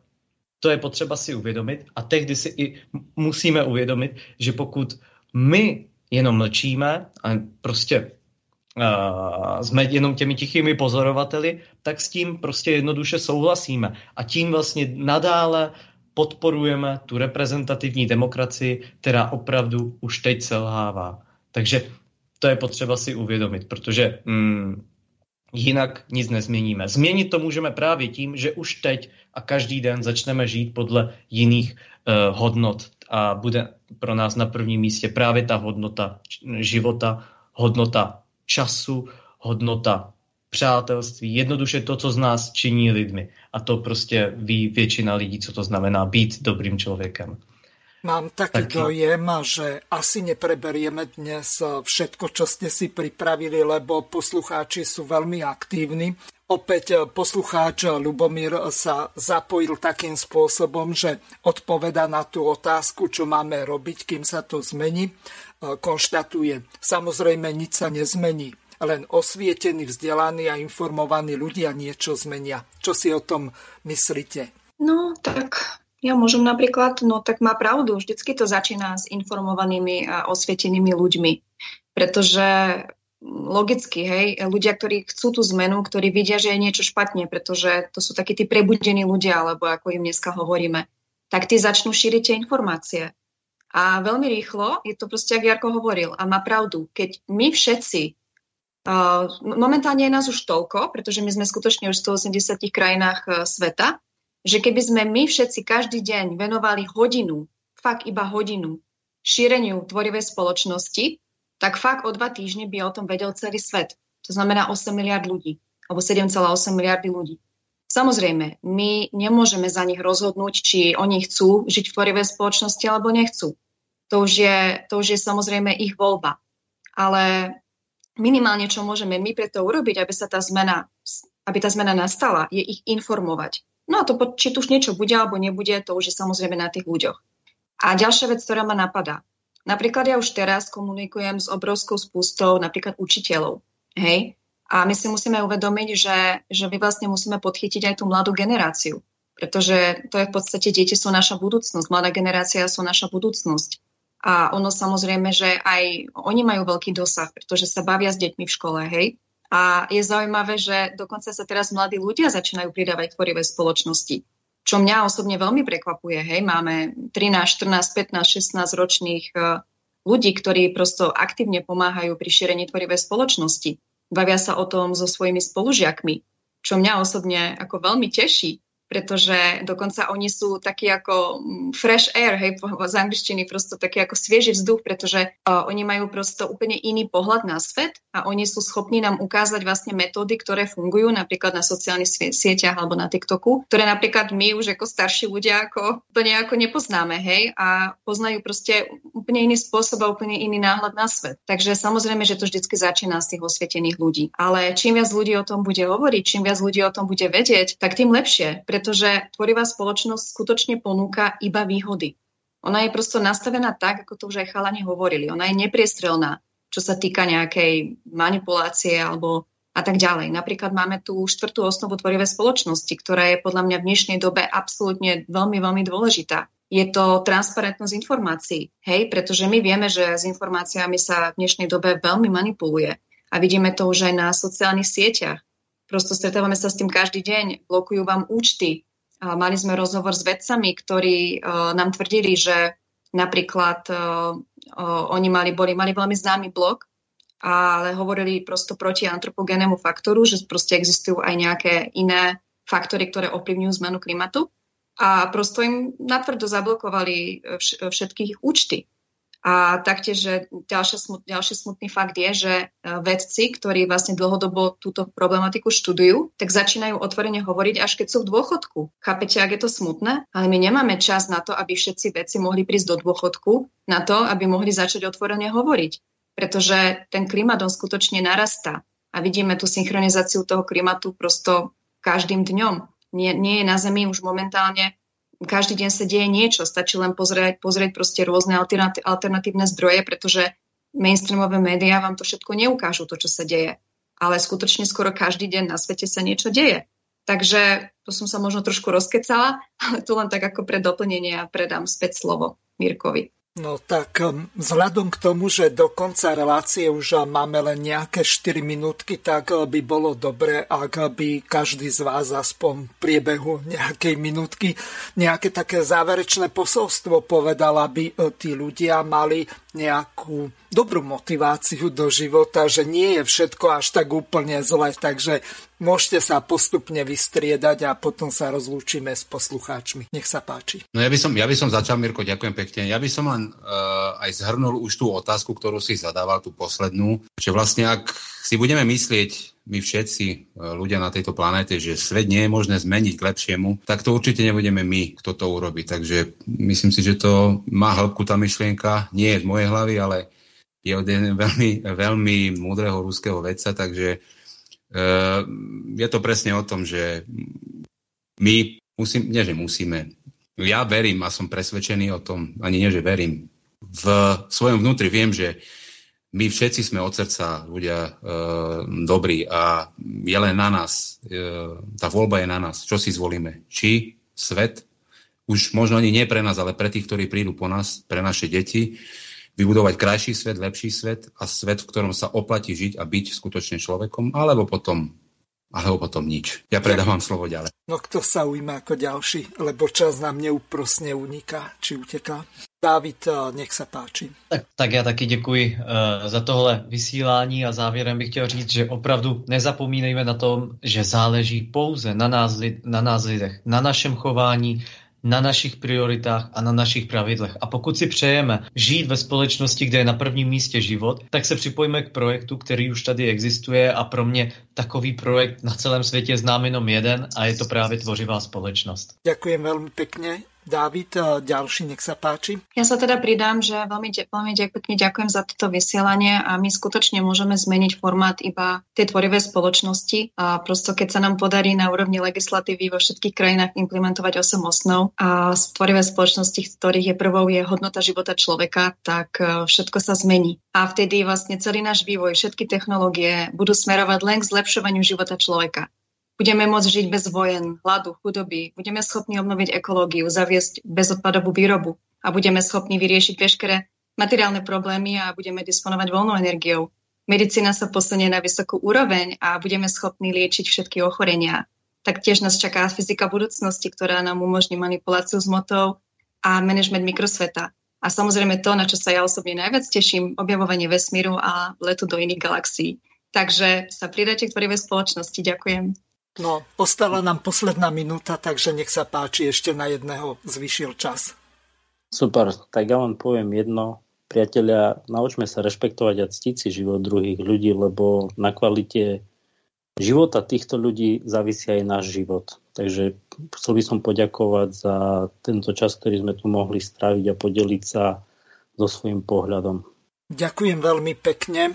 to je potřeba si uvědomit a tehdy si i musíme uvědomit, že pokud my jenom mlčíme a prostě jsme jenom těmi tichými pozorovateli, tak s tím prostě jednoduše souhlasíme. A tím vlastně nadále podporujeme tu reprezentativní demokracii, která opravdu už teď selhává. Takže to je potřeba si uvědomit, protože mm, jinak nic nezměníme. Změnit to můžeme právě tím, že už teď a každý den začneme žít podle jiných uh, hodnot a bude pro nás na prvním místě právě ta hodnota života, hodnota času, hodnota přátelství, jednoduše to, co z nás činí lidmi. A to prostě ví většina lidí, co to znamená být dobrým člověkem. Mám taký tak... dojem, že asi nepreberieme dnes všetko, čo ste si pripravili, lebo poslucháči sú veľmi aktívni. Opäť poslucháč Lubomír sa zapojil takým spôsobom, že odpoveda na tú otázku, čo máme robiť, kým sa to zmení. Konštatuje, samozrejme nič sa nezmení len osvietení, vzdelaní a informovaní ľudia niečo zmenia. Čo si o tom myslíte? No, tak ja môžem napríklad, no tak má pravdu, vždycky to začína s informovanými a osvietenými ľuďmi. Pretože logicky, hej, ľudia, ktorí chcú tú zmenu, ktorí vidia, že je niečo špatne, pretože to sú takí tí prebudení ľudia, alebo ako im dneska hovoríme, tak tí začnú šíriť tie informácie. A veľmi rýchlo, je to proste, ako Jarko hovoril, a má pravdu, keď my všetci Momentálne je nás už toľko, pretože my sme skutočne už v 180 krajinách e, sveta, že keby sme my všetci každý deň venovali hodinu, fakt iba hodinu, šíreniu tvorivej spoločnosti, tak fakt o dva týždne by o tom vedel celý svet. To znamená 8 miliard ľudí, alebo 7,8 miliardy ľudí. Samozrejme, my nemôžeme za nich rozhodnúť, či oni chcú žiť v tvorivej spoločnosti alebo nechcú. To už je, to už je samozrejme ich voľba. Ale minimálne, čo môžeme my preto urobiť, aby sa tá zmena, aby tá zmena nastala, je ich informovať. No a to, či tu už niečo bude alebo nebude, to už je samozrejme na tých ľuďoch. A ďalšia vec, ktorá ma napadá. Napríklad ja už teraz komunikujem s obrovskou spústou napríklad učiteľov. Hej? A my si musíme uvedomiť, že, že my vlastne musíme podchytiť aj tú mladú generáciu. Pretože to je v podstate, deti sú naša budúcnosť, mladá generácia sú naša budúcnosť. A ono samozrejme, že aj oni majú veľký dosah, pretože sa bavia s deťmi v škole, hej. A je zaujímavé, že dokonca sa teraz mladí ľudia začínajú pridávať tvorivé spoločnosti. Čo mňa osobne veľmi prekvapuje, hej, máme 13, 14, 15, 16 ročných uh, ľudí, ktorí prosto aktívne pomáhajú pri šírení tvorivej spoločnosti. Bavia sa o tom so svojimi spolužiakmi, čo mňa osobne ako veľmi teší, pretože dokonca oni sú takí ako mm, fresh air, hej, z angličtiny prosto taký ako svieži vzduch, pretože uh, oni majú prosto úplne iný pohľad na svet a oni sú schopní nám ukázať vlastne metódy, ktoré fungujú napríklad na sociálnych sieťach alebo na TikToku, ktoré napríklad my už ako starší ľudia ako to nejako nepoznáme, hej, a poznajú proste úplne iný spôsob a úplne iný náhľad na svet. Takže samozrejme, že to vždycky začína z tých osvietených ľudí. Ale čím viac ľudí o tom bude hovoriť, čím viac ľudí o tom bude vedieť, tak tým lepšie pretože tvorivá spoločnosť skutočne ponúka iba výhody. Ona je prosto nastavená tak, ako to už aj chalani hovorili. Ona je nepriestrelná, čo sa týka nejakej manipulácie alebo a tak ďalej. Napríklad máme tu štvrtú osnovu tvorivé spoločnosti, ktorá je podľa mňa v dnešnej dobe absolútne veľmi, veľmi dôležitá. Je to transparentnosť informácií, hej, pretože my vieme, že s informáciami sa v dnešnej dobe veľmi manipuluje. A vidíme to už aj na sociálnych sieťach. Prosto stretávame sa s tým každý deň, blokujú vám účty. Mali sme rozhovor s vedcami, ktorí uh, nám tvrdili, že napríklad uh, uh, oni mali, boli, mali veľmi známy blog, ale hovorili prosto proti antropogénemu faktoru, že proste existujú aj nejaké iné faktory, ktoré ovplyvňujú zmenu klimatu. A prosto im natvrdo zablokovali všetkých účty. A taktiež, ďalší, smut, ďalší smutný fakt je, že e, vedci, ktorí vlastne dlhodobo túto problematiku študujú, tak začínajú otvorene hovoriť, až keď sú v dôchodku. Chápete, ak je to smutné? Ale my nemáme čas na to, aby všetci vedci mohli prísť do dôchodku, na to, aby mohli začať otvorene hovoriť. Pretože ten klimat on skutočne narastá. A vidíme tú synchronizáciu toho klimatu prosto každým dňom. Nie, nie je na Zemi už momentálne každý deň sa deje niečo, stačí len pozrieť, pozrieť proste rôzne alternatívne zdroje, pretože mainstreamové médiá vám to všetko neukážu, to, čo sa deje. Ale skutočne skoro každý deň na svete sa niečo deje. Takže to som sa možno trošku rozkecala, ale tu len tak ako pre doplnenie a predám späť slovo Mirkovi. No tak um, vzhľadom k tomu, že do konca relácie už máme len nejaké 4 minútky, tak uh, by bolo dobre, ak by každý z vás aspoň v priebehu nejakej minútky nejaké také záverečné posolstvo povedal, aby uh, tí ľudia mali nejakú dobrú motiváciu do života, že nie je všetko až tak úplne zle, takže môžete sa postupne vystriedať a potom sa rozlúčime s poslucháčmi. Nech sa páči. No ja by som, ja by som začal, Mirko, ďakujem pekne. Ja by som len uh, aj zhrnul už tú otázku, ktorú si zadával, tú poslednú, že vlastne ak si budeme myslieť my všetci e, ľudia na tejto planéte, že svet nie je možné zmeniť k lepšiemu, tak to určite nebudeme my, kto to urobí. Takže myslím si, že to má hĺbku tá myšlienka, nie je z mojej hlavy, ale je od veľmi, veľmi múdreho ruského vedca, takže uh, je to presne o tom, že my musím, nie že musíme, ja verím a som presvedčený o tom, ani nie, že verím, v svojom vnútri viem, že my všetci sme od srdca ľudia e, dobrí a je len na nás, e, tá voľba je na nás, čo si zvolíme. Či svet, už možno ani nie pre nás, ale pre tých, ktorí prídu po nás, pre naše deti, vybudovať krajší svet, lepší svet a svet, v ktorom sa oplatí žiť a byť skutočne človekom, alebo potom alebo potom nič. Ja predávam slovo ďalej. No kto sa ujíma ako ďalší, lebo čas nám neúprosne uniká, či uteká. Dávid, eh, nech sa páči. Tak, tak já taky děkuji uh, za tohle vysílání a závěrem bych chtěl říct, že opravdu nezapomínejme na tom, že záleží pouze na nás, na nás lidech, na našem chování, na našich prioritách a na našich pravidlech. A pokud si přejeme žít ve společnosti, kde je na prvním místě život, tak se připojíme k projektu, který už tady existuje a pro mě takový projekt na celém světě znám jenom jeden a je to právě tvořivá společnost. Ďakujem veľmi pekne. Dávid, ďalší, nech sa páči. Ja sa teda pridám, že veľmi, veľmi pekne ďakujem za toto vysielanie a my skutočne môžeme zmeniť formát iba tej tvorivé spoločnosti a prosto keď sa nám podarí na úrovni legislatívy vo všetkých krajinách implementovať 8 osnov a z tvorivé spoločnosti, ktorých je prvou je hodnota života človeka, tak e, všetko sa zmení. A vtedy vlastne celý náš vývoj, všetky technológie budú smerovať len k zlepšovaniu života človeka. Budeme môcť žiť bez vojen, hladu, chudoby, budeme schopní obnoviť ekológiu, zaviesť bezodpadovú výrobu a budeme schopní vyriešiť veškeré materiálne problémy a budeme disponovať voľnou energiou. Medicína sa posunie na vysokú úroveň a budeme schopní liečiť všetky ochorenia. Taktiež nás čaká fyzika budúcnosti, ktorá nám umožní manipuláciu s motou a manažment mikrosveta. A samozrejme to, na čo sa ja osobne najviac teším, objavovanie vesmíru a letu do iných galaxií. Takže sa pridajte k tvorivej spoločnosti. Ďakujem. No, ostala nám posledná minúta, takže nech sa páči, ešte na jedného zvyšil čas. Super, tak ja len poviem jedno. Priatelia, naučme sa rešpektovať a ctiť si život druhých ľudí, lebo na kvalite života týchto ľudí závisí aj náš život. Takže chcel by som poďakovať za tento čas, ktorý sme tu mohli stráviť a podeliť sa so svojím pohľadom. Ďakujem veľmi pekne.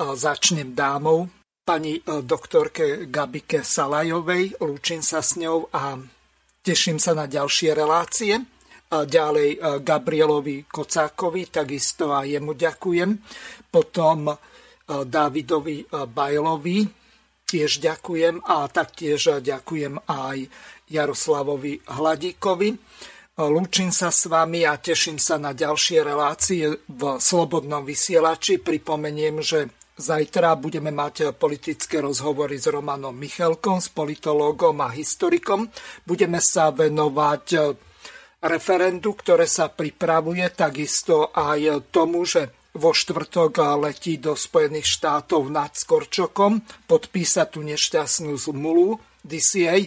Začnem dámou pani e, doktorke Gabike Salajovej. Lúčim sa s ňou a teším sa na ďalšie relácie. A ďalej e, Gabrielovi Kocákovi, takisto aj jemu ďakujem. Potom e, Davidovi Bajlovi tiež ďakujem a taktiež ďakujem aj Jaroslavovi Hladíkovi. Lúčim sa s vami a teším sa na ďalšie relácie v Slobodnom vysielači. Pripomeniem, že Zajtra budeme mať politické rozhovory s Romanom Michelkom, s politológom a historikom. Budeme sa venovať referendu, ktoré sa pripravuje, takisto aj tomu, že vo štvrtok letí do Spojených štátov nad Skorčokom podpísať tú nešťastnú zmluvu DCA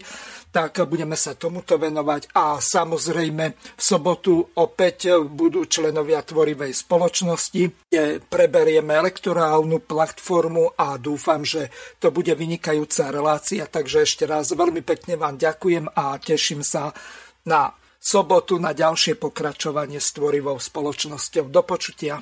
tak budeme sa tomuto venovať a samozrejme v sobotu opäť budú členovia tvorivej spoločnosti, preberieme elektorálnu platformu a dúfam, že to bude vynikajúca relácia, takže ešte raz veľmi pekne vám ďakujem a teším sa na sobotu na ďalšie pokračovanie s tvorivou spoločnosťou. Do počutia.